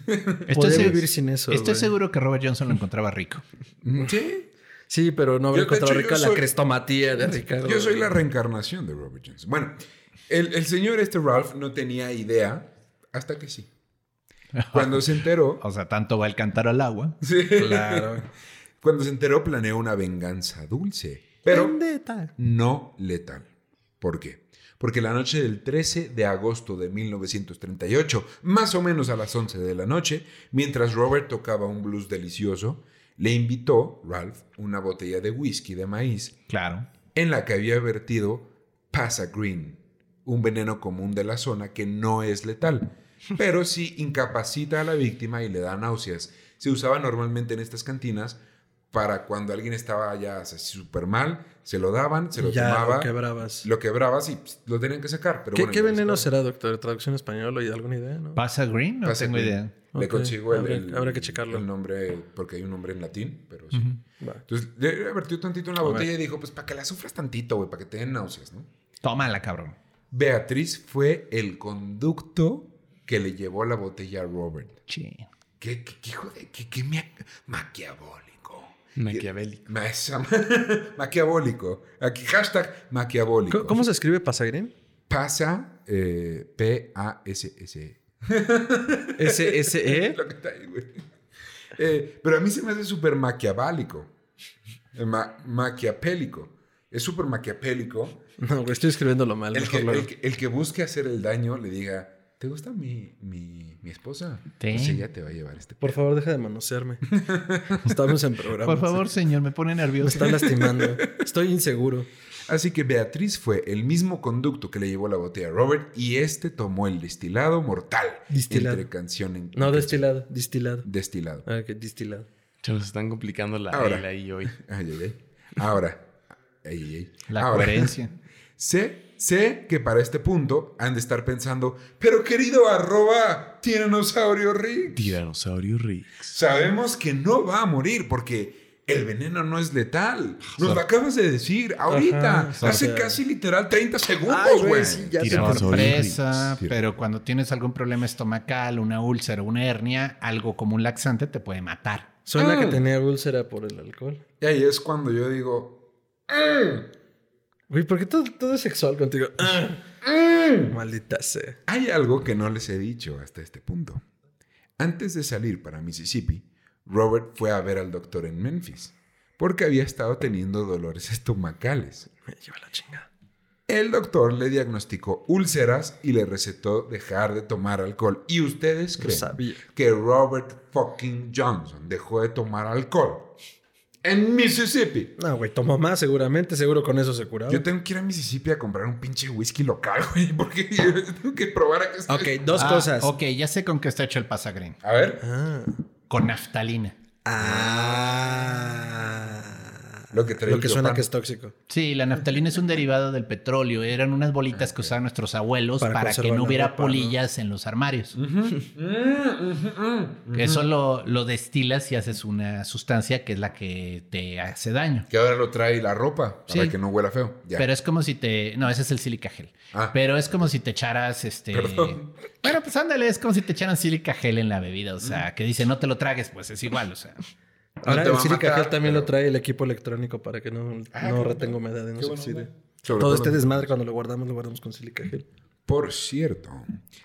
Estoy, Podría seg- vivir sin eso. estoy seguro que Robert Johnson lo encontraba rico. Sí. Sí, pero no habría encontrado yo la soy- crestomatía de Ricardo. Yo soy la reencarnación de Robert Johnson. Bueno, el, el señor este Ralph no tenía idea hasta que sí. Cuando se enteró, O sea, tanto va el cantar al agua. sí, Claro. cuando se enteró planeó una venganza dulce, pero Vendetta. no letal. ¿Por qué? Porque la noche del 13 de agosto de 1938, más o menos a las 11 de la noche, mientras Robert tocaba un blues delicioso, le invitó, Ralph, una botella de whisky de maíz Claro. en la que había vertido Pasa Green, un veneno común de la zona que no es letal, pero sí incapacita a la víctima y le da náuseas. Se usaba normalmente en estas cantinas para cuando alguien estaba ya súper mal, se lo daban, se lo ya tomaba, lo quebrabas. lo quebrabas y pss, lo tenían que sacar. Pero ¿Qué, bueno, qué veneno será, doctor? ¿Traducción en español? ¿Hay alguna idea? No? ¿Pasa Green? No Pasa tengo Green. idea. Le Ok, consigo el, habrá- el- habrá que checarlo. el nombre, porque hay un nombre en latín, pero sí. Va. Entonces, le vertió tantito en la A botella ver. y dijo, pues para que la sufras tantito, güey, para que te den náuseas, ¿no? Tómala, cabrón. Beatriz fue el conducto que le llevó la botella a Robert. Sí. ¿Qué, qué- qué hijo de qué, qué mia- maquiavólico? Maquiavélico. Ma- esa- maquiavólico. Aquí hashtag maquiavólico. ¿Cómo, cómo se escribe Pasagrín? Pasa eh, P-A-S-S. S-S-E. Lo que está ahí, güey. Eh, pero a mí se me hace súper maquiaválico. Eh, ma- maquiapélico. Es súper maquiapélico. No, güey, estoy escribiéndolo mal. El mejor que, lo- el, que, el que busque hacer el daño le diga, ¿te gusta mi, mi, mi esposa? Sí. Pues ella te va a llevar este... Por favor, deja de manosearme. Estamos en programa. Por favor, señor, me pone Me nervioso. está lastimando. Estoy inseguro. Así que Beatriz fue el mismo conducto que le llevó la botella a Robert y este tomó el destilado mortal. Distilado. Entre canción en No, destilado. Distilado. Destilado. Ah, que distilado. Se nos están complicando la Ahora. L ahí hoy. Ay, ay, ay. Ahora. La Ahora, coherencia. Sé, sé que para este punto han de estar pensando, pero querido arroba tiranosaurio Rick, Tiranosaurio Rex. sabemos que no va a morir porque el veneno no es letal. Nos lo acabas de decir ahorita. Ajá, Hace casi literal 30 segundos, güey. sí. Sorpresa, pero cuando tienes algún problema estomacal, una úlcera, una hernia, algo como un laxante te puede matar. Suena que Mm. tenía úlcera por el alcohol. Y ahí es cuando yo digo, "Mm, Güey, ¿por qué todo, todo es sexual contigo? Ah, mm". Maldita sea. Hay algo que no les he dicho hasta este punto. Antes de salir para Mississippi, Robert fue a ver al doctor en Memphis porque había estado teniendo dolores estomacales. Me lleva la chingada. El doctor le diagnosticó úlceras y le recetó dejar de tomar alcohol. ¿Y ustedes creen sabía. que Robert fucking Johnson dejó de tomar alcohol en Mississippi? No, güey, tomó más seguramente. Seguro con eso se curaba. Yo tengo que ir a Mississippi a comprar un pinche whisky local, güey, porque yo tengo que probar a que está. Ok, dos Ah, cosas. Ok, ya sé con qué está hecho el pasagrín. A ver. Ah. Con naftalina. Ah. Lo que trae Lo que suena que es tóxico. Sí, la naftalina es un derivado del petróleo. Eran unas bolitas que usaban nuestros abuelos Para para, que no hubiera ropa, ¿no? polillas en los armarios. Eso lo, lo destilas y haces una sustancia que es la que te hace daño. Que ahora lo trae la ropa para Sí. que no huela feo. Ya. Pero es como si te. No, ese es el silica gel. Ah. Pero es como si te echaras este. Perdón. Bueno, pues ándale, es como si te echaran silica gel en la bebida. O sea, que dice no te lo tragues, pues es igual. O sea, Ahora te va el matar, gel también pero- lo trae el equipo electrónico para que no, Ah, no retenga humedad y no se oxide. Todo todo este desmadre cuando lo guardamos, lo guardamos con silica gel. Por cierto,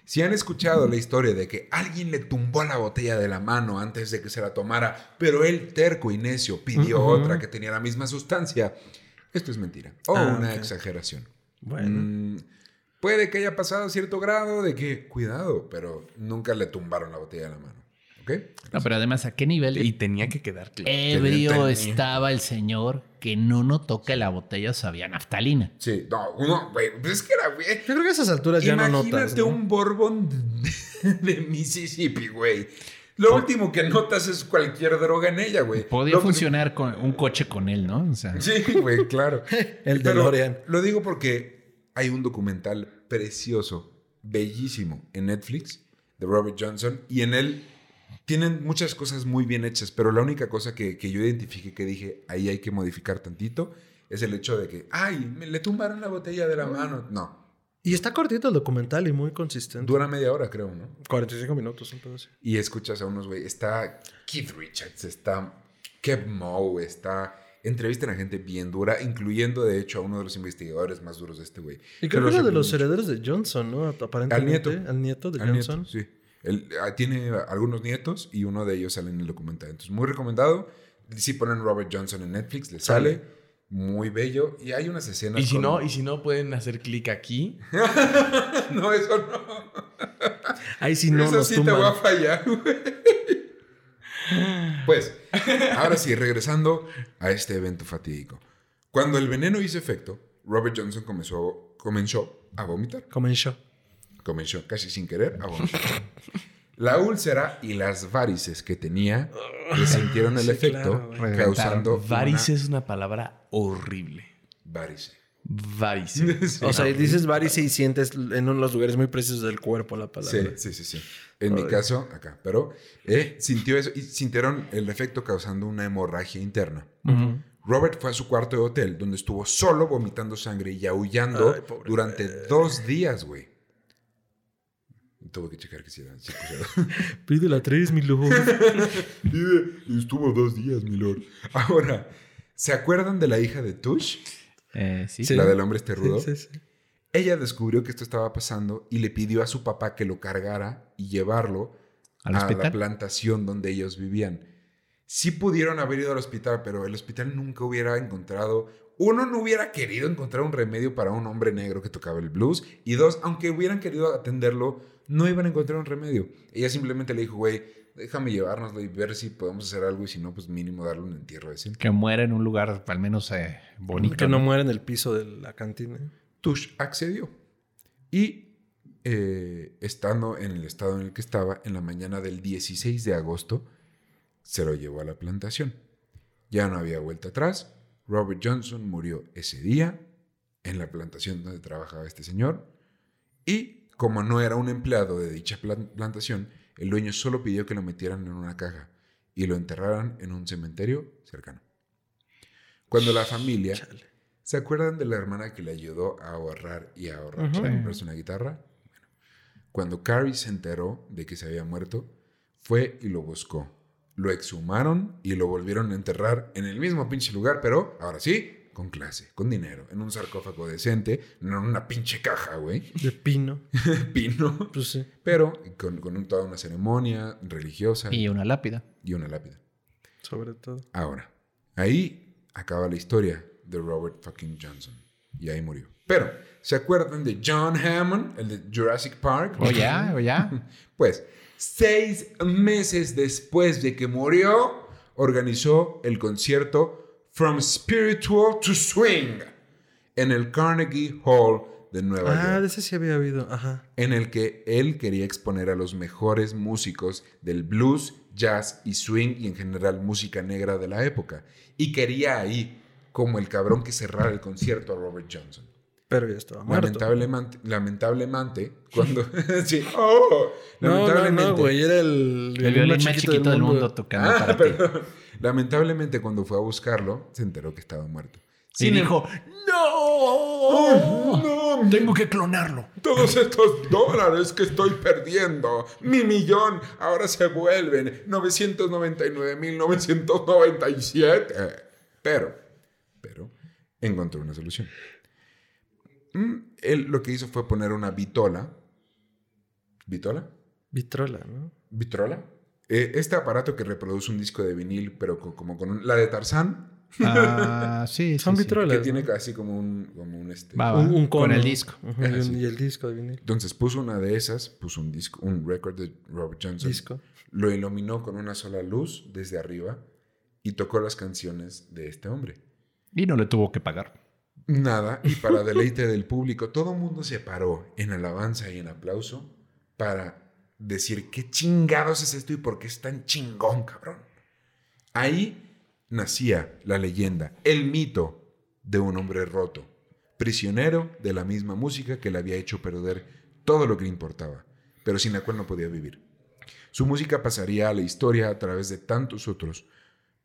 si han escuchado la historia de que alguien le tumbó la botella de la mano antes de que se la tomara, pero él terco y necio pidió otra que tenía la misma sustancia, esto es mentira o Ah, una exageración. Bueno. Mm, puede que haya pasado cierto grado de que, cuidado, pero nunca le tumbaron la botella de la mano. ¿Ok? no, pero además, ¿a qué nivel Y tenía que quedar claro. ebrio estaba el señor que no notó que la botella sabía naftalina? Sí, no, uno, güey, pues es que era, güey. Yo creo que a esas alturas ya no Imagínate notas. ¿no? un Bourbon de, de Mississippi, güey. Lo último que notas es cualquier droga en ella, güey. Podía Lo- funcionar con un coche con él, ¿no? O sea, Sí, güey, claro. El Pero DeLorean. Lo digo porque hay un documental precioso, bellísimo, en Netflix de Robert Johnson y en él tienen muchas cosas muy bien hechas, pero la única cosa que, que yo identifiqué que dije, ahí hay que modificar tantito, es el hecho de que, ay, me le tumbaron la botella de la mano. No, Y está cortito el documental y muy consistente. Dura media hora, creo, ¿no? 45 minutos, así. Y escuchas a unos, güey. Está Keith Richards, está Kev Moe, está. Entrevistan a gente bien dura, incluyendo de hecho a uno de los investigadores más duros de este güey. Y creo Que era de los recomiendo. herederos de Johnson, ¿no? Aparentemente. Al nieto. Al nieto de Al nieto, Johnson. sí. Él ah, tiene algunos nietos y uno de ellos sale en el documental. Entonces, muy recomendado. Si ponen Robert Johnson en Netflix, le sale. Muy bello. Y hay unas escenas. Y si con- no, y si no pueden hacer clic aquí. no, eso no. Ahí sí no eso nos sí te voy a fallar, güey. Pues, ahora sí, regresando a este evento fatídico. Cuando el veneno hizo efecto, Robert Johnson comenzó, comenzó a vomitar. Comenzó. Comenzó casi sin querer a vomitar. La úlcera y las varices que tenía le sintieron el Sí, efecto, claro, causando Varice una es una palabra horrible. varice. Varice. Sí. O sea, dices varice y sientes en los lugares muy precisos del cuerpo la palabra. Sí, sí, sí, sí. En mi caso, acá. Pero eh, sintió eso y sintieron el efecto causando una hemorragia interna. Robert fue a su cuarto de hotel donde estuvo solo vomitando sangre y aullando Ay, durante dos días, güey. Tuve que checar que sí era sí, pues, Pide la 3, mi lord. Estuvo dos días, mi lord. Ahora, ¿se acuerdan de la hija de Tush? Eh, sí. Sí. La del hombre este rudo. Sí, sí, sí. Ella descubrió que esto estaba pasando y le pidió a su papá que lo cargara y llevarlo ¿Al a hospital? la plantación donde ellos vivían. Sí pudieron haber ido al hospital, pero el hospital nunca hubiera encontrado. Uno, no hubiera querido encontrar un remedio para un hombre negro que tocaba el blues. Y dos, aunque hubieran querido atenderlo, no iban a encontrar un remedio. Ella simplemente le dijo, güey, déjame llevárnoslo y ver si podemos hacer algo. Y si no, pues mínimo darle un entierro decente. Que muera en un lugar al menos eh, bonito. Que no muera en el piso de la cantina. Tush accedió. Y eh, estando en el estado en el que estaba, en la mañana del 16 de agosto, se lo llevó a la plantación. Ya no había vuelta atrás. Robert Johnson murió ese día en la plantación donde trabajaba este señor. Y como no era un empleado de dicha plan- plantación, el dueño solo pidió que lo metieran en una caja y lo enterraran en un cementerio cercano. Cuando la familia ¿Se acuerdan de la hermana que le ayudó a ahorrar y a ahorrar para comprarse una guitarra? Bueno, cuando Carrie se enteró de que se había muerto, fue y lo buscó. Lo exhumaron y lo volvieron a enterrar en el mismo pinche lugar, pero ahora sí, con clase, con dinero, en un sarcófago decente, no en una pinche caja, güey. De pino. Pino. Pues sí. Pero con, con un- toda una ceremonia religiosa Y una lápida. y una lápida. Sobre todo. Ahora, ahí acaba la historia de Robert fucking Johnson. Y ahí murió. Pero, ¿se acuerdan de John Hammond, el de Jurassic Park? O ya, o ya. Pues, seis meses después de que murió, organizó el concierto From Spiritual to Swing en el Carnegie Hall de Nueva Ah, York de ese sí había habido. Ajá. en el que él quería exponer a los mejores músicos del blues, jazz y swing y en general música negra de la época. Y quería ahí como el cabrón que cerrara el concierto a Robert Johnson. Pero ya estaba muerto. Lamentablemente, lamentablemente, cuando... sí, oh, No, no, lamentablemente... no, güey. Era el, El violín más chiquito del mundo tocando Ah, para ti. perdón. Lamentablemente, cuando fue a buscarlo, se enteró que estaba muerto. Y Sin dijo, ¡No! ¡No! tengo que clonarlo. Todos estos dólares que estoy perdiendo, mi millón, ahora se vuelven 999.997. Pero, pero, encontró una solución. Mm, Él lo que hizo fue poner una vitola. ¿Vitola? Vitrola, ¿no? ¿Vitrola? Eh, este aparato que reproduce un disco de vinil, pero co- como con un- la de Tarzán, Ah, sí, Son sí, vitrolas. que tiene ¿no? casi como un, como un este. Va, va, Un, un con el disco. Y, Ah, un- sí. y el disco de vinil. Entonces puso una de esas, puso un disco, un record de Robert Johnson. Disco. Lo iluminó con una sola luz desde arriba y tocó las canciones de este hombre. Y no le tuvo que pagar. Nada, y para deleite del público, todo el mundo se paró en alabanza y en aplauso para decir qué chingados es esto y por qué es tan chingón, cabrón. Ahí nacía la leyenda, el mito de un hombre roto, prisionero de la misma música que le había hecho perder todo lo que le importaba, pero sin la cual no podía vivir. Su música pasaría a la historia a través de tantos otros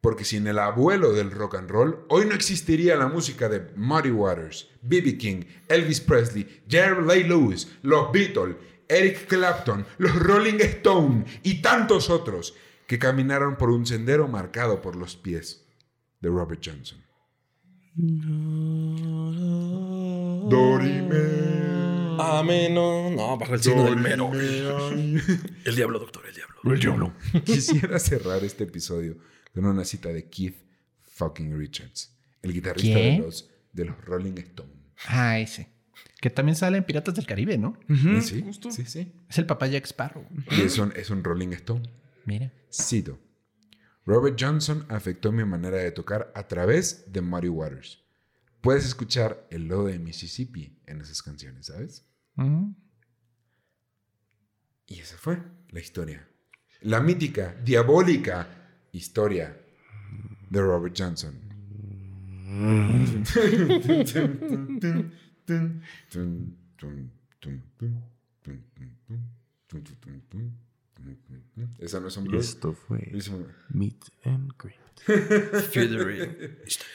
porque sin el abuelo del rock and roll, hoy no existiría la música de Muddy Waters, B.B. King, Elvis Presley, Jerry Lee Lewis, los Beatles, Eric Clapton, los Rolling Stone y tantos otros que caminaron por un sendero marcado por los pies de Robert Johnson. Dorime. No, no, bajo el signo del mero. El diablo, doctor, el diablo. El diablo. Quisiera cerrar este episodio con una cita de Keith fucking Richards, el guitarrista de los, de los Rolling Stone. Ah, ese. Que también sale en Piratas del Caribe, ¿no? sí, sí, sí. Es el papá Jack Sparrow. Y es un, es un Rolling Stone. Mira. Cito. Robert Johnson afectó mi manera de tocar a través de Muddy Waters. Puedes escuchar el lodo de Mississippi en esas canciones, ¿sabes? Y esa fue la historia. La mítica, diabólica historia de Robert Johnson. Esa no es un blues. Esto fue Meet and Greet. Historia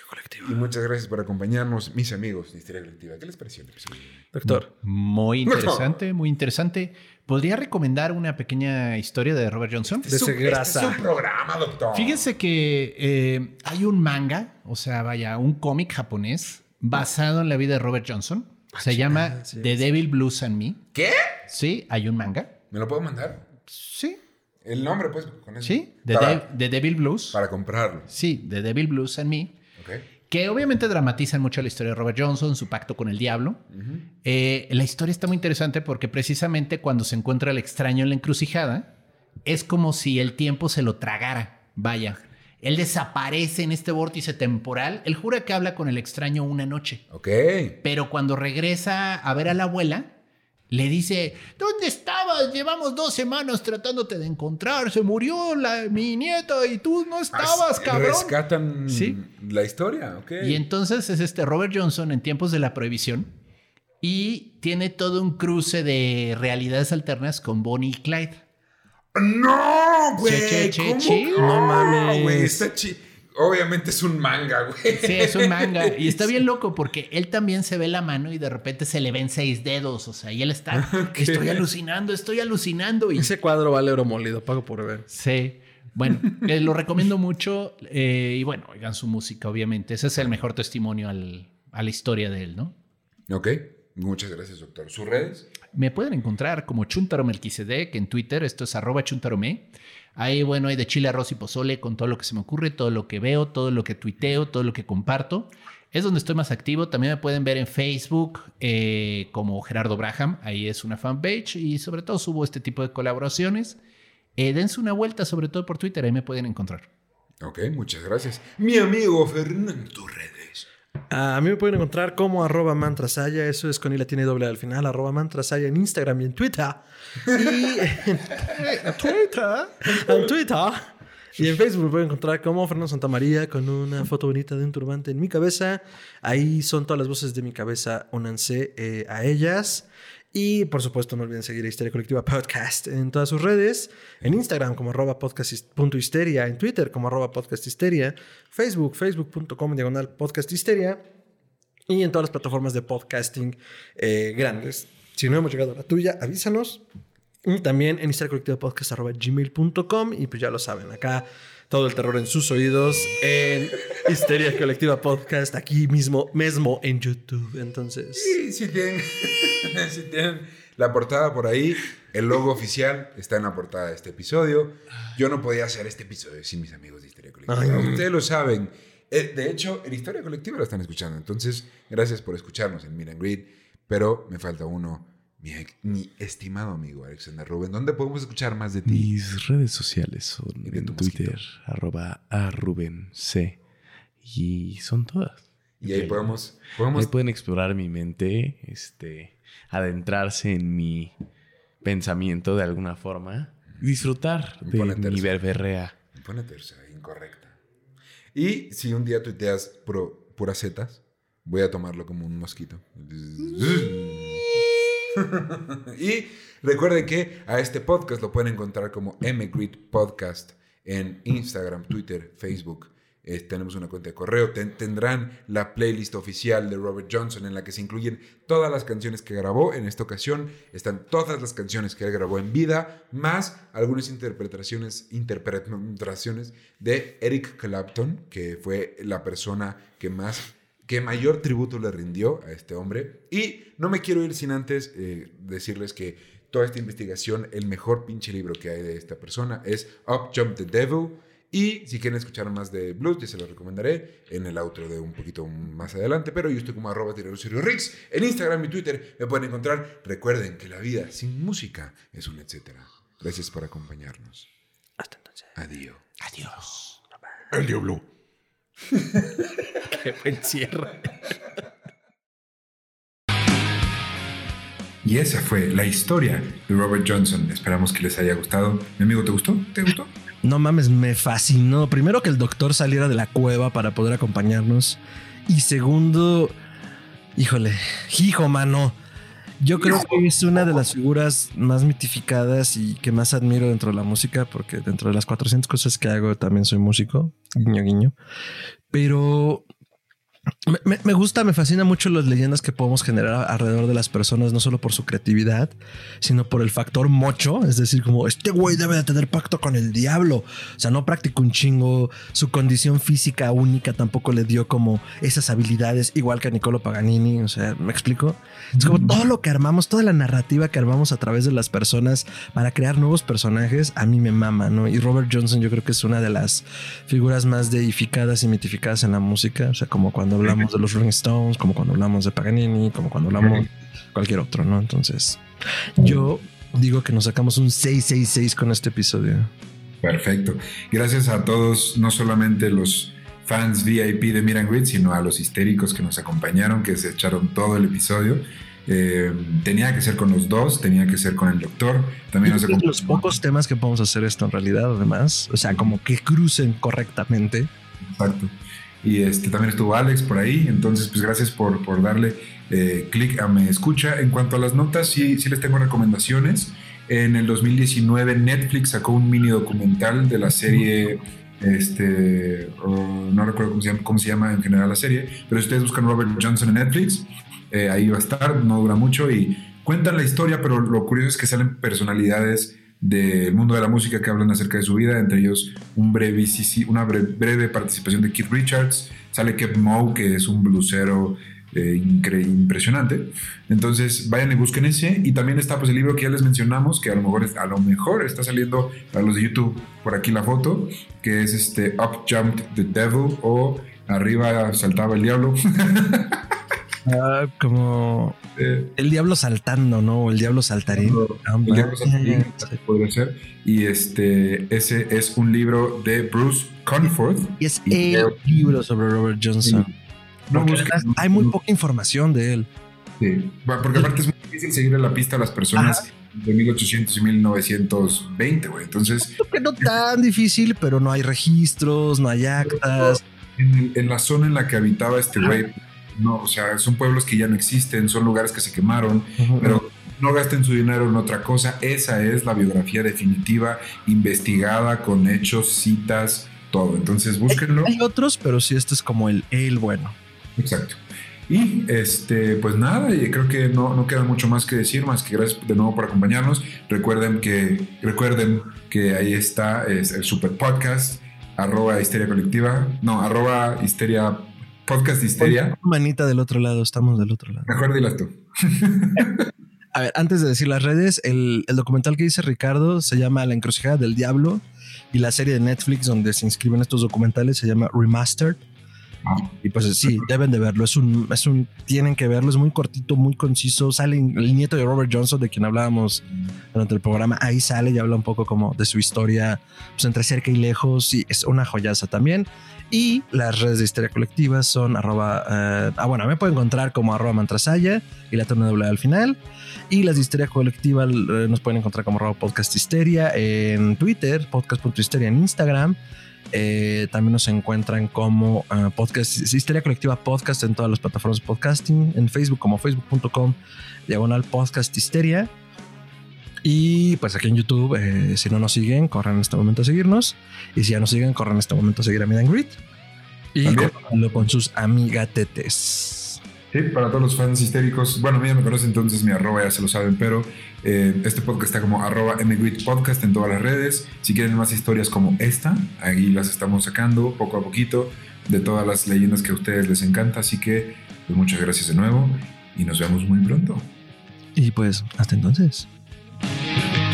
colectiva. Y muchas gracias por acompañarnos, mis amigos de Historia Colectiva. ¿Qué les pareció el episodio? Doctor. Muy interesante, muy interesante. ¿Podría recomendar una pequeña historia de Robert Johnson? De grasa. Este es un programa, doctor. Fíjense que eh, hay un manga, o sea, vaya, un cómic japonés basado en la vida de Robert Johnson. Se llama sí, The Devil Blues and Me. ¿Qué? Sí, hay un manga. ¿Me lo puedo mandar? Sí, El nombre, pues, con eso. sí. The, Para, De- The Devil Blues. para comprarlo. Sí, The Devil Blues and Me. ¿Ok? Que obviamente dramatizan mucho la historia de Robert Johnson, su pacto con el diablo. Eh, la historia está muy interesante porque precisamente cuando se encuentra el extraño en la encrucijada, es como si el tiempo se lo tragara. Vaya, él desaparece en este vórtice temporal. Él jura que habla con el extraño una noche, Ok. pero cuando regresa a ver a la abuela, le dice, ¿dónde estabas? Llevamos dos semanas tratándote de encontrar. Se murió la, mi nieta y tú no estabas, Ah, cabrón. Rescatan Sí. la historia, ok. Y entonces es este Robert Johnson en tiempos de la prohibición y tiene todo un cruce de realidades alternas con Bonnie y Clyde. ¡No, güey! ¿Cómo? No mames. güey, está. Obviamente es un manga, güey. Sí, es un manga. Y está bien loco porque él también se ve la mano y de repente se le ven seis dedos. O sea, y él está, estoy alucinando, estoy alucinando. Y Ese cuadro vale oro molido, pago por ver. sí. Bueno, eh, lo recomiendo mucho. eh, y bueno, oigan su música, obviamente. Ese es el mejor testimonio al- a la historia de él, ¿no? Ok. Muchas gracias, doctor. ¿Sus redes? Me pueden encontrar como Chuntaro Melquisedec en Twitter, esto es arroba chuntarome. Ahí, bueno, hay de chile, arroz y pozole con todo lo que se me ocurre, todo lo que veo, todo lo que tuiteo, todo lo que comparto. Es donde estoy más activo. También me pueden ver en Facebook eh, como Gerardo Braham. Ahí es una fanpage y sobre todo subo este tipo de colaboraciones. Eh, dense una vuelta, sobre todo por Twitter, ahí me pueden encontrar. Ok, muchas gracias. Mi amigo Fernando, redes. A mí me pueden encontrar como arroba mantrasaya, eso es con y la tiene doble al final, arroba mantrasaya en Instagram y en Twitter. Y en Twitter. Y en Facebook me pueden encontrar como Fernando Santamaría con una foto bonita de un turbante en mi cabeza. Ahí son todas las voces de mi cabeza, únanse eh, a ellas. Y por supuesto, no olviden seguir a Histeria Colectiva Podcast en todas sus redes. En Instagram como arroba podcast.histeria. En Twitter como arroba podcasthisteria. Facebook, facebook.com diagonal podcasthisteria. Y en todas las plataformas de podcasting eh, grandes. Si no hemos llegado a la tuya, avísanos. Y también en histeriacolectivapodcast.gmail.com Y pues ya lo saben, acá todo el terror en sus oídos en Histeria Colectiva Podcast, aquí mismo, mismo en YouTube. Entonces... Sí, si tienen, si tienen la portada por ahí, el logo oficial está en la portada de este episodio. Yo no podía hacer este episodio sin mis amigos de Historia Colectiva. Ay. Ustedes lo saben. Eh, De hecho, en Historia Colectiva lo están escuchando. Entonces, gracias por escucharnos en and Greet. Pero me falta uno, mi, mi estimado amigo Alexander Rubén. ¿Dónde podemos escuchar más de ti? Mis redes sociales son en Twitter, arroba a Rubén C. Y son todas. Y ahí podemos, Ahí pueden explorar mi mente, este, adentrarse en mi pensamiento de alguna forma, disfrutar de mi terso. verberrea. Pone tersa, incorrecta. Y si un día tuiteas puras setas, voy a tomarlo como un mosquito. y recuerden que a este podcast lo pueden encontrar como Emigrit Podcast en Instagram, Twitter, Facebook eh, tenemos una cuenta de correo, ten- tendrán la playlist oficial de Robert Johnson en la que se incluyen todas las canciones que grabó. En esta ocasión están todas las canciones que él grabó en vida, más algunas interpretaciones, interpretaciones de Eric Clapton, que fue la persona que más que mayor tributo le rindió a este hombre. Y no me quiero ir sin antes eh, decirles que toda esta investigación, el mejor pinche libro que hay de esta persona es Up Jump the Devil. Y si quieren escuchar más de blues, ya se los recomendaré en el outro de un poquito más adelante. Pero yo estoy como arroba Rix en Instagram y Twitter. Me pueden encontrar. Recuerden que la vida sin música es un etcétera. Gracias por acompañarnos. Hasta entonces. Adiós. Adiós. El diablo. Qué buen cierre. Y esa fue la historia de Robert Johnson. Esperamos que les haya gustado. Mi amigo, ¿te gustó? ¿Te gustó? No mames, me fascinó. Primero que el doctor saliera de la cueva para poder acompañarnos. Y segundo, híjole, hijo, mano. Yo creo que es una de las figuras más mitificadas y que más admiro dentro de la música, porque dentro de las 400 cosas que hago también soy músico, guiño, guiño. Pero me, gusta, me fascina mucho las leyendas que podemos generar alrededor de las personas, no solo por su creatividad, sino por el factor mocho. Es decir, como este güey debe de tener pacto con el diablo. O sea, no practicó un chingo. Su condición física única tampoco le dio como esas habilidades, igual que a Niccolo Paganini. O sea, ¿me explico? Es como todo lo que armamos, toda la narrativa que armamos a través de las personas para crear nuevos personajes, a mí me mama, ¿no? Y Robert Johnson yo creo que es una de las figuras más deificadas y mitificadas en la música. O sea, como cuando hablamos de los Rolling Stones, como cuando hablamos de Paganini, como cuando hablamos de cualquier otro, ¿no? Entonces, yo digo que nos sacamos un 666 con este episodio. Perfecto. Gracias a todos, no solamente los fans VIP de Miran Grid, sino a los histéricos que nos acompañaron, que se echaron todo el episodio. Eh, tenía que ser con los dos, tenía que ser con el doctor. También nos los pocos temas que podemos hacer esto en realidad, además, o sea, como que crucen correctamente. Exacto. Y este, también estuvo Alex por ahí. Entonces, pues gracias por, por darle eh, clic a Me Escucha. En cuanto a las notas, sí, sí les tengo recomendaciones. En el 2019 Netflix sacó un mini documental de la serie, este, no recuerdo cómo se, llama, cómo se llama en general la serie, pero si ustedes buscan Robert Johnson en Netflix, eh, ahí va a estar, no dura mucho y cuentan la historia, pero lo curioso es que salen personalidades del mundo de la música que hablan acerca de su vida, entre ellos una bre- breve participación de Keith Richards, sale Kev Moe, que es un blusero eh, impresionante. Entonces vayan y busquen ese. Y también está pues el libro que ya les mencionamos, que a lo mejor, a lo mejor está saliendo para los de YouTube por aquí la foto, que es este Up Jumped the Devil o Arriba saltaba el diablo. Ah, como Eh, el diablo saltando, ¿no? O el diablo saltarín. Ah, El diablo saltarín, podría ser. Y este, ese es un libro de Bruce Conforth. Y es Y el libro sobre Robert Johnson. No además hay muy poca información de él. Sí, bueno, porque aparte es muy difícil seguirle la pista a las personas de 1800 y 1920, güey. Entonces, Creo que no tan difícil, pero no hay registros, no hay actas. en, en la zona en la que habitaba este güey, no, o sea, son pueblos que ya no existen, son lugares que se quemaron, pero no gasten su dinero en otra cosa. Esa es la biografía definitiva, investigada con hechos, citas, todo. Entonces, búsquenlo. Hay otros, pero sí, este es como el, el bueno. Exacto. Y este, pues nada, y creo que no, no queda mucho más que decir, más que gracias de nuevo por acompañarnos. Recuerden que, recuerden que ahí está es el super podcast, arroba histeria colectiva, no, arroba histeria, podcast histeria. Manita del otro lado, estamos del otro lado. Mejor dilas tú. A ver, antes de decir las redes, el, el documental que dice Ricardo se llama La encrucijada del diablo y la serie de Netflix donde se inscriben estos documentales se llama Remastered. Ah, Y pues sí, deben de verlo. Es un, es un, tienen que verlo. Es muy cortito, muy conciso. Sale el nieto de Robert Johnson, de quien hablábamos durante el programa. Ahí sale y habla un poco como de su historia, pues entre cerca y lejos. Y es una joyaza también. Y las redes de Histeria Colectiva son arroba, eh, ah, bueno, me pueden encontrar como arroba mantrasaya y la torna doble al final. Y las de Histeria Colectiva eh, nos pueden encontrar como arroba podcast histeria en Twitter, podcast.histeria en Instagram. Eh, también nos encuentran como eh, podcast, Histeria Colectiva Podcast en todas las plataformas de podcasting, en Facebook como facebook.com diagonal podcast histeria. Y pues aquí en YouTube, eh, si no nos siguen, corran en este momento a seguirnos. Y si ya nos siguen, corran en este momento a seguir a and Greet. Y compártanlo con sus amigatetes. Sí, para todos los fans histéricos, bueno, a mí ya me conocen, entonces mi arroba ya se lo saben, pero eh, este podcast está como arroba mgrit podcast en todas las redes. Si quieren más historias como esta, ahí las estamos sacando poco a poquito de todas las leyendas que a ustedes les encanta. Así que, pues muchas gracias de nuevo y nos vemos muy pronto. Y pues, hasta entonces. Música